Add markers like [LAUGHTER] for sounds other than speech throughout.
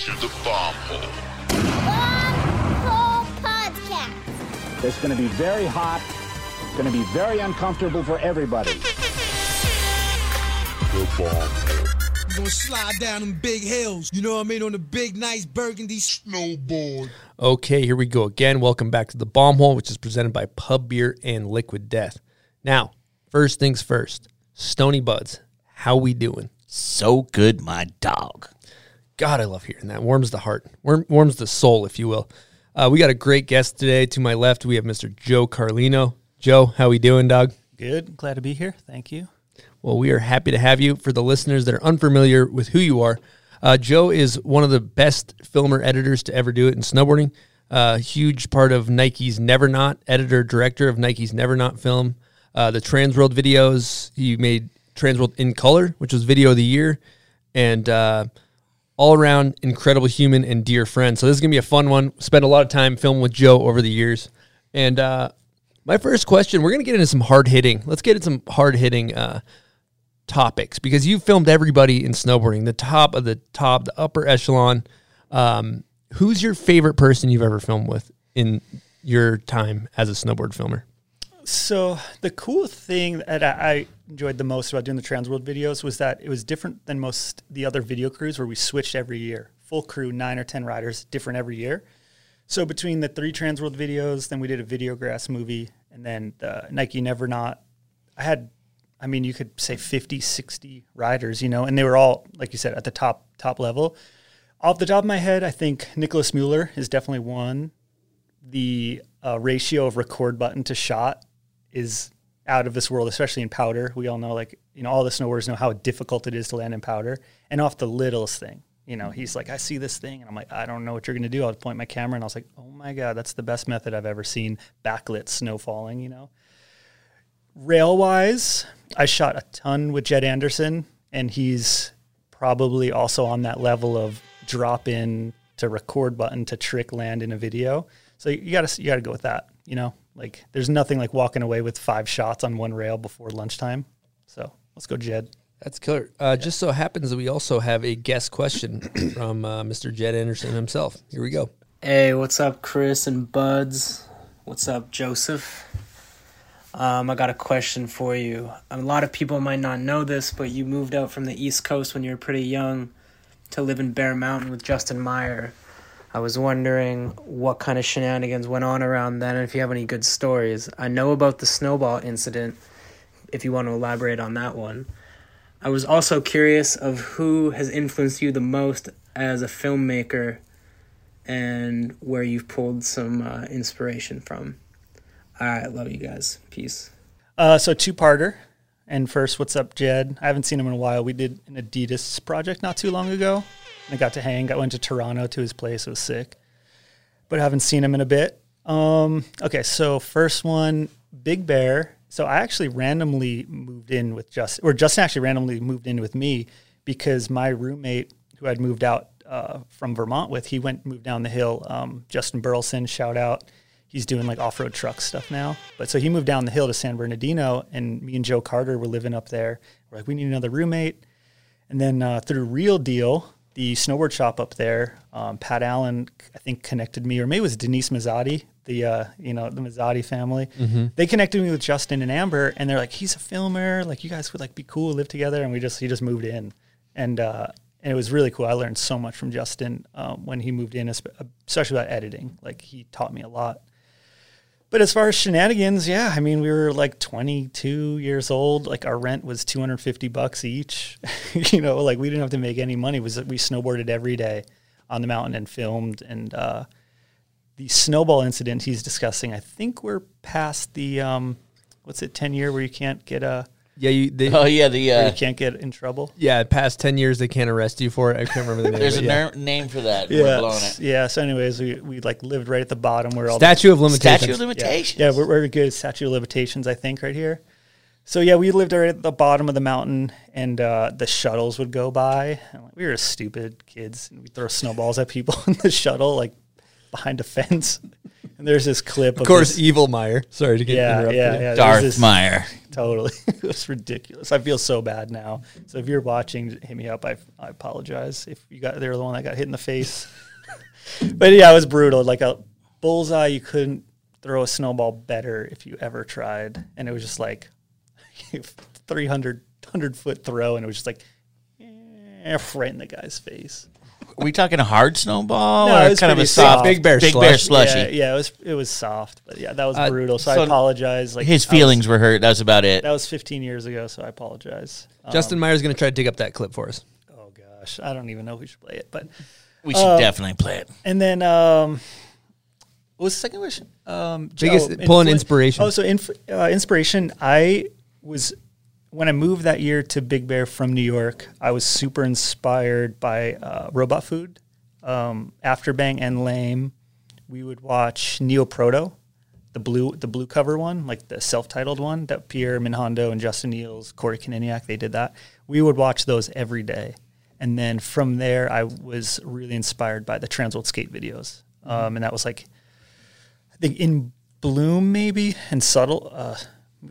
to the bomb hole. Bomb Hole Podcast. It's going to be very hot. It's going to be very uncomfortable for everybody. The bomb hole. Gonna slide down them big hills, you know what I mean, on the big, nice burgundy snowboard. Okay, here we go again. Welcome back to the Bomb Hole, which is presented by Pub Beer and Liquid Death. Now, first things first, Stony Buds, how we doing? So good, my dog. God, I love hearing that. Warms the heart, warm, warms the soul, if you will. Uh, we got a great guest today. To my left, we have Mr. Joe Carlino. Joe, how are we doing, dog? Good. Glad to be here. Thank you. Well, we are happy to have you. For the listeners that are unfamiliar with who you are, uh, Joe is one of the best filmer editors to ever do it in snowboarding. Uh, huge part of Nike's Never Not, editor director of Nike's Never Not film. Uh, the Transworld videos, he made Transworld in color, which was video of the year, and uh, all around incredible human and dear friend. So this is gonna be a fun one. Spent a lot of time filming with Joe over the years, and uh, my first question, we're gonna get into some hard hitting. Let's get into some hard hitting uh, topics because you filmed everybody in snowboarding, the top of the top, the upper echelon. Um, who's your favorite person you've ever filmed with in your time as a snowboard filmer? So the cool thing that I I enjoyed the most about doing the Transworld videos was that it was different than most the other video crews where we switched every year. Full crew, nine or ten riders, different every year. So between the three Transworld videos, then we did a Videograss movie, and then the Nike Never Not. I had, I mean, you could say 50, 60 riders, you know, and they were all, like you said, at the top top level. Off the top of my head, I think Nicolas Müller is definitely one. The uh, ratio of record button to shot is out of this world, especially in powder. We all know, like, you know, all the snowboarders know how difficult it is to land in powder. And off the littlest thing, you know, he's like, I see this thing. And I'm like, I don't know what you're going to do. I'll point my camera and I was like, oh my God, that's the best method I've ever seen. Backlit snow falling, you know. Rail wise, I shot a ton with Jed Anderson, and he's probably also on that level of drop in to record button to trick land in a video. So you gotta you gotta go with that. You know, like there's nothing like walking away with five shots on one rail before lunchtime. So let's go, Jed. That's killer. Uh, Just so happens that we also have a guest question [COUGHS] from uh, Mr. Jed Anderson himself. Here we go. Hey, what's up, Chris and Buds? What's up, Joseph? Um, I got a question for you. A lot of people might not know this, but you moved out from the East Coast when you were pretty young to live in Bear Mountain with Justin Meyer. I was wondering what kind of shenanigans went on around then and if you have any good stories. I know about the snowball incident, if you want to elaborate on that one. I was also curious of who has influenced you the most as a filmmaker and where you've pulled some uh, inspiration from. All right, love you guys. Peace. Uh, so two parter. And first, what's up, Jed? I haven't seen him in a while. We did an Adidas project not too long ago. I got to hang. I went to Toronto to his place. It was sick. But I haven't seen him in a bit. Um, okay, so first one, Big Bear. So I actually randomly moved in with Justin, or Justin actually randomly moved in with me because my roommate, who I'd moved out uh, from Vermont with, he went moved down the hill. Um, Justin Burleson, shout out. He's doing like off road truck stuff now. But so he moved down the hill to San Bernardino, and me and Joe Carter were living up there. We're like, we need another roommate. And then uh, through Real Deal, the snowboard shop up there, um, Pat Allen, I think connected me, or maybe it was Denise Mazzotti, the uh, you know the Mazzotti family. They connected me with Justin and Amber, and they're like, he's a filmer. Like you guys would like be cool, live together, and we just he just moved in, and uh, and it was really cool. I learned so much from Justin um, when he moved in, especially about editing. Like he taught me a lot. But as far as shenanigans, yeah, I mean, we were like 22 years old. Like our rent was 250 bucks each. [LAUGHS] you know, like we didn't have to make any money. It was we snowboarded every day on the mountain and filmed. And uh, the snowball incident he's discussing, I think we're past the um, what's it 10 year where you can't get a Yeah, you. They, Oh yeah, the uh, you can't get in trouble. yeah, past ten years they can't arrest you for it. I can't remember the name. there's a yeah. ner- name for that. We're Yeah, blowing it. yeah. So, anyways, we, we like lived right at the bottom where all the statute of limitations. Statute of limitations. Yeah, we're, we're good statute of limitations, I think, right here. So yeah, we lived right at the bottom of the mountain, and uh, the shuttles would go by. And, like, we were stupid kids, and we throw snowballs at people [LAUGHS] in the shuttle, like behind a fence. And there's this clip of, Of course, this- Evil Meyer. Sorry to get yeah, interrupted. yeah, yeah. Darth this- Meyer. Totally. [LAUGHS] it was ridiculous. I feel so bad now. So if you're watching, hit me up. I, I apologize if you got they're the one that got hit in the face. [LAUGHS] but yeah, it was brutal. Like a bullseye, you couldn't throw a snowball better if you ever tried. And it was just like [LAUGHS] 300 100 foot throw, and it was just like eh, right in the guy's face. Are we talking a hard snowball No, or it was kind of a soft soft. Big Bear big slush. bear slushy? Yeah, yeah, it was it was soft, but yeah, that was Uh, brutal. So, so I apologize. Like His I was- feelings were hurt. That was about it. that was 15 years ago, so I apologize. Um, Justin Meyer's going to try to dig up that clip for us. Oh gosh, I don't even know if we should play it. But We should uh, definitely play it. and then um, what was the second question? Um, Biggest- oh, pull an inspiration. Oh, so inf- uh, inspiration. I was when I moved that year to Big Bear from New York. I was super inspired by uh, Robot Food, um, Afterbang, and Lame. We would watch Neo Proto, the blue the blue cover one, like the self titled one that Pierre Minhondo and Justin Niels, Corey Koniniec, they did that. We would watch those every day. And then from there, I was really inspired by the Transworld Skate videos. Um, and that was like, I think in Bloom maybe and Subtle, uh,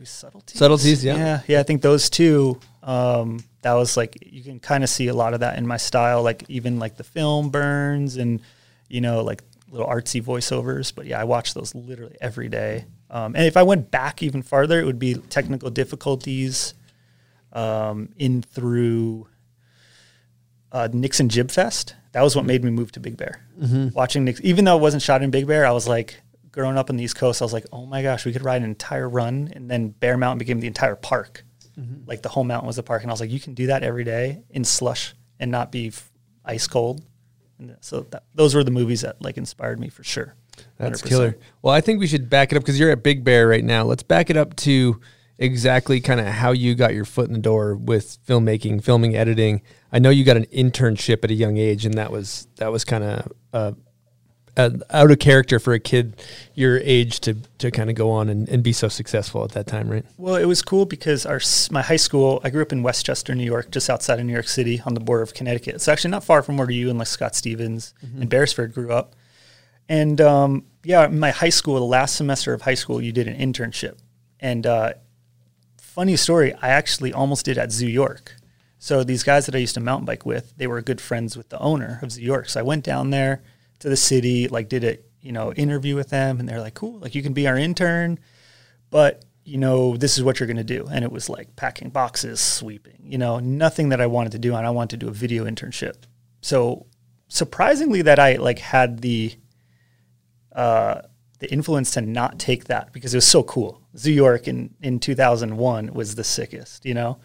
Subtleties. Subtleties, yeah. Yeah, yeah. I think those two. Um, that was like you can kind of see a lot of that in my style, like even like the film burns and you know like little artsy voiceovers. But yeah, I watch those literally every day. Um, and if I went back even farther, it would be technical difficulties um, in through uh, Nixon Jib Fest. That was what made me move to Big Bear. Watching Nixon, even though it wasn't shot in Big Bear, I was like, growing up on the East Coast, I was like, oh my gosh, we could ride an entire run, and then Bear Mountain became the entire park. Like the whole mountain was a park, and I was like, you can do that every day in slush and not be f- ice cold. And so that, those were the movies that like inspired me for sure. That's 100%. killer. Well, I think we should back it up because you're at Big Bear right now. Let's back it up to exactly kind of how you got your foot in the door with filmmaking, filming, editing. I know you got an internship at a young age, and that was that was kind of uh, uh, out of character for a kid your age to to kind of go on and, and be so successful at that time, right? Well, it was cool because our my high school. I grew up in Westchester, New York, just outside of New York City, on the border of Connecticut. It's actually not far from where you and like Scott Stevens and Beresford grew up. And um, yeah, my high school, the last semester of high school, you did an internship. And uh, funny story, I actually almost did at Zoo York. So these guys that I used to mountain bike with, they were good friends with the owner of Zoo York. So I went down there to the city, like did a you know interview with them, and they're like, "Cool, like you can be our intern, but you know this is what you're going to do." And it was like packing boxes, sweeping, you know, nothing that I wanted to do, and I wanted to do a video internship. So surprisingly, that I like had the uh, the influence to not take that because it was so cool. Zoo York in, in 2001 was the sickest, you know?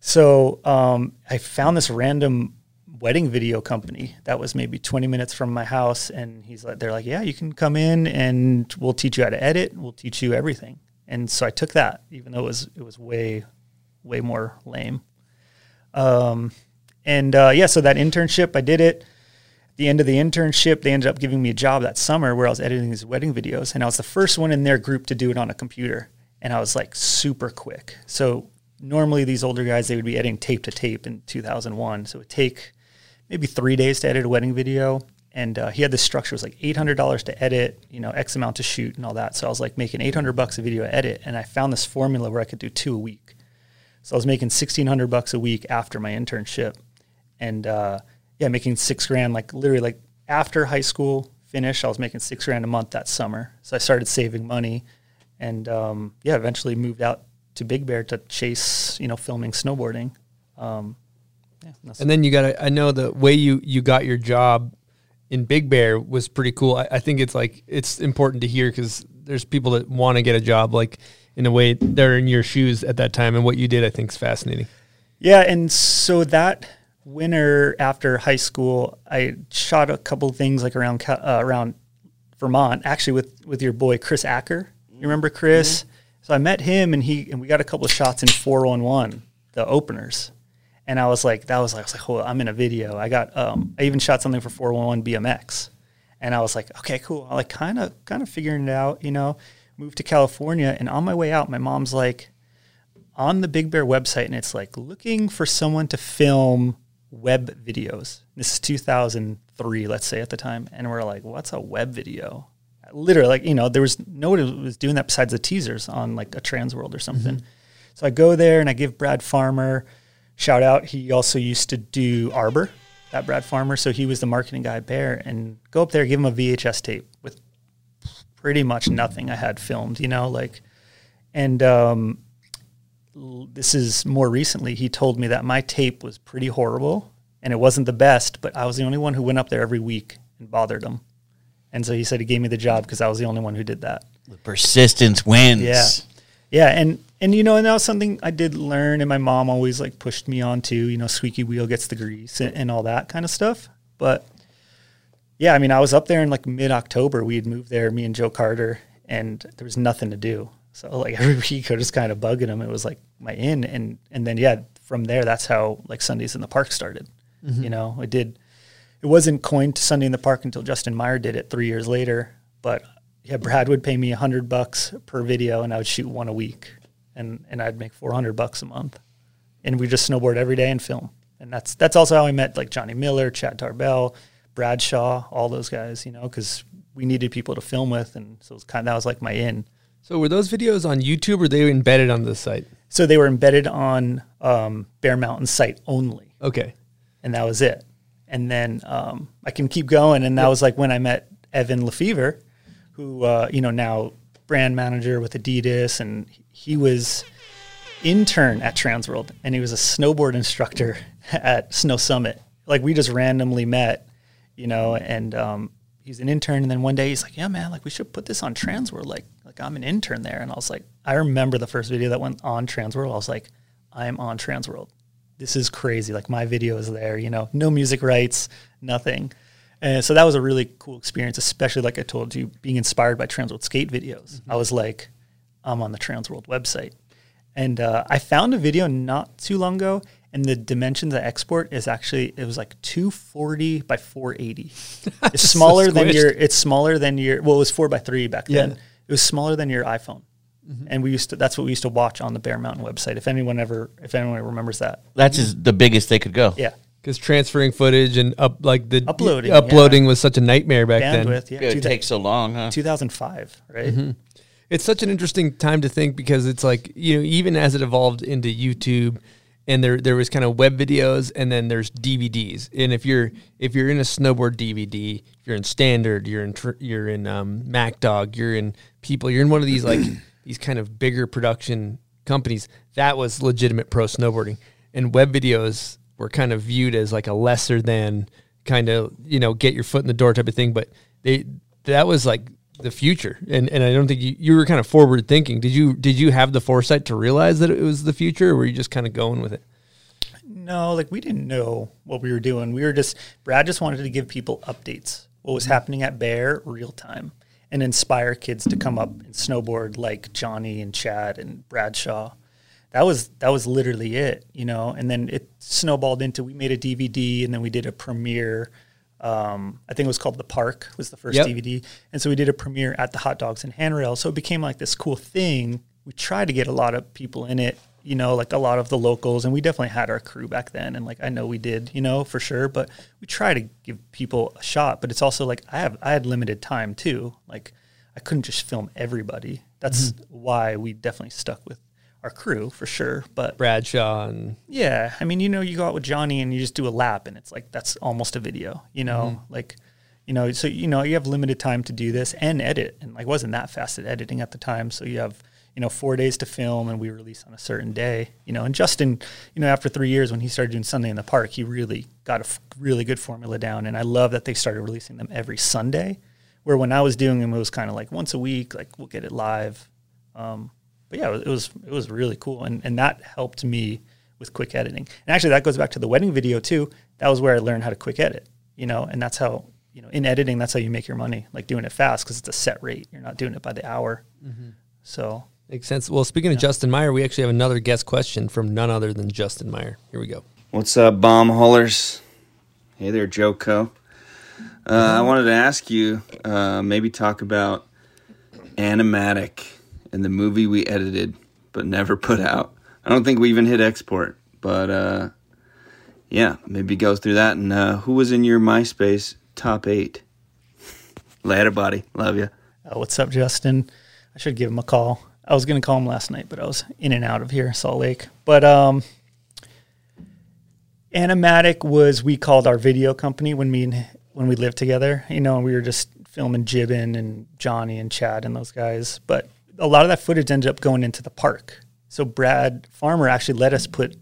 So um, I found this random wedding video company that was maybe 20 minutes from my house. And he's like, they're like, yeah, you can come in and we'll teach you how to edit. We'll teach you everything. And so I took that, even though it was, it was way, way more lame. Um, and uh, yeah, so that internship, I did it at the end of the internship, they ended up giving me a job that summer where I was editing these wedding videos, and I was the first one in their group to do it on a computer, and I was like super quick. So normally these older guys they would be editing tape to tape in 2001, so it would take maybe three days to edit a wedding video. And uh, he had this structure it was like eight hundred dollars to edit, you know, X amount to shoot and all that. So I was like making eight hundred bucks a video edit, and I found this formula where I could do two a week. So I was making sixteen hundred bucks a week after my internship, and uh, yeah, making six grand like literally like after high school finished, I was making six grand a month that summer. So I started saving money, and um, yeah, eventually moved out to Big Bear to chase you know filming snowboarding. Um, yeah, that's- And then you got to, I know the way you, you got your job in Big Bear was pretty cool. I, I think it's like, it's important to hear because there's people that want to get a job like in a way they're in your shoes at that time. And what you did, I think is fascinating. Yeah, and so that winter after high school, I shot a couple things like around uh, around Vermont, actually with with your boy Chris Acker. You remember Chris? So I met him, and he and we got a couple of shots in four one one, the openers. And I was like, that was like, I was like, oh, I'm in a video. I got, um, I even shot something for 411 BMX. And I was like, okay, cool. I like kind of, kind of figuring it out, you know, moved to California. And on my way out, my mom's like, on the Big Bear website, and it's like looking for someone to film web videos. This is 2003, let's say at the time. And we're like, what's a web video? literally like you know there was nobody was doing that besides the teasers on like a Trans World or something. So I go there and I give Brad Farmer shout out. He also used to do Arbor, that Brad Farmer. So he was the marketing guy at Bear and go up there, give him a VHS tape with pretty much nothing I had filmed, you know, like, and um, this is more recently. He told me that my tape was pretty horrible and it wasn't the best, but I was the only one who went up there every week and bothered him. And so he said he gave me the job because I was the only one who did that. Persistence wins. Yeah. Yeah, and and you know, and that was something I did learn, and my mom always like pushed me on to, you know, squeaky wheel gets the grease and, and all that kind of stuff. But yeah, I mean, I was up there in like mid October. We had moved there, me and Joe Carter, and there was nothing to do. So like every week, I was just kind of bugging him. It was like my in, and and then yeah, from there, that's how like Sundays in the Park started. Mm-hmm. You know, it did. It wasn't coined Sunday in the Park until Justin Meyer did it three years later. But yeah, Brad would pay me a hundred bucks per video, and I would shoot one a week, and and I'd make four hundred bucks a month, and we just snowboard every day and film. And that's that's also how I met like Johnny Miller, Chad Tarbell, Bradshaw, all those guys. You know, because we needed people to film with, and so it was kind of, that was like my in. So were those videos on YouTube or they were embedded on the site? So they were embedded on um, Bear Mountain site only. Okay. and that was it. And then um, I can keep going, and that was like when I met Evan Lefevre, who uh, you know now brand manager with Adidas, and he was intern at Transworld, and he was a snowboard instructor [LAUGHS] at Snow Summit. Like we just randomly met, you know, and um, he's an intern. And then one day he's like, "Yeah, man, like we should put this on Transworld. Like, like I'm an intern there." And I was like, I remember the first video that went on Transworld. I was like, I'm on Transworld this is crazy. Like my video is there, you know, no music rights, nothing. And so that was a really cool experience, especially like I told you, being inspired by Transworld skate videos. I was like, I'm on the Transworld website. And uh, I found a video not too long ago, and the dimensions I export is actually it was like 240 by 480. [LAUGHS] It's smaller than your. It's smaller than your. Well, it was four by three back then. It was smaller than your iPhone. And we used to. That's what we used to watch on the Bear Mountain website. If anyone ever, if anyone remembers that, That's just the biggest they could go. yeah. Because transferring footage and up like the Uploading, uploading was such a nightmare back then. bandwidth. Yeah, It two- takes so long, huh? 2005, right? Mm-hmm. It's such an interesting time to think because it's like you know even as it evolved into YouTube, and there there was kind of web videos and then there's DVDs. And if you're if you're in a snowboard DVD, if you're in standard, you're in tr- you're in um, Mack Dawg, you're in people, you're in one of these like [CLEARS THROAT] these kind of bigger production companies. That was legitimate pro snowboarding, and web videos were kind of viewed as like a lesser than kind of you know get your foot in the door type of thing. But they that was like the future, and and I don't think you, you were kind of forward thinking. Did you did you have the foresight to realize that it was the future, or were you just kind of going with it? No, like we didn't know what we were doing. We were just Brad just wanted to give people updates, what was mm-hmm. happening at Bear real time, and inspire kids to come up and snowboard like Johnny and Chad and Bradshaw. That was that was literally it, you know. And then it snowballed into we made a DVD, and then we did a premiere. Um, I think it was called The Park was the first Yep. DVD, and so we did a premiere at the Hot Dogs and Handrail. So it became like this cool thing. We tried to get a lot of people in it, you know, like a lot of the locals, and we definitely had our crew back then, and like I know we did, you know, for sure. But we try to give people a shot. But it's also like I have I had limited time too. Like I couldn't just film everybody. That's why we definitely stuck with our crew for sure. But Bradshaw and yeah, I mean, you know, you go out with Johnny and you just do a lap, and it's like that's almost a video, you know, like, you know, so you know, you have limited time to do this and edit, and like wasn't that fast at editing at the time, so you have you know four days to film, and we release on a certain day, you know, and Justin, you know, after three years when he started doing Sunday in the Park, he really got a f- really good formula down, and I love that they started releasing them every Sunday, where when I was doing them, it was kind of like once a week, like we'll get it live. Um, but yeah, it was, it was really cool, and and that helped me with quick editing. And actually, that goes back to the wedding video too. That was where I learned how to quick edit, you know, and that's how you know in editing that's how you make your money, like doing it fast because it's a set rate. You're not doing it by the hour. So makes sense. Well, speaking of Justin Meyer, we actually have another guest question from none other than Justin Meyer. Here we go. What's up, bomb haulers? Hey there, Joe Co. Uh, I wanted to ask you, uh, maybe talk about Animatic and the movie we edited but never [LAUGHS] put out. I don't think we even hit export, but uh, yeah, maybe go through that. And uh, who was in your MySpace top eight? Later, buddy. Love you. Uh, what's up, Justin? I should give him a call. I was going to call him last night, but I was in and out of here, Salt Lake. But um, Animatic was we called our video company when me and when we lived together. You know, and we were just filming Jibbin and Johnny and Chad and those guys. But a lot of that footage ended up going into the park. So Brad Farmer actually let us put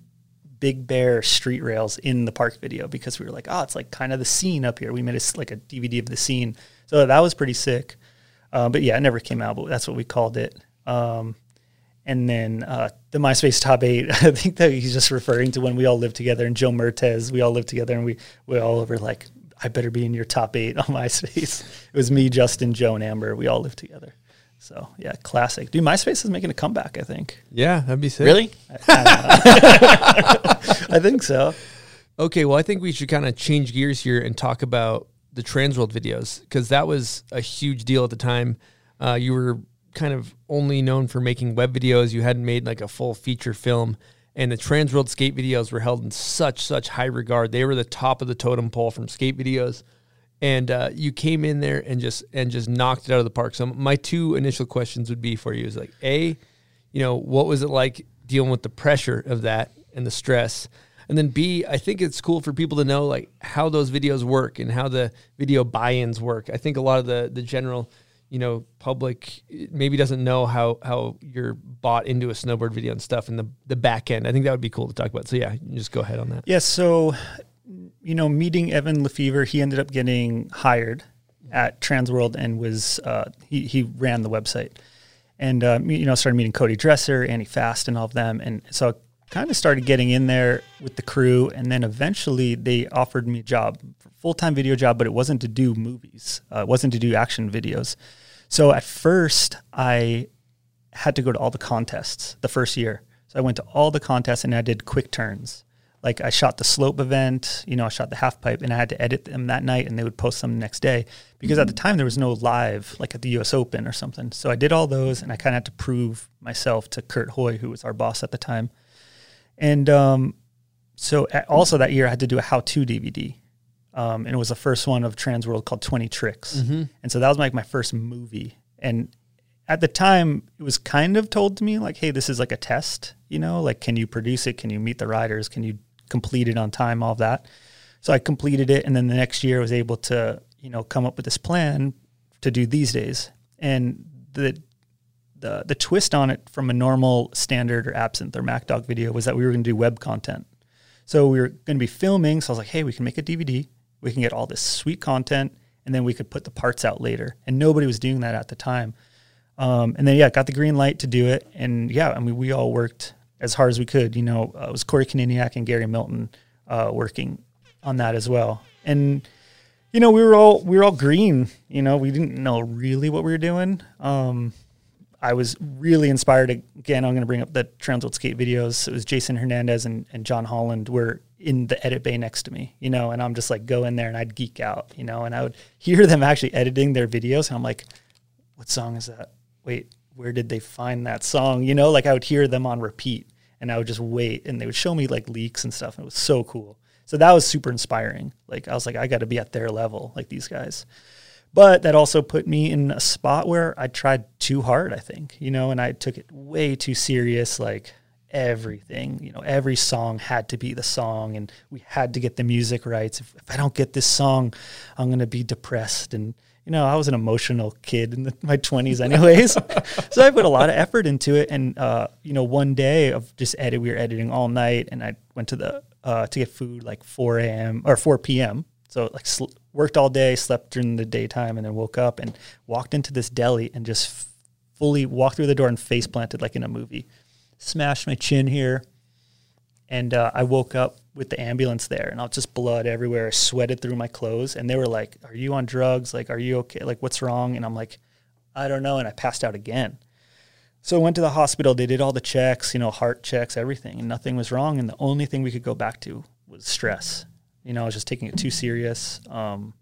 Big Bear street rails in the park video because we were like, oh, it's like kind of the scene up here. We made a, like a DVD of the scene. So that was pretty sick. Uh, but yeah, it never came out, but that's what we called it. Um, and then uh, the MySpace top eight, [LAUGHS] I think that he's just referring to when we all lived together and Joe Mertez, we all lived together and we, we all were like, I better be in your top eight on [LAUGHS] MySpace. it was me, Justin, Joe, and Amber. We all lived together. So yeah, classic. Dude, MySpace is making a comeback, I think. Yeah, that'd be sick. Really? [LAUGHS] [LAUGHS] I think so. Okay, well, I think we should kind of change gears here and talk about the Transworld videos because that was a huge deal at the time. Uh, you were kind of only known for making web videos. You hadn't made like a full feature film, and the Transworld skate videos were held in such such high regard. They were the top of the totem pole from skate videos, and uh, you came in there and just and just knocked it out of the park. So my two initial questions would be for you is like a, you know, what was it like dealing with the pressure of that and the stress? And then B, I think it's cool for people to know like how those videos work and how the video buy-ins work. I think a lot of the the general, you know, public maybe doesn't know how how you're bought into a snowboard video and stuff and the the back end. I think that would be cool to talk about. So yeah, just go ahead on that. Yeah, so you know, meeting Evan Lefevre, he ended up getting hired at Transworld and was uh, he he ran the website, and uh, you know started meeting Cody Dresser, Annie Fast, and all of them, and so I kind of started getting in there with the crew, and then eventually they offered me a job, full time video job, but it wasn't to do movies, uh, it wasn't to do action videos. So at first, I had to go to all the contests the first year. So I went to all the contests and I did quick turns. Like I shot the slope event, you know, I shot the half pipe and I had to edit them that night and they would post them the next day because at the time there was no live like at the US Open or something. So I did all those and I kind of had to prove myself to Kurt Hoy, who was our boss at the time. And um, so a- also that year I had to do a how-to DVD. Um, and it was the first one of Trans World called 20 Tricks. And so that was like my first movie. And at the time, it was kind of told to me like, hey, this is like a test, you know, like, can you produce it? Can you meet the riders? Can you complete it on time? All of that. So I completed it. And then the next year I was able to, you know, come up with this plan to do these days. And the, the, the twist on it from a normal standard or absinthe or Mack Dawg video was that we were going to do web content. So we were going to be filming. So I was like, hey, we can make a DVD. We can get all this sweet content, and then we could put the parts out later. And nobody was doing that at the time. Um, and then yeah, got the green light to do it. And yeah, I mean, we all worked as hard as we could. You know, uh, it was Corey Koniniec and Gary Milton uh, working on that as well. And you know, we were all we were all green. You know, we didn't know really what we were doing. Um, I was really inspired. Again, I'm going to bring up the Transworld Skate videos. It was Jason Hernandez and, and John Holland were in the edit bay next to me, you know, and I'm just like go in there and I'd geek out, you know, and I would [LAUGHS] hear them actually editing their videos. And I'm like, what song is that? Wait, where did they find that song? You know, like I would hear them on repeat and I would just wait and they would show me like leaks and stuff. And it was so cool. So that was super inspiring. Like I was like, I got to be at their level, like these guys. But that also put me in a spot where I tried too hard, I think, you know, and I took it way too serious. Like everything, you know, every song had to be the song and we had to get the music rights. If, if I don't get this song, I'm going to be depressed. And, you know, I was an emotional kid in the, [LAUGHS] my 20s, anyways. [LAUGHS] so I put a lot of effort into it. And, uh, you know, one day of just edit, we were editing all night and I went to the, uh, to get food like 4 a.m. or 4 p.m. So like sl- worked all day, slept during the daytime, and then woke up and walked into this deli and just f- fully walked through the door and face planted like in a movie. Smashed my chin here, and uh, I woke up with the ambulance there, and I was just blood everywhere. I sweated through my clothes, and they were like, "Are you on drugs? Like, are you okay? Like, what's wrong?" And I'm like, "I don't know," and I passed out again. So I went to the hospital. They did all the checks, you know, heart checks, everything, and nothing was wrong. And the only thing we could go back to was stress. You know, I was just taking it too serious. Um,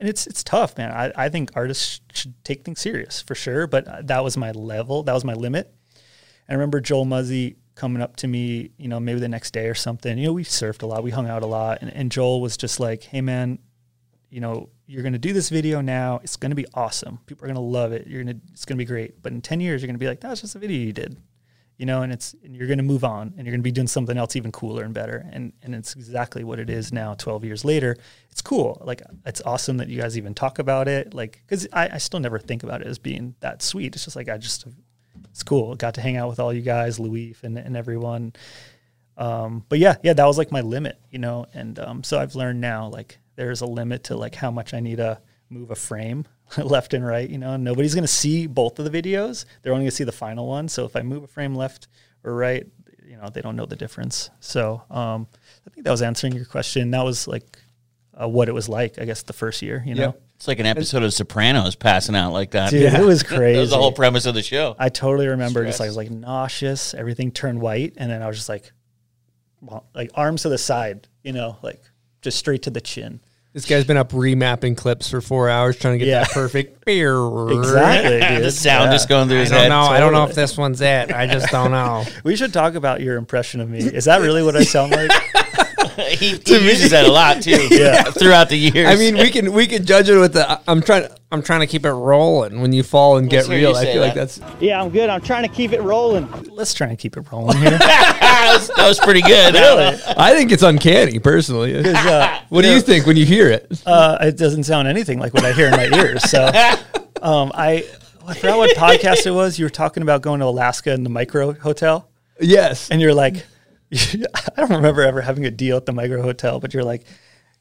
and it's it's tough, man. I, I think artists should take things serious for sure, but that was my level. That was my limit. And I remember Joel Muzzy coming up to me, you know, maybe the next day or something. You know, we surfed a lot, we hung out a lot, and, and Joel was just like, "Hey, man, you know, you're going to do this video now. It's going to be awesome. People are going to love it. You're going to, it's going to be great. But in 10 years, you're going to be like, that's just a video you did, you know, and it's, and you're going to move on and you're going to be doing something else even cooler and better. And, and it's exactly what it is now, 12 years later. It's cool. Like, it's awesome that you guys even talk about it. Like, cause I, I still never think about it as being that sweet. It's just like, I just, it's cool. Got to hang out with all you guys, Louis and, and everyone. Um, but yeah, yeah, that was like my limit, you know. And um, so I've learned now, like, there's a limit to like how much I need to move a frame [LAUGHS] left and right. You know, nobody's gonna see both of the videos; they're only gonna see the final one. So if I move a frame left or right, you know, they don't know the difference. So um, I think that was answering your question. That was like uh, what it was like, I guess, the first year. You know. It's like an episode of Sopranos passing out like that. dude, it [LAUGHS] was that crazy. was the whole premise of the show. I totally remember just like I was like nauseous, everything turned white, and then I was just like, well, like arms to the side, you know, like just straight to the chin. This guy's been up remapping clips for four hours trying to get Yeah. that perfect. [LAUGHS] Exactly, dude. the sound Yeah. just going through I his don't head. know. I don't know if this one's it. I just don't know. [LAUGHS] We should talk about your impression of me. Is that really what I sound like? [LAUGHS] he, he uses that a lot too. [LAUGHS] Yeah. throughout the years. I mean, we can we can judge it with the. I'm trying. I'm trying to keep it rolling. When you fall and Let's get real, I say feel like that's. Yeah, I'm good. I'm trying to keep it rolling. Let's try and keep it rolling here. [LAUGHS] that, was, that was pretty good. really? I think it's uncanny, personally. Uh, What do you think when you hear it? uh, it doesn't sound anything like what I hear in my ears. So, um, I I forgot what podcast it was. You were talking about going to Alaska in the micro hotel, Yes. and you're like, [LAUGHS] I don't remember ever having a deal at the micro hotel, but you're like,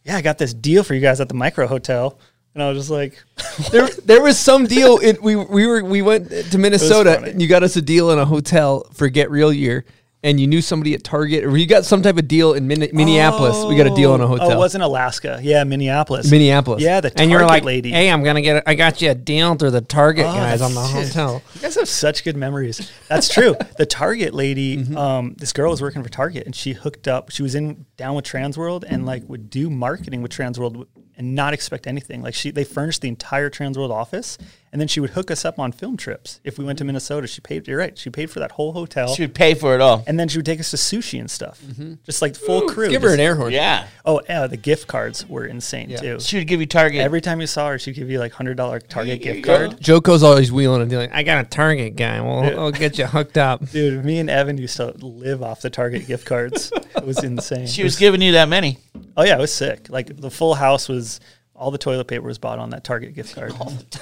yeah, I got this deal for you guys at the micro hotel, and I was just like, [LAUGHS] there, there was some deal. It, we we were we went to Minnesota. and You got us a deal in a hotel for Get Real Year, and you knew somebody at Target, or you got some type of deal in Min- Minneapolis. we got a deal in a hotel. Oh, it wasn't Alaska. Yeah, Minneapolis. Minneapolis. Yeah, the Target and you're like, lady. hey, I'm gonna get. I got you a deal through the Target Oh, guys on the hotel. You guys have such good memories. That's true. [LAUGHS] the Target lady, Mm-hmm. um, this girl was working for Target, and she hooked up. She was in down with Transworld, and like would do marketing with Transworld and not expect anything. Like she, they furnished the entire Transworld office, and then she would hook us up on film trips. If we went to Minnesota, she paid. You're right. She paid for that whole hotel, she would pay for it all. and then she would take us to sushi and stuff, just like full crew. Mm-hmm. Give her Just- an air horn. Yeah, Oh, yeah, the gift cards were insane too. she would give you Target. Every time you saw her, she'd give you like hundred dollar Target Here gift go. card. Joko's always wheeling and dealing. I got a Target guy. Well, I'll get you hooked up. [LAUGHS] Dude, me and Evan used to live off the Target gift cards. It was [LAUGHS] insane. she was giving you that many. Oh yeah, it was sick. Like the full house was all the toilet paper was bought on that Target gift card.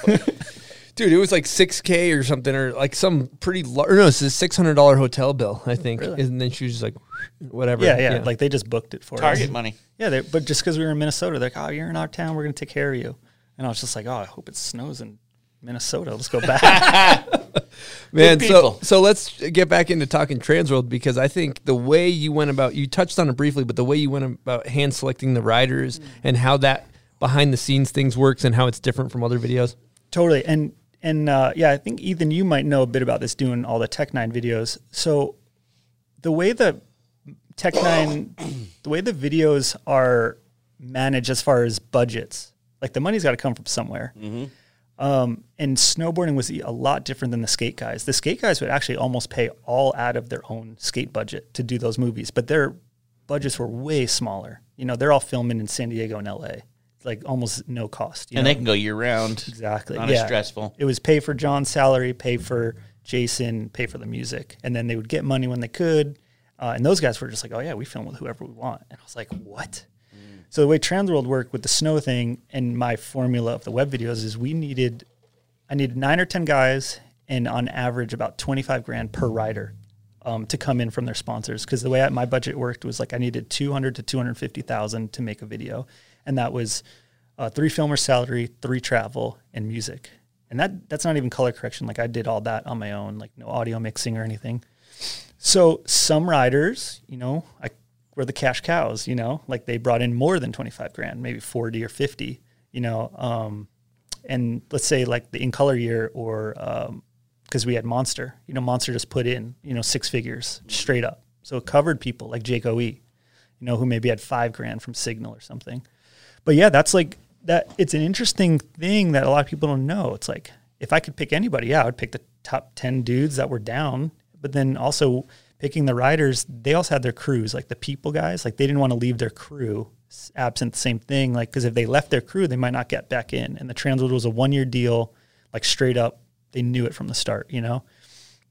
[LAUGHS] Dude, it was like six k or something, or like some pretty large. No, it's a six hundred dollar hotel bill, I think. Really? And then she was just like, whatever. yeah, yeah, Like they just booked it for us. Target us. money. Yeah, they, but just because we were in Minnesota, they're like, "Oh, you're in our town. We're gonna take care of you." And I was just like, "Oh, I hope it snows in Minnesota. Let's go back." [LAUGHS] [LAUGHS] man. So so let's get back into talking Transworld because I think the way you went about you touched on it briefly, but the way you went about hand selecting the riders and how that behind the scenes things works and how it's different from other videos. Totally. And and uh, yeah, I think Ethan, you might know a bit about this doing all the Technine videos. So the way the Technine, [COUGHS] the way the videos are managed as far as budgets, like the money's got to come from somewhere. Um, and snowboarding was a lot different than the skate guys. The skate guys would actually almost pay all out of their own skate budget to do those movies, but their budgets were way smaller. You know, they're all filming in San Diego and LA. Like almost no cost. You And know? they can go year round. Exactly. Not yeah. as stressful. It was pay for John's salary, pay for Jason, pay for the music, and then they would get money when they could. Uh, and those guys were just like, "Oh yeah, we film with whoever we want." And I was like, "What?" So the way Transworld worked with the snow thing and my formula of the web videos is we needed, I needed nine or ten guys, and on average about twenty five grand per rider. Um, to come in from their sponsors because the way I, my budget worked was like I needed 200 to 250,000 to make a video and that was uh, three filmer salary, three travel, and music. And that that's not even color correction. Like I did all that on my own, like no audio mixing or anything. So some riders, you know, I were the cash cows, you know, like they brought in more than 25 grand, maybe 40 or 50, you know. Um, and let's say like the in color year or because we had Monster, you know, Monster just put in, you know, six figures straight up. So it covered people like Jake OE, you know, who maybe had five grand from Signal or something. But yeah, that's like that. It's an interesting thing that a lot of people don't know. It's like if I could pick anybody, yeah, I would pick the top 10 dudes that were down. But then also picking the riders, they also had their crews, like the people guys, like they didn't want to leave their crew absent Absinthe, same thing. Like, because if they left their crew, they might not get back in. And the Transworld was a one year deal, like straight up. They knew it from the start, you know.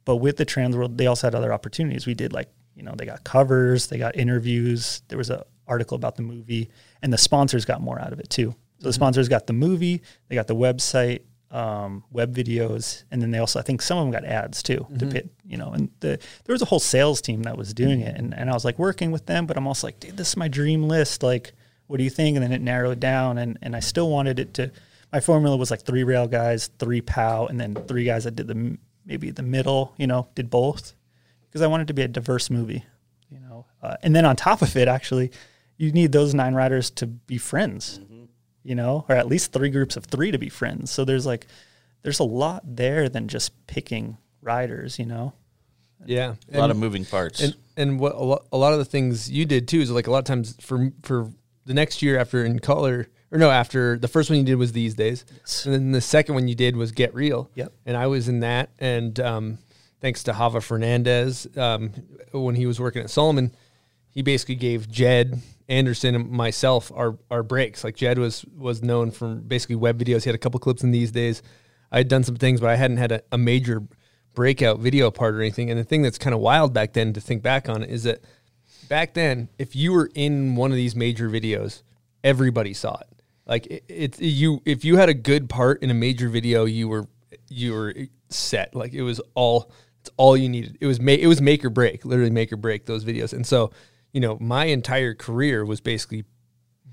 But with the Transworld, they also had other opportunities. We did like, you know, they got covers, they got interviews. There was an article about the movie, and the sponsors got more out of it too. So the mm-hmm. sponsors got the movie, they got the website, um, web videos, and then they also, I think, some of them got ads too. To pit, you know, and the there was a whole sales team that was doing it, and and I was like working with them, but I'm also like, dude, this is my dream list. Like, what do you think? And then it narrowed down, and and I still wanted it to. My formula was like three rail guys, three POW, and then three guys that did the maybe the middle, you know, did both because I wanted it to be a diverse movie, you know. Uh, and then on top of it, actually, you need those nine riders to be friends, you know, or at least three groups of three to be friends. So there's like, there's a lot there than just picking riders, you know. Yeah, A lot of moving parts. And and what a lot, a lot of the things you did too is like a lot of times for for the next year after in color or no after the first one you did was these days, and then the second one you did was get real. Yep. And I was in that, and um, thanks to Hava Fernandez um, when he was working at Salomon, he basically gave Jed Anderson and myself our our breaks. Like Jed was was known from basically web videos. He had a couple clips in these days. I had done some things, but I hadn't had a, a major breakout video part or anything. And the thing that's kind of wild back then to think back on it is that back then, if you were in one of these major videos, everybody saw it. Like it, it's you, if you had a good part in a major video, you were you were set. Like it was all it's all you needed. It was ma- it was make or break, literally make or break those videos. And so, you know, my entire career was basically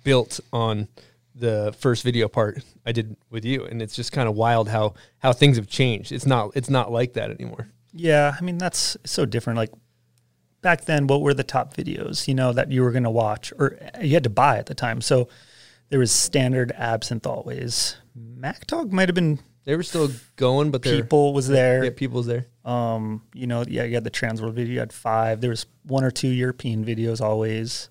built on the first video part I did with you, and it's just kind of wild how how things have changed. It's not it's not like that anymore. Yeah, I mean that's so different. Like back then, what were the top videos? You know that you were going to watch, or uh, you had to buy at the time. So there was standard absinthe always. Mack Dawg might have been They were still going, but people was there. yeah, people was there. Um, you know, yeah, you had the Transworld video. You had five. There was one or two European videos always.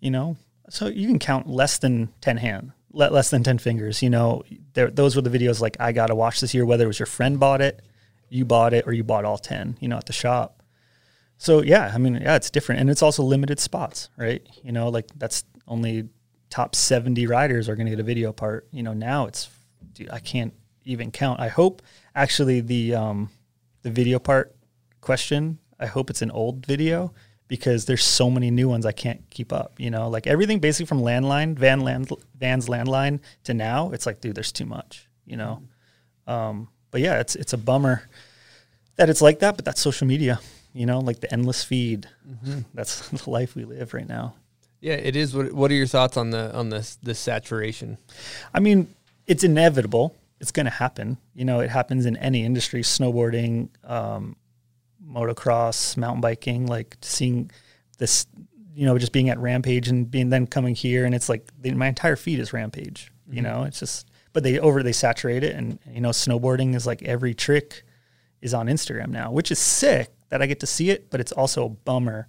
You know, so you can count less than ten hand, le- less than ten fingers. You know, there, those were the videos like I gotta watch this year. Whether it was your friend bought it, you bought it, or you bought all ten. You know, at the shop. So yeah, I mean, yeah, it's different, and it's also limited spots, right? You know, like that's only top seventy riders are going to get a video part. You know, now it's, dude, I can't even count. I hope actually the um, the video part question. I hope it's an old video because there's so many new ones I can't keep up. You know, like everything basically from landline, Van Land, Van's landline to now, it's like, dude, there's too much. You know, um, but yeah, it's it's a bummer that it's like that. But that's social media. You know, like the endless feed. [LAUGHS] That's [LAUGHS] the life we live right now. Yeah, it is. What What are your thoughts on the on this the saturation? I mean, it's inevitable. It's going to happen. You know, it happens in any industry: snowboarding, um, motocross, mountain biking. Like seeing this, you know, just being at Rampage and being then coming here, and it's like the, my entire feed is Rampage. You know, it's just, but they over they saturate it, and you know, snowboarding is like every trick is on Instagram now, which is sick that I get to see it, but it's also a bummer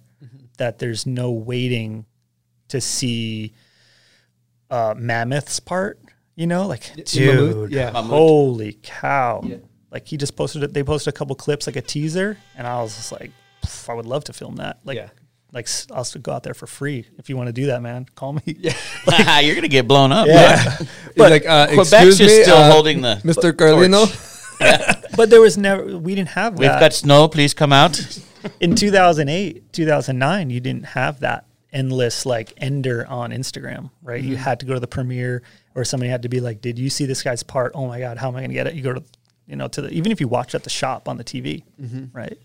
that there's no waiting to see uh, Mammoth's part. You know, like Mammoth? dude, Yeah. Holy cow! Like he just posted it. They posted a couple clips, like a teaser, and I was just like, I would love to film that. Like, Yeah. like s- I'll go out there for free if you want to do that, man. Call me. Yeah, [LAUGHS] [LAUGHS] You're gonna get blown up. yeah. [LAUGHS] But like, uh, Quebec's excuse just me, still uh, holding the Mr. Carlino. but there was never. We didn't have We've that. got snow. Please come out. in 2008 2009 you didn't have that endless like ender on instagram right Mm-hmm. you had to go to the premiere or somebody had to be like did you see this guy's part oh my god how am i going to get it you go to you know to the even if you watch at the shop on the tv Mm-hmm. right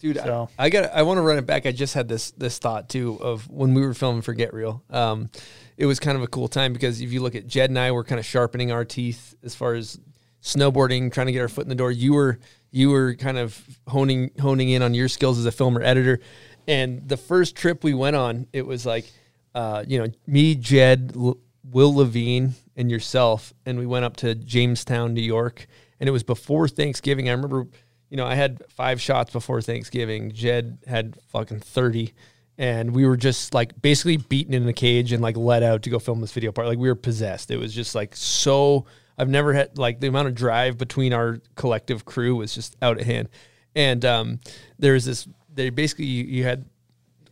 Dude, So- I, I got. I want to run it back. I just had this this thought too of when we were filming for Get Real. Um, it was kind of a cool time because if you look at Jed and I, we're kind of sharpening our teeth as far as snowboarding, trying to get our foot in the door. You were you were kind of honing honing in on your skills as a filmer editor. And the first trip we went on, it was like, uh, you know, me, Jed, L- Will Levine, and yourself, and we went up to Jamestown, New York, and it was before Thanksgiving. I remember you know, I had five shots before Thanksgiving. Jed had fucking 30. And we were just like basically beaten in a cage and like let out to go film this video part. Like we were possessed. It was just like so. I've never had like the amount of drive between our collective crew was just out of hand. And um, this, they basically, you, you had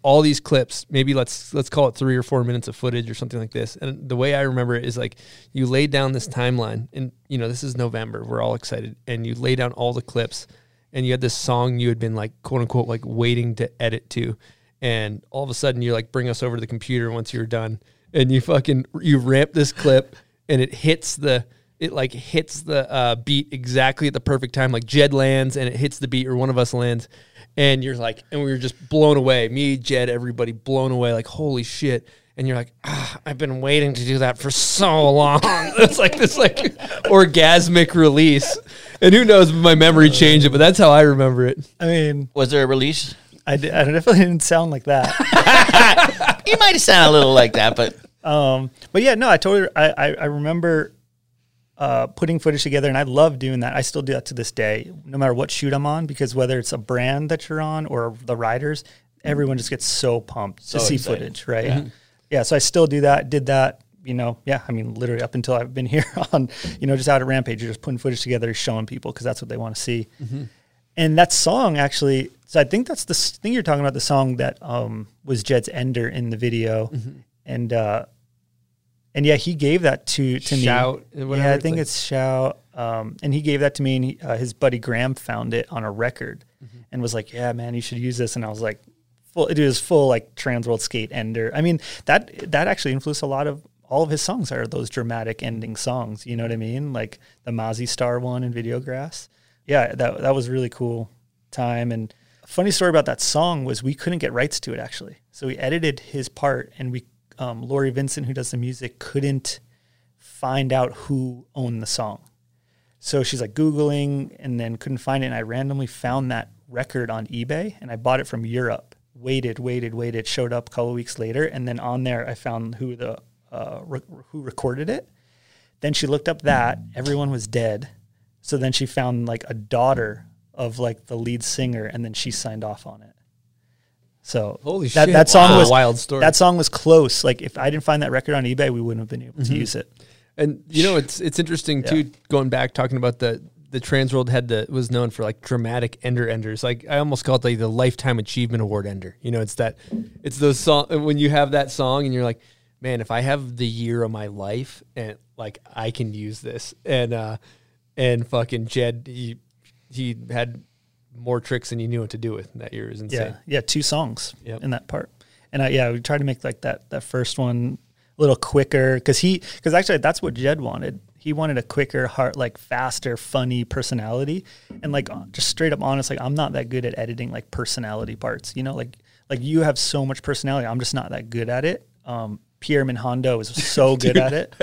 all these clips. Maybe let's let's call it three or four minutes of footage or something like this. And the way I remember it is like you laid down this timeline, and you know this is November. We're all excited, and you lay down all the clips, and you had this song you had been like quote unquote like waiting to edit to, and all of a sudden you're like bring us over to the computer once you're done, and you fucking you ramp this clip, and it hits the it like hits the uh, beat exactly at the perfect time. Like Jed lands and it hits the beat, or one of us lands, and you're like, and we were just blown away. Me, Jed, everybody blown away. Like holy shit! And you're like, ah, I've been waiting to do that for so long. [LAUGHS] it's like this like [LAUGHS] orgasmic release, and who knows? if My memory changed it, but that's how I remember it. I mean, Was there a release? I, di- I definitely didn't sound like that. [LAUGHS] You might have sounded a little like that, but Um, but yeah, no, I totally, I, I, I remember uh, putting footage together, and I love doing that. I still do that to this day, no matter what shoot I'm on, because whether it's a brand that you're on or the riders, everyone just gets so pumped to see excited. footage, right? Yeah. yeah, so I still do that. Did that, you know? Yeah, I mean, literally up until I've been here [LAUGHS] on, you know, just out at Rampage, you're just putting footage together, showing people because that's what they want to see. And that song actually, so I think that's the thing you're talking about. The song that um, was Jed's Ender in the video, and uh, and yeah, he gave that to to Shout, me. whatever, yeah, I it's think like- it's shout. Um, and he gave that to me, and he, uh, his buddy Graham found it on a record, and was like, "Yeah, man, you should use this." And I was like, "Full, it was full like Trans World Skate Ender." I mean, that that actually influenced a lot of all of his songs. Are those dramatic ending songs? You know what I mean? Like the Mazzy Star one in Videograss. Yeah, that that was really cool time. And funny story about that song was we couldn't get rights to it actually, so we edited his part, and we um, Lori Vincent, who does the music, couldn't find out who owned the song. So she's like Googling and then couldn't find it. And I randomly found that record on eBay and I bought it from Europe. Waited, waited, waited. Showed up a couple weeks later. And then on there, I found who the uh, re- who recorded it. Then she looked up that everyone was dead. So then she found like a daughter of like the lead singer, and then she signed off on it. So Holy that, shit. That song Wow. was Wild story. That song was close. Like if I didn't find that record on eBay, we wouldn't have been able to use it. And you know, it's it's interesting too. Going back talking about the the Trans World had the was known for like dramatic ender enders. Like I almost call it like the lifetime achievement award ender. You know, it's that it's those song when you have that song and you're like, man, if I have the year of my life and like I can use this and uh and fucking Jed he he had more tricks than you knew what to do with that year is insane. Yeah, yeah, two songs Yep. in that part, and I, yeah, we tried to make like that that first one a little quicker because he because actually that's what Jed wanted. He wanted a quicker, heart like faster, funny personality, and like uh, just straight up honest. Like I'm not that good at editing like personality parts. You know, like like you have so much personality. I'm just not that good at it. Um, Pierre Minhondo is so [LAUGHS] good at it.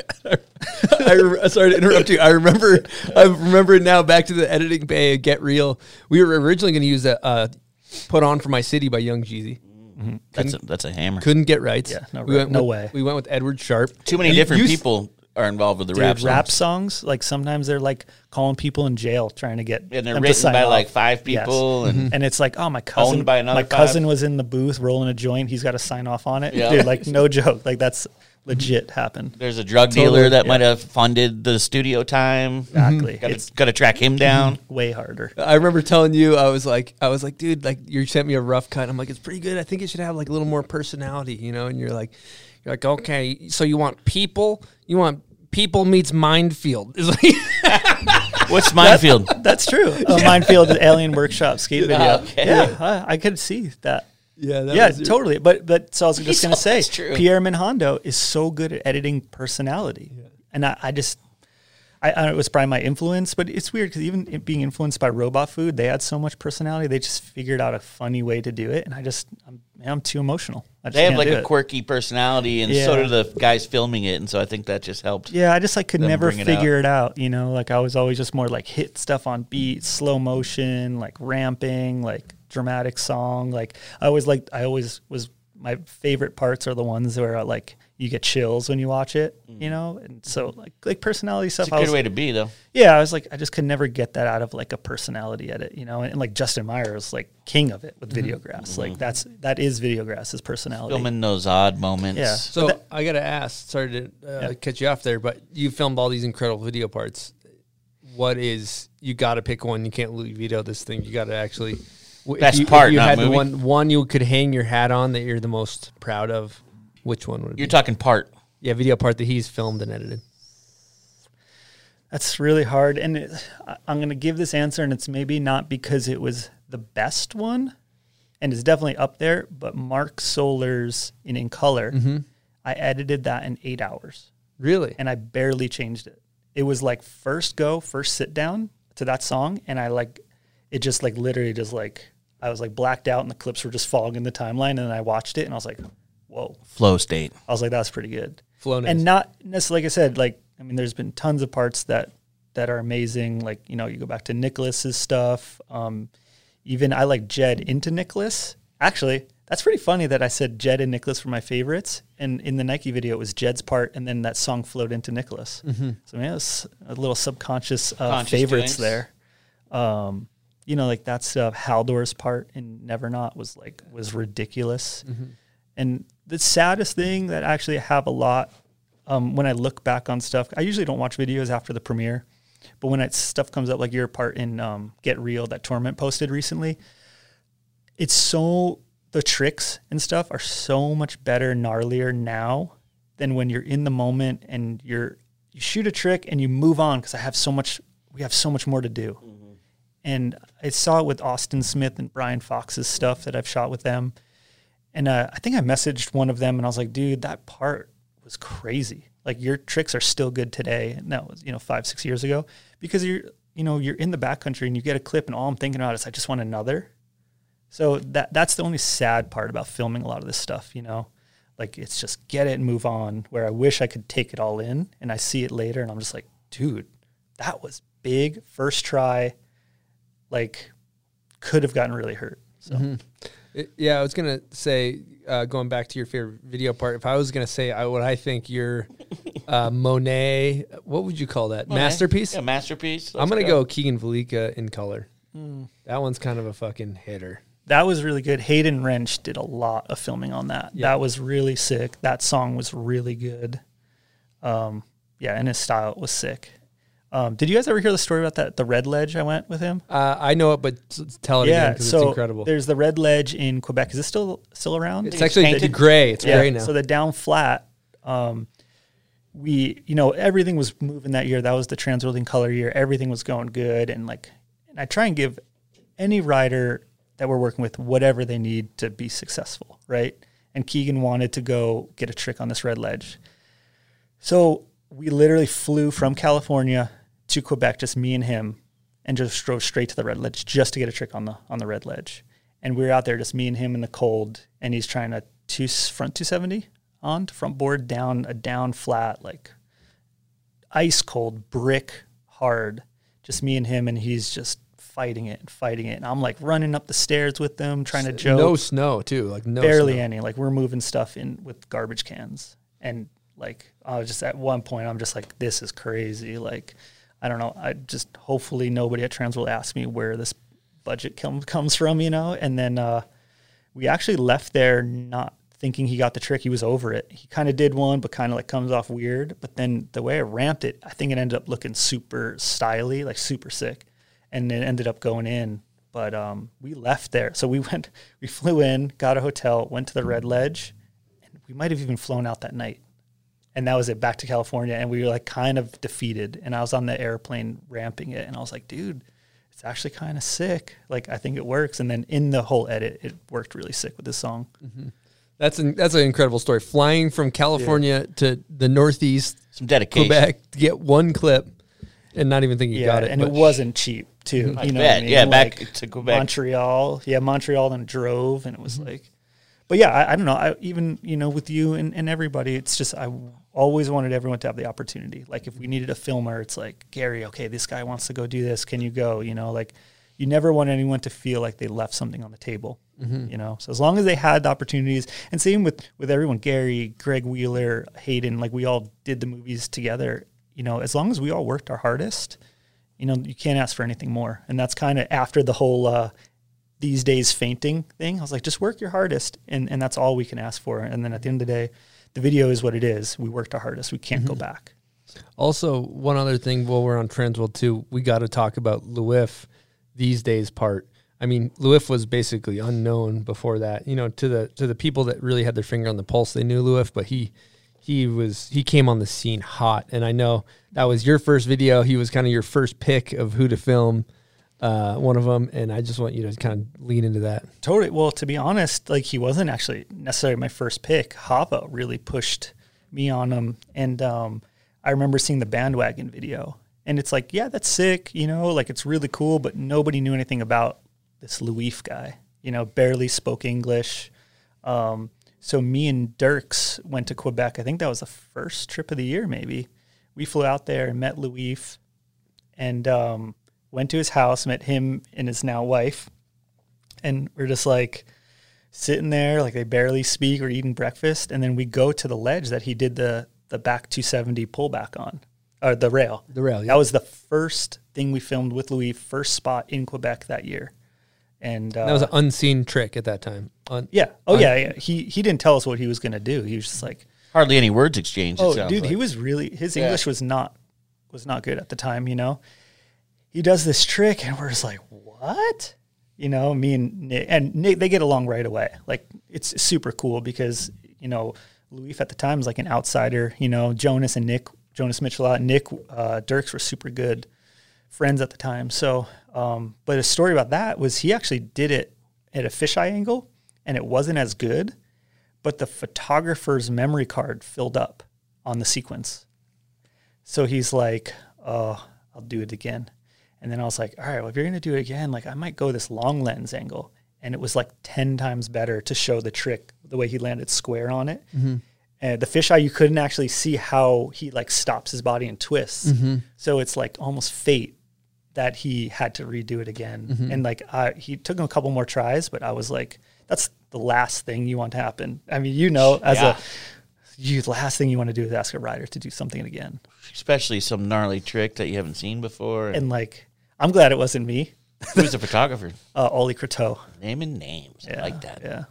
I re- sorry to interrupt you. I remember. I remember now. Back to the editing bay. of Get real. We were originally going to use a uh, "Put On for My City" by Young Jeezy. that's a, that's a hammer. Couldn't get rights. Yeah, no we right- went no with- way. We went with Edward Sharpe. Too many You- different you s- people are involved with the Dude, rap rap, songs. songs, like sometimes they're like calling people in jail trying to get And they're them to written sign by off. like five Yes. people, and mm-hmm. and it's like, oh, my cousin, Owned by another my cousin was in the booth rolling a joint. He's got to sign off on it, Yeah. dude. Like, no joke. Like that's legit happened. there's a drug Totally, dealer that yeah. might have funded the studio time. Exactly. Got It's to track him down. [LAUGHS] way harder. I remember telling you, I was like, I was like, dude, like you sent me a rough cut. I'm like, it's pretty good. I think it should have like a little more personality, you know. And you're like, you're like, okay, so you want people? You want people meets minefield. [LAUGHS] What's Mind Field? That's true. A Mind Field Alien Workshop skate ah, video. Okay. Yeah, I, I could see that. yeah, that yeah, was your- totally. But but so I was [LAUGHS] just gonna say, true. Pierre Minhondo is so good at editing personality, and I, I just. I, I, it was probably my influence, but it's weird because even being influenced by Robot Food, they had so much personality. They just figured out a funny way to do it, and I just I'm, I'm too emotional. I They have like a it. quirky personality, and so Yeah. do the guys filming it, and so I think that just helped. Yeah, I just like could never bring it figure it out. You know, like I was always just more like hit stuff on beat, slow motion, like ramping, like dramatic song. Like I always like I always was. My favorite parts are the ones where uh, like you get chills when you watch it. You mm. know, and so like like personality stuff. It's a I good was, way to be, though. yeah, I was like, I just could never get that out of like a personality edit. You know, and, like Justin Meyer is like king of it with mm-hmm. Videograss. Like mm-hmm. that's that is Videograss's personality. Filming those odd moments. Yeah. So But I gotta ask. Sorry to uh, Yeah. cut you off there, but you filmed all these incredible video parts. What is you got to pick one? You can't Louis veto this thing. You got to actually. W- if Best you, if part, you not had movie. one one you could hang your hat on that you're the most proud of. Which one would it You're be? talking part. yeah, video part that he's filmed and edited. That's really hard, and it, I- I'm going to give this answer, and it's maybe not because it was the best one, and it's definitely up there. But Mark Sollors' in In Color, mm-hmm. I edited that in eight hours, Really? and I barely changed it. It was like first go, first sit down to that song, and I like it just like literally just like I was like blacked out, and the clips were just fogging the timeline, and then I watched it, and I was like, whoa. Flow state. I was like, that's pretty good. Flow nice. And not necessarily, like I said, like, I mean, there's been tons of parts that, that are amazing. Like, you know, you go back to Nicolas's stuff. Um, even I like Jed into Nicolas. Actually, that's pretty funny that I said Jed and Nicolas were my favorites. And in the Nike video, it was Jed's part, and then that song flowed into Nicolas. Mm-hmm. So, I mean, it was a little subconscious uh, Conscious favorites doings. there. Um, you know, like that stuff. Halldor's part in Never Not was like was ridiculous. And the saddest thing that actually I have a lot um, when I look back on stuff, I usually don't watch videos after the premiere, but when it, stuff comes up like your part in um, Get Real that Torment posted recently, it's so the tricks and stuff are so much better, gnarlier now than when you're in the moment and you're you shoot a trick and you move on because I have so much we have so much more to do. And I saw it with Austin Smith and Brian Fox's stuff that I've shot with them. And uh, I think I messaged one of them and I was like, dude, that part was crazy. Like your tricks are still good today. And that was, you know, five, six years ago because you're, you know, you're in the backcountry and you get a clip and all I'm thinking about is I just want another. So that that's the only sad part about filming a lot of this stuff, you know. Like it's just get it and move on. Where I wish I could take it all in and I see it later and I'm just like, dude, that was big first try. Like could have gotten really hurt. So It- yeah, I was gonna say, uh, going back to your favorite video part. If I was gonna say I, what I think your uh, Monet, what would you call that masterpiece? Yeah, masterpiece. I'm gonna go, Keegan Valaika in color. Hmm. That one's kind of a fucking hitter. that was really good. Hayden Rensch did a lot of filming on that. That was really sick. That song was really good. Um, yeah, and his style was sick. Um, did you guys ever hear the story about that the Red Ledge I went with him? Uh, I know it, but s- tell it again yeah, because so it's incredible. there's the Red Ledge in Quebec. Is it still still around? It's actually painted? gray. It's yeah. gray now. So the down flat, um, we you know everything was moving that year. That was the Transworld In Color year. Everything was going good, and like, and I try and give any rider that we're working with whatever they need to be successful, right? And Keegan wanted to go get a trick on this red ledge, so we literally flew from California to Quebec, just me and him, and just drove straight to the red ledge just to get a trick on the on the red ledge. And we were out there, just me and him in the cold, and he's trying to two front 270 on to front board down a down flat like ice cold brick hard, just me and him, and he's just fighting it and fighting it, and I'm like running up the stairs with them, trying to joke no snow too. Like no barely snow. any. Like we're moving stuff in with garbage cans, and like I was just at one point, I'm just like, this is crazy. Like I don't know. I just hopefully nobody at Trans will ask me where this budget com- comes from, you know. And then uh, we actually left there not thinking he got the trick. He was over it. He kind of did one, but kind of like comes off weird. But then the way I ramped it, I think it ended up looking super styly, like super sick, and it ended up going in. But um, we left there, so we [LAUGHS] went. We flew in, got a hotel, went to the Red Ledge, and we might have even flown out that night. And that was it. Back to California, and we were like kind of defeated. And I was on the airplane ramping it, and I was like, dude. It's actually kind of sick. Like I think it works, and then in the whole edit, it worked really sick with this song. That's an that's an incredible story. Flying from California to the Northeast Some dedication. Quebec to get one clip, and not even think you yeah, got it. and but- it wasn't cheap too. I you know, bet. what I mean? Yeah, back Like, to Quebec. Montreal. Yeah, Montreal. Then drove, and it Mm-hmm. was like, but yeah, I, I don't know. I even you know with you and, and everybody, it's just I always wanted everyone to have the opportunity. Like if we needed a filmer, it's like Gary. Okay, this guy wants to go do this. Can you go? You know, like you never want anyone to feel like they left something on the table. Mm-hmm. You know, so as long as they had the opportunities, and same with with everyone, Gary, Greg Wheeler, Hayden, like we all did the movies together. You know, as long as we all worked our hardest, you know, you can't ask for anything more. And that's kind of after the whole uh, these days fainting thing. I was like, just work your hardest, and and that's all we can ask for. And then at the end of the day, the video is what it is. We worked our hardest. We can't go mm-hmm. back. Also, one other thing while we're on Transworld too, we got to talk about Louif these days part. I mean, Louif was basically unknown before that. You know, to the to the people that really had their finger on the pulse, they knew Louif, but he he was he came on the scene hot, and I know that was your first video. He was kind of your first pick of who to film, uh, one of them, and I just want you to kind of lean into that. Totally. Well, to be honest, like he wasn't actually necessarily my first pick. Hava really pushed me on him, and um, I remember seeing the bandwagon video, and it's like, yeah, that's sick, you know, like it's really cool, but nobody knew anything about this Louif guy, you know, barely spoke English. Um, so me and Dirks went to Quebec. I think that was the first trip of the year, maybe. We flew out there and met Louif, and um, went to his house, met him and his now wife, and we're just like sitting there, like they barely speak or eating breakfast, and then we go to the ledge that he did the the back 270 pullback on, or the rail. The rail, yeah. That was the first thing we filmed with Louis, first spot in Quebec that year, and uh, That was an unseen trick at that time. Un- yeah, oh un- yeah, yeah. He he didn't tell us what he was gonna do. He was just like, Hardly any words exchanged. Oh, sounds dude, he was really his Yeah. English was not was not good at the time. You know, he does this trick, and we're just like, what? You know, me and Nick and Nick they get along right away. Like it's super cool because you know Louis at the time was like an outsider. You know, Jonas and Nick, Jonas Michilot, and Nick uh, Dirks were super good friends at the time. So, um, but a story about that was he actually did it at a fisheye angle, and it wasn't as good but the photographer's memory card filled up on the sequence. So he's like, "Oh, I'll do it again." And then I was like, "All right, well, if you're gonna do it again, like I might go this long lens angle." And it was like ten times better to show the trick the way he landed square on it. Mm-hmm. And the fisheye, you couldn't actually see how he like stops his body and twists. Mm-hmm. So it's like almost fate that he had to redo it again. Mm-hmm. And like I, he took him a couple more tries, but I was like, that's the last thing you want to happen. I mean, you know, as Yeah. a you the last thing you want to do is ask a rider to do something again. especially some gnarly trick that you haven't seen before. And like, I'm glad it wasn't me, Who's the photographer? [LAUGHS] uh, Ollie Croteau. Naming names. I Yeah, like that. Yeah,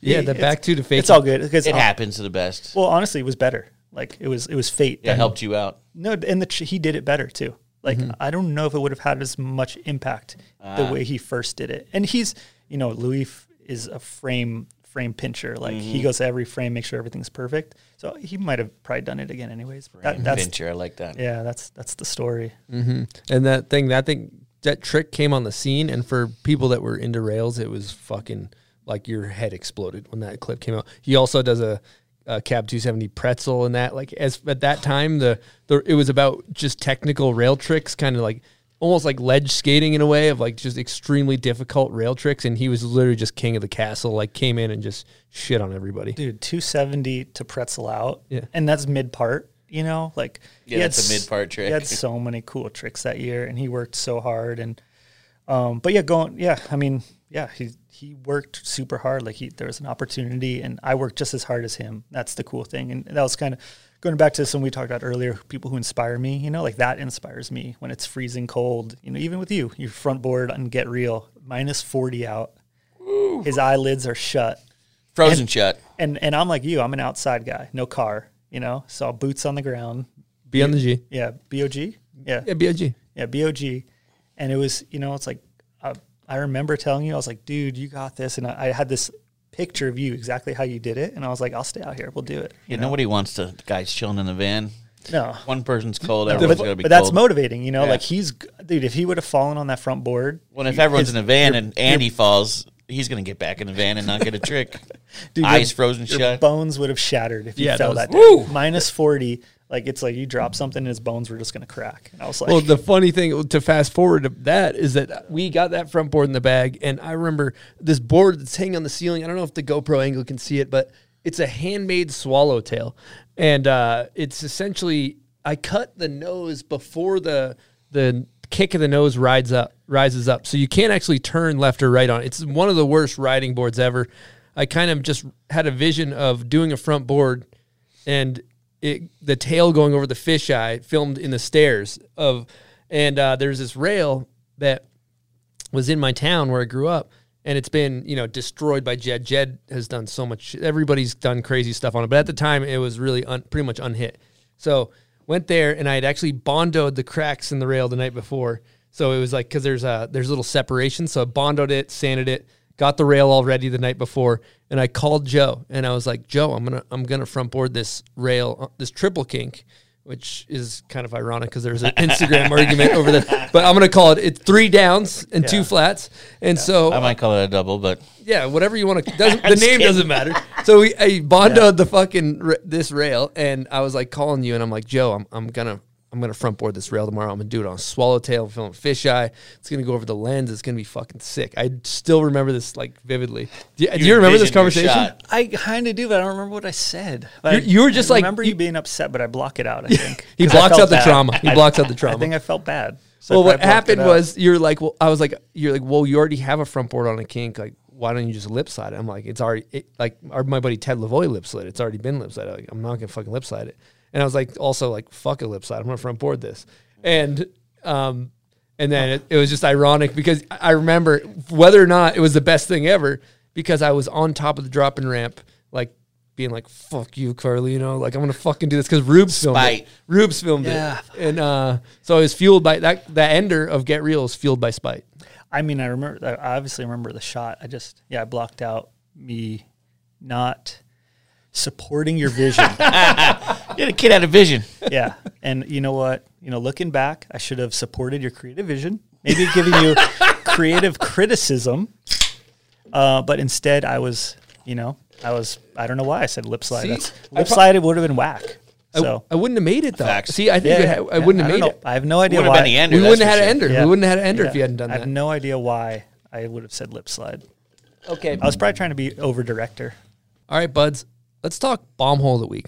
Yeah, the It's- back two to fake. It's all good because It happens to the best. Well, honestly, it was better. Like it was, it was fate. It that- helped you out. No, and the tr- he did it better too. Like Mm-hmm. I don't know if it would have had as much impact the Ah. way he first did it. And he's, you know, Louis f- is a frame frame pincher. Like Mm-hmm. he goes to every frame, make sure everything's perfect. So he might have probably done it again anyways. But that, that's Venture. I like that. yeah, that's that's the story. and that thing, that thing, that trick came on the scene, and for people that were into rails, it was fucking like your head exploded when that clip came out. He also does a, a cab 270 pretzel and that like as at that time the, the it was about just technical rail tricks, kind of like almost like ledge skating in a way of like just extremely difficult rail tricks, and he was literally just king of the castle. Like came in and just shit on everybody. Dude, 270 to pretzel out. Yeah. And that's mid part, you know? Like Yeah, he had that's a s- mid-part trick. He had so many cool tricks that year and he worked so hard and um but yeah, going yeah, I mean, yeah, he he worked super hard. Like he there was an opportunity and I worked just as hard as him. That's the cool thing. And that was kind of going back to something we talked about earlier, people who inspire me, you know, like that inspires me when it's freezing cold. You know, even with you, your front board and get real, minus 40 out. His eyelids are shut Frozen shut. and and I'm like you. I'm an outside guy, no car, you know. So boots on the ground. Be on the G. Yeah, bog. Yeah, Yeah, BOG. yeah, bog. And it was, you know, it's like I, I remember telling you, I was like, dude, you got this, and I, I had this picture of you exactly how you did it, and I was like, I'll stay out here, we'll do it. Yeah, nobody wants to guys chilling in the van. No. One person's cold, But, everyone's gonna be but that's motivating, you know. Yeah. Like he's, dude. If he would have fallen on that front board, well, if everyone's his- in the van and Andy falls, he's gonna get back in the van and not get a trick. [LAUGHS] Dude, your- frozen your shut. bones would have shattered if you Yeah, fell that that, was- day. Minus forty, like it's like you drop something and his bones were just gonna crack. And I was like, Well, the funny thing to fast forward to that is that we got that front board in the bag, and I remember this board that's hanging on the ceiling. I don't know if the GoPro angle can see it, but it's a handmade swallowtail, and uh, it's essentially I cut the nose before the the kick of the nose rides up rises up, so you can't actually turn left or right on it. It's one of the worst riding boards ever. I kind of just had a vision of doing a front board and it the tail going over the fisheye filmed in the stairs of and uh, there's this rail that was in my town where I grew up and it's been you know destroyed by Jed. Jed has done so much. Everybody's done crazy stuff on it, but at the time it was really un, pretty much unhit. So went there and I had actually bondoed the cracks in the rail the night before. So it was like because there's a there's a little separation. So I bondoed it, sanded it, got the rail all ready the night before, and I called Joe and I was like, Joe, I'm gonna I'm gonna front board this rail, uh, this triple kink. Which is kind of ironic because there's an Instagram [LAUGHS] argument over there, but I'm gonna call it it's three downs and two flats, and so I might call it a double, but yeah, whatever you want [LAUGHS] to. The name kidding. doesn't matter. So we I [LAUGHS] bondoed the fucking this rail, and I was like calling you, and I'm like Joe, I'm I'm gonna I'm gonna front board this rail tomorrow. I'm gonna do it on swallowtail, film fisheye. It's gonna go over the lens. It's gonna be fucking sick. I still remember this like vividly. Do you, do you remember this conversation? I kind of do, but I don't remember what I said. You- you were just I like- remember you- you being upset, but I block it out. I [LAUGHS] think He 'Cause I blocks out the bad. trauma. He I- blocks out the [LAUGHS] trauma. I think I felt bad. So well, what probably blocked it happened was you're like, well, I was like, you're like, well, you already have a front board on a kink. Like, why don't you just lip slide it? I'm like, it's already it, like our, my buddy Ted Lavoy lip slid. It's already been lip slid. Like, I'm not gonna fucking lip slide it. And I was like, also like, fuck a lip slide. I'm gonna front board this. And um, and then it, it was just ironic because I I remember whether or not it was the best thing ever because I was on top of the dropping ramp, like being like, "Fuck you, Carlino!" Like I'm gonna fucking do this because Rubes filmed Spite. it. Rubes filmed Yeah. it, and uh, so I was fueled by that. That ender of Get Real is fueled by spite. I mean, I remember. I obviously remember the shot. I just, yeah, I blocked out me not supporting your vision. [LAUGHS] Get a kid out of vision. [LAUGHS] yeah, and you know what? You know, looking back, I should have supported your creative vision. Maybe giving you [LAUGHS] creative criticism, uh, but instead, I was, you know, I was. I don't know why I said lip slide. See, That's, lip pro- slide it would have been whack. I- So I, wouldn't have made it though. Facts. See, I think yeah, it I yeah, wouldn't have don't made know. it. I have no idea Would have why. been the ender. We wouldn't have for had an ender. Yeah. We wouldn't have had an ender Yeah. if you hadn't done that. I have no idea why I would have said lip slide. Okay. I was probably trying to be over director. All right, buds. Let's talk bomb hole of the week.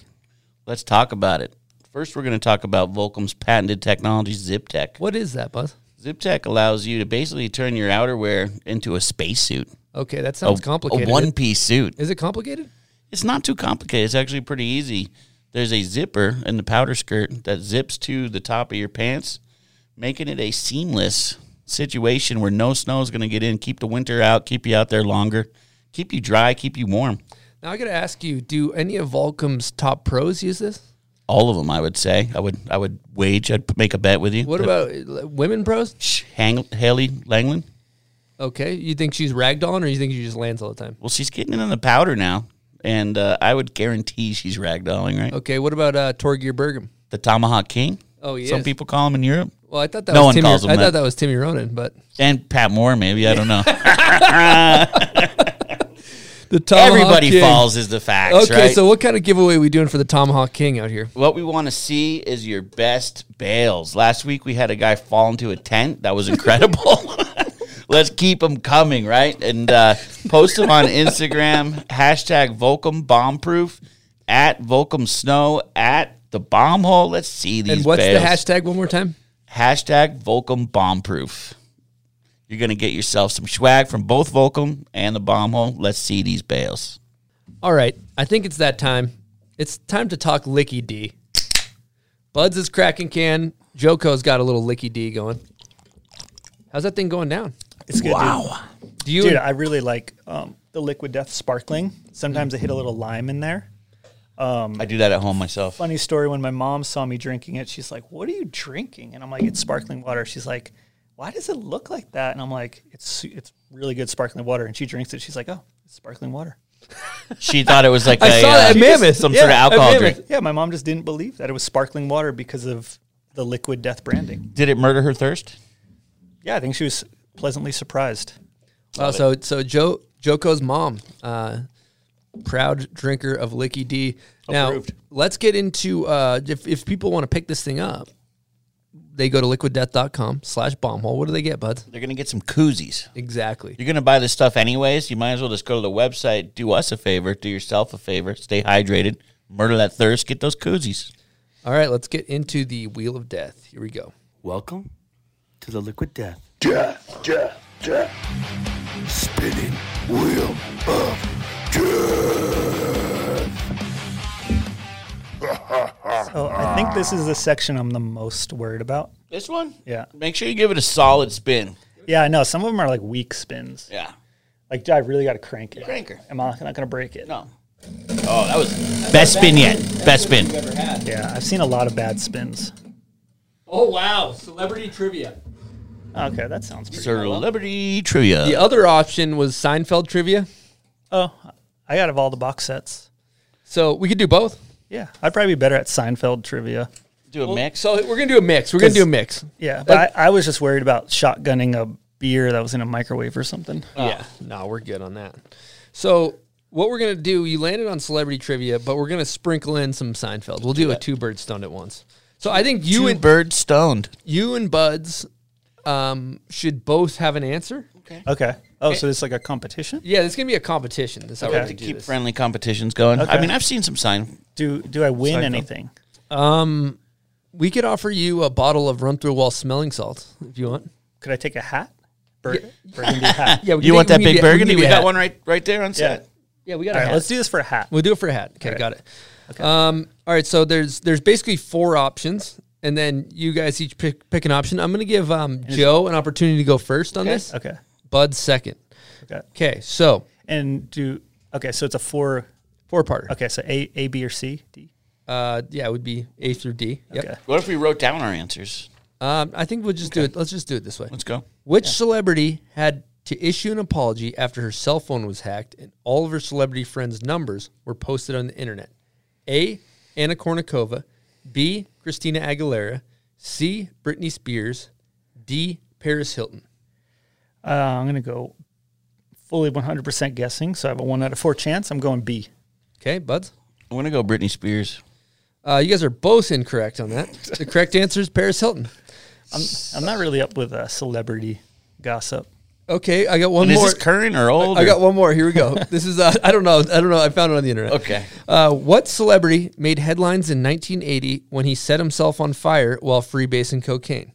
Let's talk about it. First, we're going to talk about Volcom's patented technology, ZipTech. What is that, Buzz? ZipTech allows you to basically turn your outerwear into a spacesuit. Okay, that sounds a, complicated. A one-piece suit. Is it complicated? It's not too complicated. It's actually pretty easy. There's a zipper in the powder skirt that zips to the top of your pants, making it a seamless situation where no snow is going to get in, keep the winter out, keep you out there longer, keep you dry, keep you warm. Now I got to ask you: Do any of Volcom's top pros use this? All of them, I would say. I would, I would wage. I'd make a bet with you. What about uh, women pros? Hang, Hailey Langland? Okay, you think she's ragdolling, or you think she just lands all the time? Well, she's getting in the powder now, and uh, I would guarantee she's ragdolling, right? Okay, what about uh, Torgeir Bergrem? The Tomahawk King. Oh, he Some is. people call him in Europe, Well, I thought that No was one Timmy. calls him I that. thought that was Timmy Ronan, but and Pat Moore, maybe I don't know. [LAUGHS] [LAUGHS] the Tomahawk Everybody King. falls is the facts, Okay, right? so what kind of giveaway are we doing for the Tomahawk King out here? what we want to see is your best bails. Last week we had a guy fall into a tent. That was incredible. [LAUGHS] Let's keep them coming, right? And uh, post them on Instagram. Hashtag Volcom Bombproof at Volcom Snow at the bomb hole. Let's see these. And what's bails. the hashtag one more time? Hashtag Volcom Bombproof. You're gonna get yourself some swag from both Volcom and the bomb hole. Let's see these bales. All right, I think it's that time. It's time to talk Licky D. Buds is cracking can. Joko's got a little Licky D going. How's that thing going down? It's good. Wow. Do you? Dude, I really like um, the Liquid Death sparkling. Sometimes I hit a little lime in there. I do that at home myself. Funny story when my mom saw me drinking it, she's like, What are you drinking? And I'm like, It's sparkling water. She's like, Why does it look like that? And I'm like, It's it's really good sparkling water. And she drinks it. She's like, Oh, it's sparkling water. [LAUGHS] She thought it was like I a, saw uh, that at Mammoth. some Yeah, sort of at alcohol drink. Yeah, my mom just didn't believe that it was sparkling water because of the Liquid Death branding. Did it murder her thirst? Yeah, I think she was pleasantly surprised. Oh, so so Joe Joko's mom, uh, proud drinker of Licky D. Now Approved. let's get into uh, if if people want to pick this thing up, they go to liquiddeath.com slash bombhole. What do they get, bud? They're gonna get some koozies. Exactly. You're gonna buy this stuff anyways. You might as well just go to the website, do us a favor, do yourself a favor, stay hydrated, murder that thirst, get those koozies. All right, let's get into the wheel of death. Here we go. Welcome to the liquid death. Death, death, death. Spinning wheel of So I think this is the section I'm the most worried about. This one? Yeah. Make sure you give it a solid spin. Yeah, I know. Some of them are like weak spins. Yeah. Like do I really got to crank it. Cranker. I'm not, not going to break it. No. Oh, that was best spin yet. Best spin. Yeah, I've seen a lot of bad spins. Oh wow, celebrity trivia. Okay, that sounds pretty cool. Celebrity trivia. The other option was Seinfeld trivia. Oh, I got of all the box sets. So we could do both. Yeah, I'd probably be better at Seinfeld trivia. Do a mix. So we're gonna do a mix. We're gonna do a mix. Yeah, but I, I was just worried about shotgunning a beer that was in a microwave or something. Yeah, no, we're good on that. So what we're gonna do? You landed on celebrity trivia, but we're gonna sprinkle in some Seinfeld. We'll do a two bird stoned at once. So I think you Two and bird stoned. you and Buds um, should both have an answer. Okay. Okay. Oh, so it's like a competition? Yeah, this is gonna be a competition. That's how we're gonna To do keep this. friendly competitions going. I mean, I've seen some sign. Do do I win Seinfeld. anything? Um, we could offer you a bottle of run through wall smelling salts if you want. Could I take a hat? Bur- Burgundy hat. [LAUGHS] Yeah, we You want take- that we big burgundy? We got one right right there on set. Yeah, we got All a right, hat. let's do this for a hat. We'll do it for a hat. Okay, All right. got it. Um, all right, so there's there's basically four options, and then you guys each pick pick an option. I'm gonna give um, Joe an opportunity to go first on this. Okay. Bud second. Okay. Okay, so And do okay, so it's a four four part. okay, so A A B or C? D. Uh, yeah, it would be A through D. Yep. Okay. What if we wrote down our answers? Um, I think we'll just do it. Let's just do it this way. Let's go. Which celebrity had to issue an apology after her cell phone was hacked and all of her celebrity friends' numbers were posted on the internet? A. Anna Kournikova. B. Christina Aguilera. C. Britney Spears. D. Paris Hilton. Uh, I'm gonna go fully 100 percent guessing, so I have a one out of four chance. I'm going B. Okay, buds. I'm gonna go Britney Spears. Uh, you guys are both incorrect on that. the correct answer is Paris Hilton. I'm I'm not really up with uh, celebrity gossip. Okay, I got one And is more. this current or old? I or- got one more. Here we go. [LAUGHS] this is uh, I don't know. I don't know. I found it on the internet. Okay. Uh, what celebrity made headlines in 1980 when he set himself on fire while freebasing cocaine?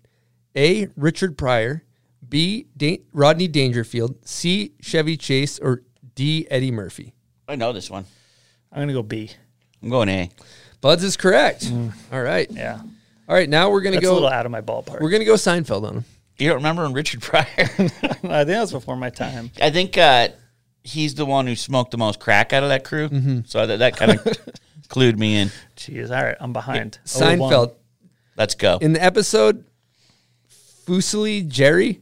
A. Richard Pryor. B. Da- Rodney Dangerfield. C. Chevy Chase. Or D. Eddie Murphy. I know this one. I'm gonna go B. I'm going A. Buds is correct. All right. Yeah, All right. Now we're gonna that's a go. little out of my ballpark. We're gonna go Seinfeld on him. You don't remember Richard Pryor? [LAUGHS] I think that was before my time. I think uh, he's the one who smoked the most crack out of that crew. So that, that kind of [LAUGHS] clued me in. Jeez, all right, I'm behind. Oh, Seinfeld Let's go. in the episode Fusilli Jerry.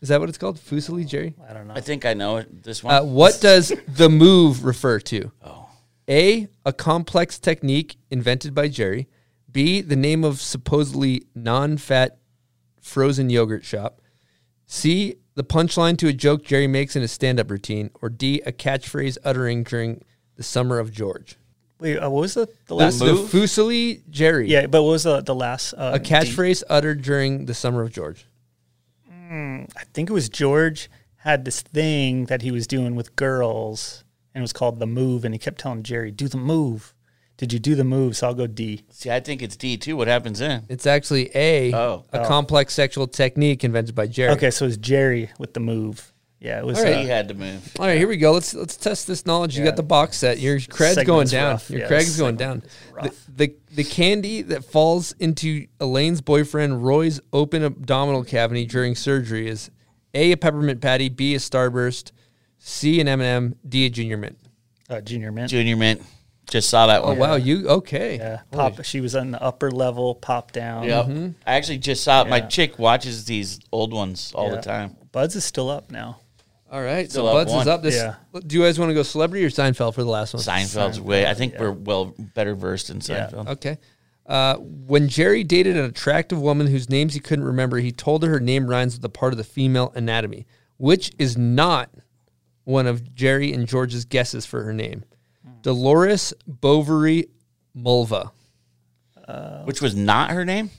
Is that what it's called? Fusilli Jerry. I don't know. I think I know it. This one. Uh, what does the move refer to? Oh. A. A complex technique invented by Jerry. B. The name of supposedly non fat frozen yogurt shop. C. The punchline to a joke Jerry makes in his stand up routine. Or D. A catchphrase uttering during the summer of George. Wait, uh, what was the, the That's last? the Fusilli Jerry. Yeah, but what was the the last? Uh, A D? catchphrase uttered during the summer of George. I think it was George had this thing that he was doing with girls, and it was called the move, and he kept telling Jerry, "Do the move." Did you do the move? So I'll go D. See, I think it's D too. What happens then? It's actually A. Oh. A complex sexual technique invented by Jerry. Okay, so it's Jerry with the move. Yeah, it was. All right. He had to move. All right, here we go. Let's let's test this knowledge. You got the box set. Your cred's going down. rough. Your Yeah, cred's going down. is The, rough. the the candy that falls into Elaine's boyfriend Roy's open abdominal cavity during surgery is A a peppermint patty, B a starburst, C an M&M, D a junior mint. uh, junior mint. Junior Mint. Just saw that Oh one. wow, you okay? Yeah, pop. She was on the upper level, pop down. Yep. I actually just saw it. My chick watches these old ones all the time. Buds is still up now. All right, Still so up Buds is up. This. Yeah. Do you guys want to go celebrity or Seinfeld for the last one? Seinfeld's way. I think we're well better versed in Yeah. Seinfeld. Okay. Uh, when Jerry dated an attractive woman whose names he couldn't remember, he told her her name rhymes with a part of the female anatomy, which is not one of Jerry and George's guesses for her name. Dolores Bovary Mulva, Which was not her name.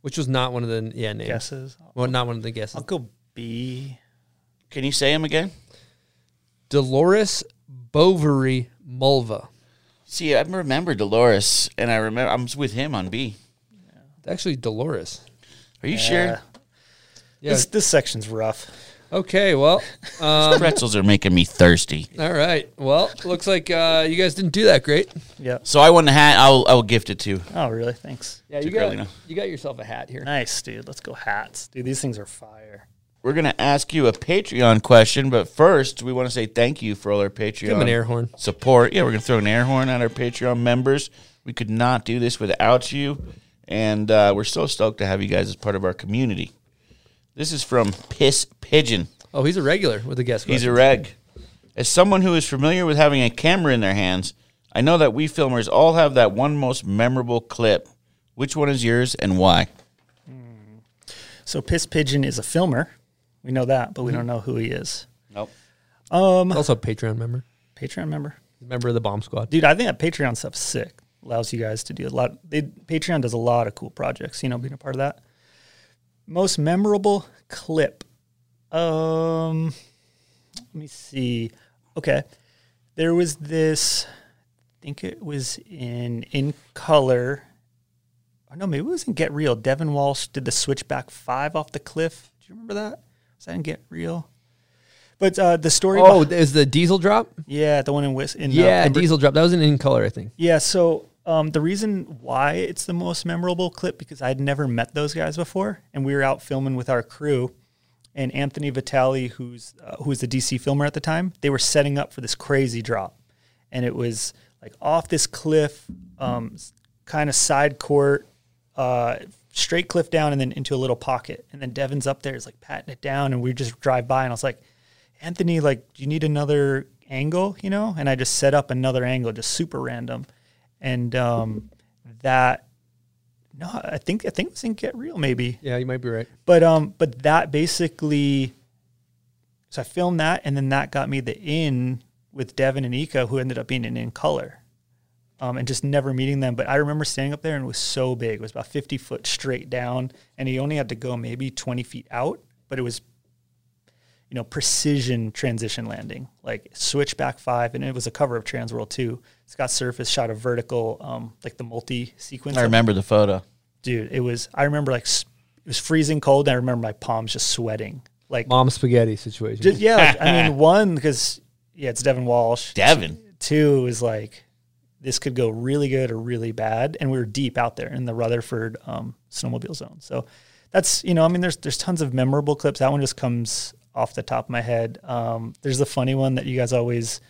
which was not one of the yeah names. Guesses. Well, not one of the guesses. I'll go B. Can you say him again? Dolores Bovary Mulva. See, I remember Dolores, and I remember I was with him on B. Actually, Dolores. Are you sure? Yeah. This this section's rough. Okay. Well. Um, Pretzels are making me thirsty. all right. Well, looks like uh, you guys didn't do that great. Yeah. So I won the hat. I'll I'll gift it to. you. Oh, really? Thanks. Yeah, Too you got early now. you got yourself a hat here. Nice, dude. Let's go hats. Dude, these things are fire. We're gonna ask you a Patreon question, but first we want to say thank you for all our Patreon Give him an air horn. support. Yeah, we're gonna throw an air horn at our Patreon members. We could not do this without you, and uh, we're so stoked to have you guys as part of our community. This is from Piss Pigeon. Oh, he's a regular with the guest. He's a reg. As someone who is familiar with having a camera in their hands, I know that we filmers all have that one most memorable clip. Which one is yours and why? So Piss Pigeon is a filmer. We know that, but we don't know who he is. Nope. Um, also a Patreon member, Patreon member. member of the Bomb Squad. Dude, I think that Patreon stuff's sick. Allows you guys to do a lot. They, Patreon does a lot of cool projects. You know, being a part of that. Most memorable clip. Um, let me see. Okay, there was this. I think it was in in color. Or no, maybe it was in Get Real. Devin Walsh did the switchback five off the cliff. Do you remember that? Was that Get Real? But uh, the story. Oh, is the Diesel drop? yeah, the one in Wis- in uh, Yeah, Pember- Diesel drop. That was an in color, I think. yeah, so um, the reason why it's the most memorable clip because I'd never met those guys before, and we were out filming with our crew, and Anthony Vitale, who's uh, who was the DC filmer at the time, they were setting up for this crazy drop, and it was like off this cliff, um, kind of side court, uh, straight cliff down, and then into a little pocket, and then Devin's up there is like patting it down, and we just drive by, and I was like, Anthony, like, do you need another angle? You know, and I just set up another angle, just super random, and um, that. No, I think I think it was in Get Real, maybe. Yeah, you might be right. But um, but that basically, so I filmed that, and then that got me the in with Devin and Ika, who ended up being an in color, um, and just never meeting them. But I remember standing up there, and it was so big. It was about fifty foot straight down, and he only had to go maybe twenty feet out, but it was, you know, precision transition landing, like switchback five, and it was a cover of Transworld too. Scott Serfas shot a vertical, um, like the multi sequence. I remember the photo. dude. It was. I remember like it was freezing cold. And I remember my palms just sweating. Like, Mom spaghetti situation. just, yeah. like, I mean, [LAUGHS] one because yeah, it's Devin Walsh. Devin. Two is like this could go really good or really bad, and we were deep out there in the Rutherford um, snowmobile zone. So that's you know, I mean, there's there's tons of memorable clips. That one just comes off the top of my head. Um, there's the funny one that you guys always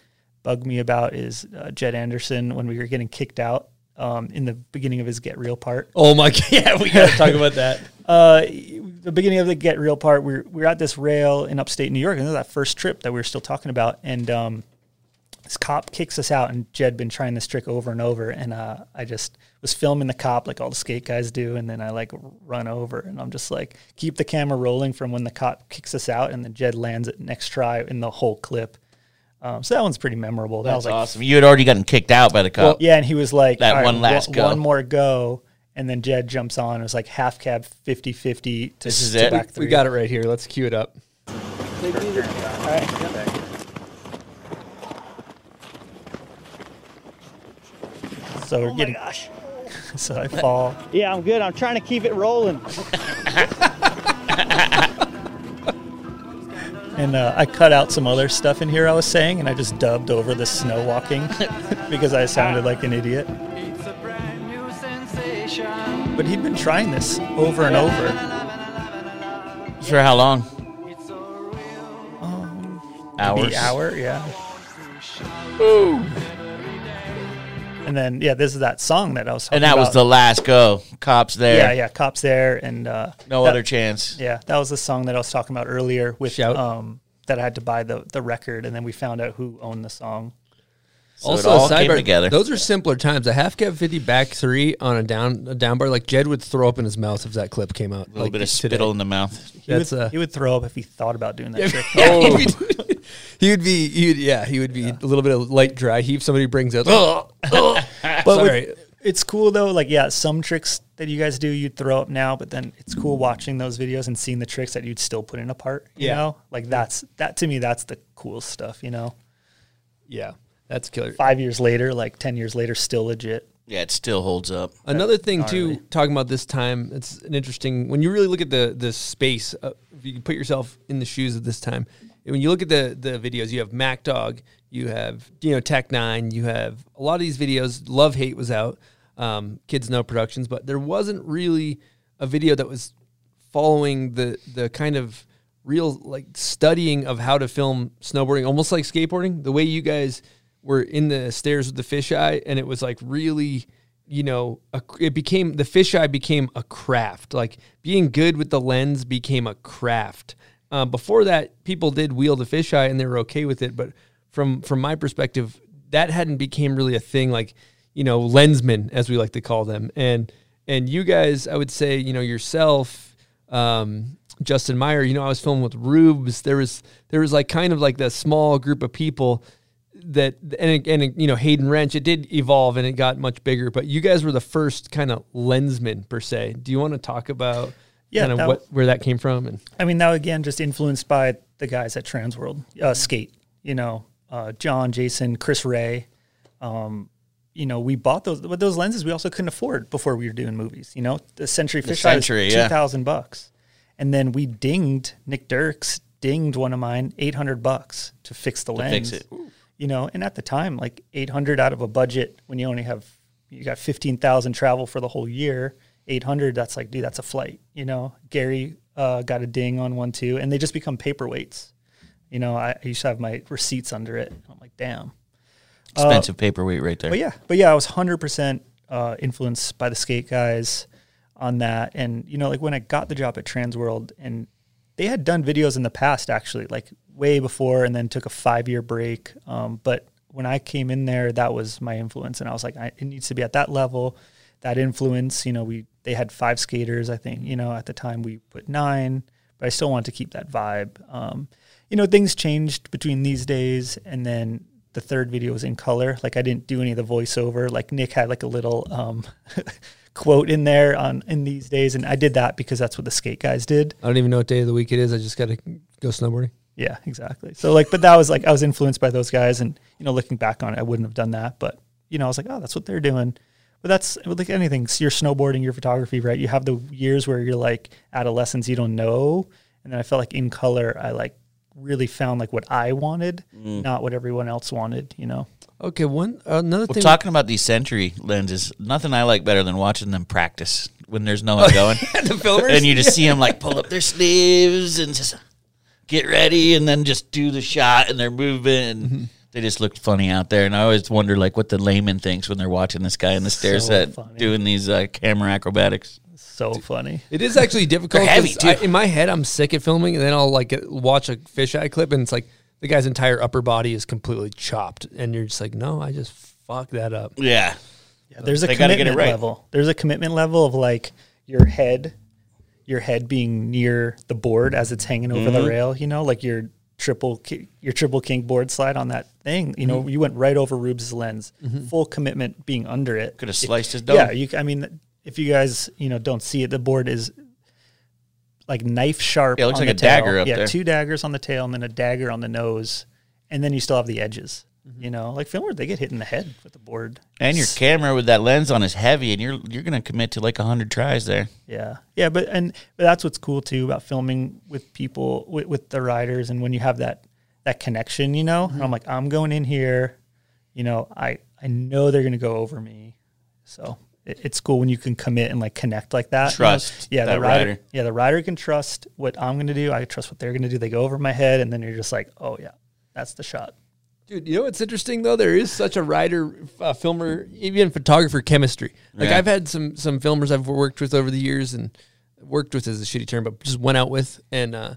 bug me about is uh, Jed Anderson when we were getting kicked out um, in the beginning of his Get Real part. oh my god! [LAUGHS] Yeah, we gotta talk about that. [LAUGHS] Uh, the beginning of the Get Real part, we we're, we we're at this rail in upstate New York, and this is that first trip that we were still talking about, and um, this cop kicks us out, and Jed been trying this trick over and over, and uh, I just was filming the cop like all the skate guys do, and then I like run over, and I'm just like keep the camera rolling from when the cop kicks us out, and then Jed lands it next try in the whole clip. Um, so that one's pretty memorable. That That's was like awesome. You had already gotten kicked out by the cop. yeah, and he was like, That "All one last one, go." one more go. And then Jed jumps on. It was like half cab 50 50 to, This is to it? back We three. got it right here. Let's cue it up. So we're getting. gosh. [LAUGHS] So I fall. Yeah, I'm good. I'm trying to keep it rolling. [LAUGHS] And uh, I cut out some other stuff in here I was saying, and I just dubbed over the snow walking [LAUGHS] because I sounded like an idiot. But he'd been trying this over and over. For how long? Hours. Maybe hour, yeah. And then, yeah, this is that song that I was talking And that was the last go. Cops there. Yeah, yeah, cops there, and uh, No that- other chance. Yeah, that was the song that I was talking about earlier with Shout. um that I had to buy the the record, and then we found out who owned the song. So it also, all a came sidebar, together. Those are simpler times. A half cab fifty back three on a down a down bar, like Jed would throw up in his mouth if that clip came out. A little like bit of today. spittle in the mouth. He That's would, uh, he would throw up if he thought about doing that [LAUGHS] trick. yeah, he, would, [LAUGHS] he would be, he would, yeah, he would be a little bit of light dry heave. Somebody brings out, oh, [LAUGHS] But sorry. with- it's cool though. Like, yeah, some tricks that you guys do, you'd throw up now, but then it's cool watching those videos and seeing the tricks that you'd still put in a part. You Yeah. know, like that's that to me, that's the cool stuff. You know, yeah, that's killer. five years later, like ten years later, still legit. Yeah, it still holds up. Another thing too, talking about this time, it's an interesting when you really look at the the space. Uh, if you can put yourself in the shoes of this time, when you look at the the videos, you have Mack Dawg, you have you know Technine, you have a lot of these videos. Love Hate was out, um, Kids Know Productions, but there wasn't really a video that was following the the kind of real like studying of how to film snowboarding, almost like skateboarding. The way you guys were in the stairs with the fisheye, and it was like really you know, a, it became the fisheye became a craft. Like being good with the lens became a craft. Um, before that, people did wield a fisheye and they were okay with it. But from from my perspective, that hadn't became really a thing. Like you know, lensmen as we like to call them, and and you guys, I would say, you know, yourself, um, Justin Meyer. You know, I was filming with Rubes. There was there was like kind of like that small group of people that and and you know Hayden Rensch. It did evolve and it got much bigger, but you guys were the first kind of lensman per se. Do you want to talk about Yeah, kind of that- what where that came from and I mean, now again, just influenced by the guys at Transworld, uh, Skate. You know, uh, John, Jason, Chris Ray. Um, you know, we bought those, but those lenses we also couldn't afford before we were doing movies. You know, the Century The Fish Century, was yeah. two thousand bucks, and then we dinged Nick Dirks dinged one of mine eight hundred bucks to fix the To lens. fix it. You know, and at the time, like eight hundred out of a budget when you only have you got fifteen thousand travel for the whole year. Eight hundred, that's like, dude, that's a flight. You know, Gary uh, got a ding on one too, and they just become paperweights. You know, I, I used to have my receipts under it. I'm like, damn. Uh, Expensive paperweight right there. But yeah, but yeah, I was hundred percent uh, influenced by the skate guys on that, and you know, like when I got the job at Transworld, and they had done videos in the past actually, like way before, and then took a five year break. Um, but when I came in there, that was my influence, and I was like, I, it needs to be at that level, that influence. You know, we they had five skaters, I think. You know, at the time we put nine, but I still wanted to keep that vibe. Um, you know, things changed between these days, and then the third video was in color. Like I didn't do any of the voiceover. Like Nick had like a little um, [LAUGHS] quote in there on in these days, and I did that because that's what the skate guys did. I don't even know what day of the week it is. I just got to go snowboarding. Yeah, exactly. So like, but that was like I was influenced by those guys, and you know, looking back on it, I wouldn't have done that. But you know, I was like, oh, that's what they're doing. But that's like anything. So you're snowboarding, your photography, right? You have the years where you're like adolescence, you don't know, and then I felt like in color, I like really found like what I wanted, Mm. not what everyone else wanted. You know. Okay, one another Well, thing. talking about these Century lenses, nothing I like better than watching them practice when there's no one going. [LAUGHS] the filmers, and you just see them like pull up their sleeves and just get ready, and then just do the shot, and they're moving. And Mm-hmm. They just looked funny out there, and I always wonder like what the layman thinks when they're watching this guy in the stair So set funny. doing these uh, camera acrobatics. So funny. It is actually difficult. They're I- in my head, I'm sick at filming, and then I'll like watch a fisheye clip, and it's like the guy's entire upper body is completely chopped, and you're just like, no, I just fucked that up. Yeah, Yeah, there's a They gotta get commitment it right. level. There's a commitment level of like your head, your head being near the board as it's hanging over Mm-hmm. the rail. You know, like your triple your triple king board slide on that thing. You know, Mm-hmm. you went right over Rube's lens. Full commitment being under it. Could have It- sliced his dome. Yeah, you. c- I mean, if you guys you know don't see it, the board is like knife sharp. Yeah, it looks like a tail. dagger up yeah, there. two daggers on the tail and then a dagger on the nose, and then you still have the edges. Mm-hmm. You know, like filmers, they get hit in the head with the board. and your camera with that lens on is heavy, and you're you're gonna commit to like hundred tries there. Yeah, yeah, but and but that's what's cool too about filming with people with, with the riders, and when you have that that connection, you know, I'm like, I'm going in here, you know, I I know they're gonna go over me, so it's cool when you can commit and like connect like that. you know? Trust yeah, that the rider, rider. yeah, the rider can trust what I'm gonna do. I trust what they're gonna do. They go over my head, and then you're just like, oh yeah, that's the shot. Dude, you know what's interesting though? There is such a writer, uh, filmer, even photographer chemistry. Like Yeah. I've had some some filmers I've worked with over the years, and worked with is a shitty term, but just went out with, and uh,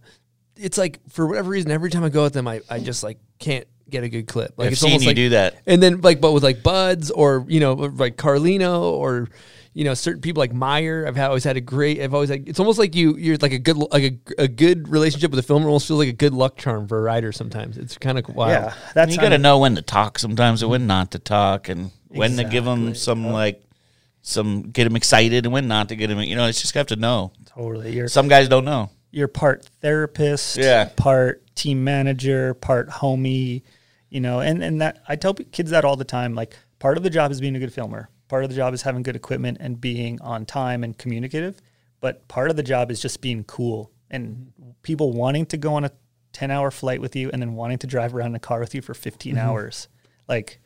it's like for whatever reason, every time I go with them, I, I just like can't get a good clip. Like I've it's seen almost you like, do that. and then like but with like Buds or you know like Carlino or you know certain people like Meyer. I've had, always had a great. I've always like it's almost like you you're like a good like a, a good relationship with a filmer almost feels like a good luck charm for a writer. Sometimes it's kind of wild. Yeah, that's you got to know when to talk sometimes and when not to talk, and when to give them Exactly. some like some get them excited and when not to get them. You know, it's just have to know. totally. You're Some guys don't know. you're part therapist, Yeah. part team manager, part homie, you know, and, and that I tell kids that all the time. Like part of the job is being a good filmer. Part of the job is having good equipment and being on time and communicative. But part of the job is just being cool and people wanting to go on a 10 hour flight with you and then wanting to drive around in a car with you for 15 mm-hmm. hours. Like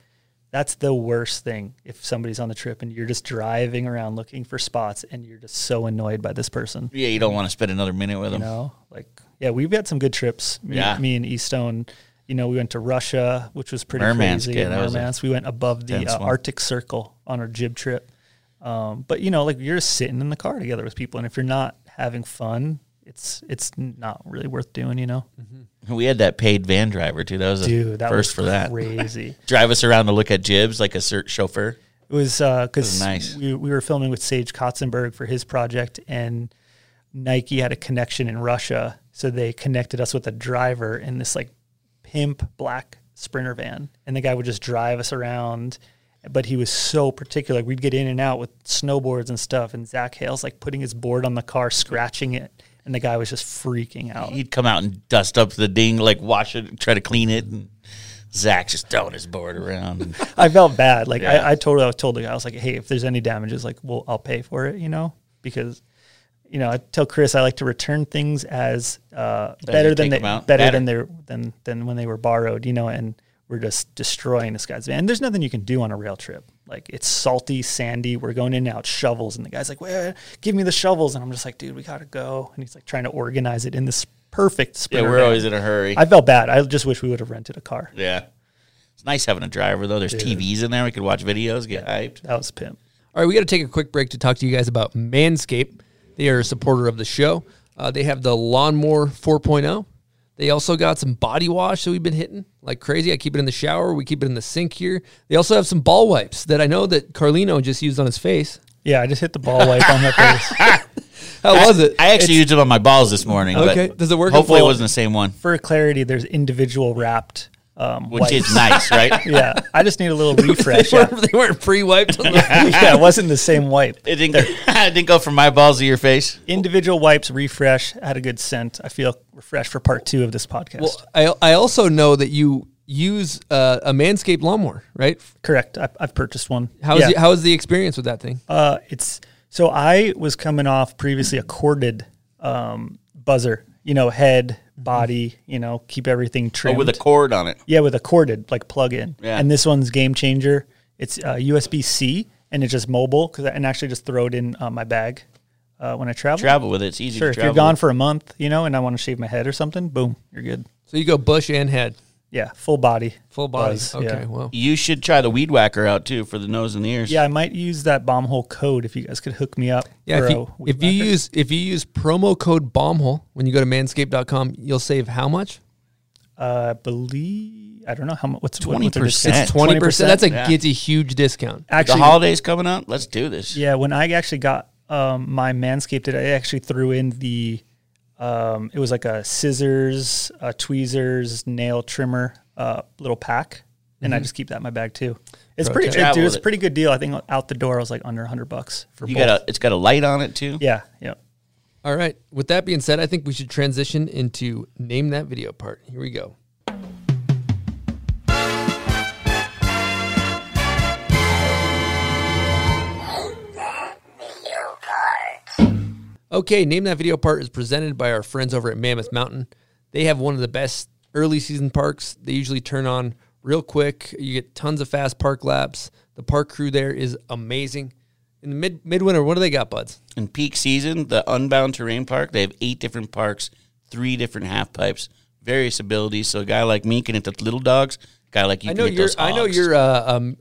that's the worst thing if somebody's on the trip and you're just driving around looking for spots and you're just so annoyed by this person Yeah, you don't want to spend another minute with you them. No, like yeah we've had some good trips me, Yeah. me and eastone you know we went to russia which was pretty Murmansk, crazy yeah, Murmansk. we went above the uh, arctic circle on our jib trip Um, but you know, like you're just sitting in the car together with people, and if you're not having fun, it's it's not really worth doing. You know, We had that paid van driver too. That was a dude, that first was for that. crazy. [LAUGHS] Drive us around to look at jibs like a chauffeur. It was because was nice. we, we were filming with Sage Kotsenburg for his project, and Nike had a connection in Russia, so they connected us with a driver in this like pimp black sprinter van, and the guy would just drive us around. But he was so particular. We'd get in and out with snowboards and stuff, and Zak Hale's like putting his board on the car, scratching it, and the guy was just freaking out. He'd come out and dust up the ding, like wash it, try to clean it, and Zak's just throwing his board around. [LAUGHS] I felt bad. Like Yeah. I, I told I told the guy, I was like, hey, if there's any damages, like, well, I'll pay for it, you know, because, you know, I tell Chris I like to return things as uh, Better better than they better, Better. than they than than when they were borrowed, you know, and we're just destroying this guy's van. There's nothing you can do on a rail trip. Like it's salty, sandy. We're going in and out shovels, and the guy's like, "Well, give me the shovels," and I'm just like, "Dude, we gotta go." And he's like trying to organize it in this perfect. yeah, Sprinter we're van. always in a hurry. I felt bad. I just wish we would have rented a car. yeah. It's nice having a driver though. There's TVs in there. We could watch videos, get hyped. That was pimp. All right, we got to take a quick break to talk to you guys about Manscaped. They are a supporter of the show. Uh, they have the Lawnmower 4.0. They also got some body wash that we've been hitting like crazy. I keep it in the shower. We keep it in the sink here. They also have some ball wipes that I know that Carlino just used on his face. Yeah, I just hit the ball wipe on my face. [LAUGHS] How was it? I actually used it on my balls this morning. Okay. but Does it work? Hopefully, it wasn't the same one, For clarity, there's individual wrapped, um, which wipes. is nice, right? [LAUGHS] yeah, I just need a little [LAUGHS] refresh. yeah. weren't, they weren't pre-wiped. on the- yeah, [LAUGHS] it wasn't the same wipe. It didn't. it didn't go from my balls to your face. Individual wipes, refresh, had a good scent. I feel refreshed for part two of this podcast. well, I, I also know that you use uh, a Manscaped lawnmower, right? Correct. I, I've purchased one. How's, Yeah. the, how's the experience with that thing? Uh, it's so I was coming off previously a corded um, buzzer. You know, head, body. You know, keep everything Oh, trimmed with a cord on it. Yeah, with a corded like plug in. Yeah. And this one's game changer. It's uh, USB C and it's just mobile because I and actually just throw it in uh, my bag uh, when I travel. Travel with it. It's easy Sure, to if you're gone with. for a month, you know, and I want to shave my head or something, boom, you're good. So you go bush and head, Yeah, full body. full body. Buzz, okay, yeah. well, You should try the weed whacker out too for the nose and the ears. Yeah, I might use that bomb hole code if you guys could hook me up. yeah. for If a you, weed if you use if you use promo code bombhole when you go to manscaped.com, you'll save how much? uh, I believe I don't know how much. What's what- what's their 20%. It's Twenty percent. That's a Yeah. gets a huge discount. the actually holidays coming up. Let's do this. Yeah, when I actually got um, my Manscaped, it, I actually threw in the. Um, it was like a scissors, uh, tweezers, nail trimmer, uh, little pack, and I just keep that in my bag too. It's Pro pretty, it, Travel dude. It's a pretty good deal. I think out the door I was like under hundred bucks for You both. got a. It's got a light on it too. yeah, yeah. All right. With that being said, I think we should transition into name that video part. Here we go. Okay, name that video part is presented by our friends over at Mammoth Mountain. They have one of the best early season parks. They usually turn on real quick. You get tons of fast park laps. The park crew there is amazing. In the mid midwinter, what do they got, buds? In peak season, the Unbound Terrain Park, they have eight different parks, three different half pipes, various abilities. So a guy like me can hit the little dogs. A guy like you I can know you're I know you're a,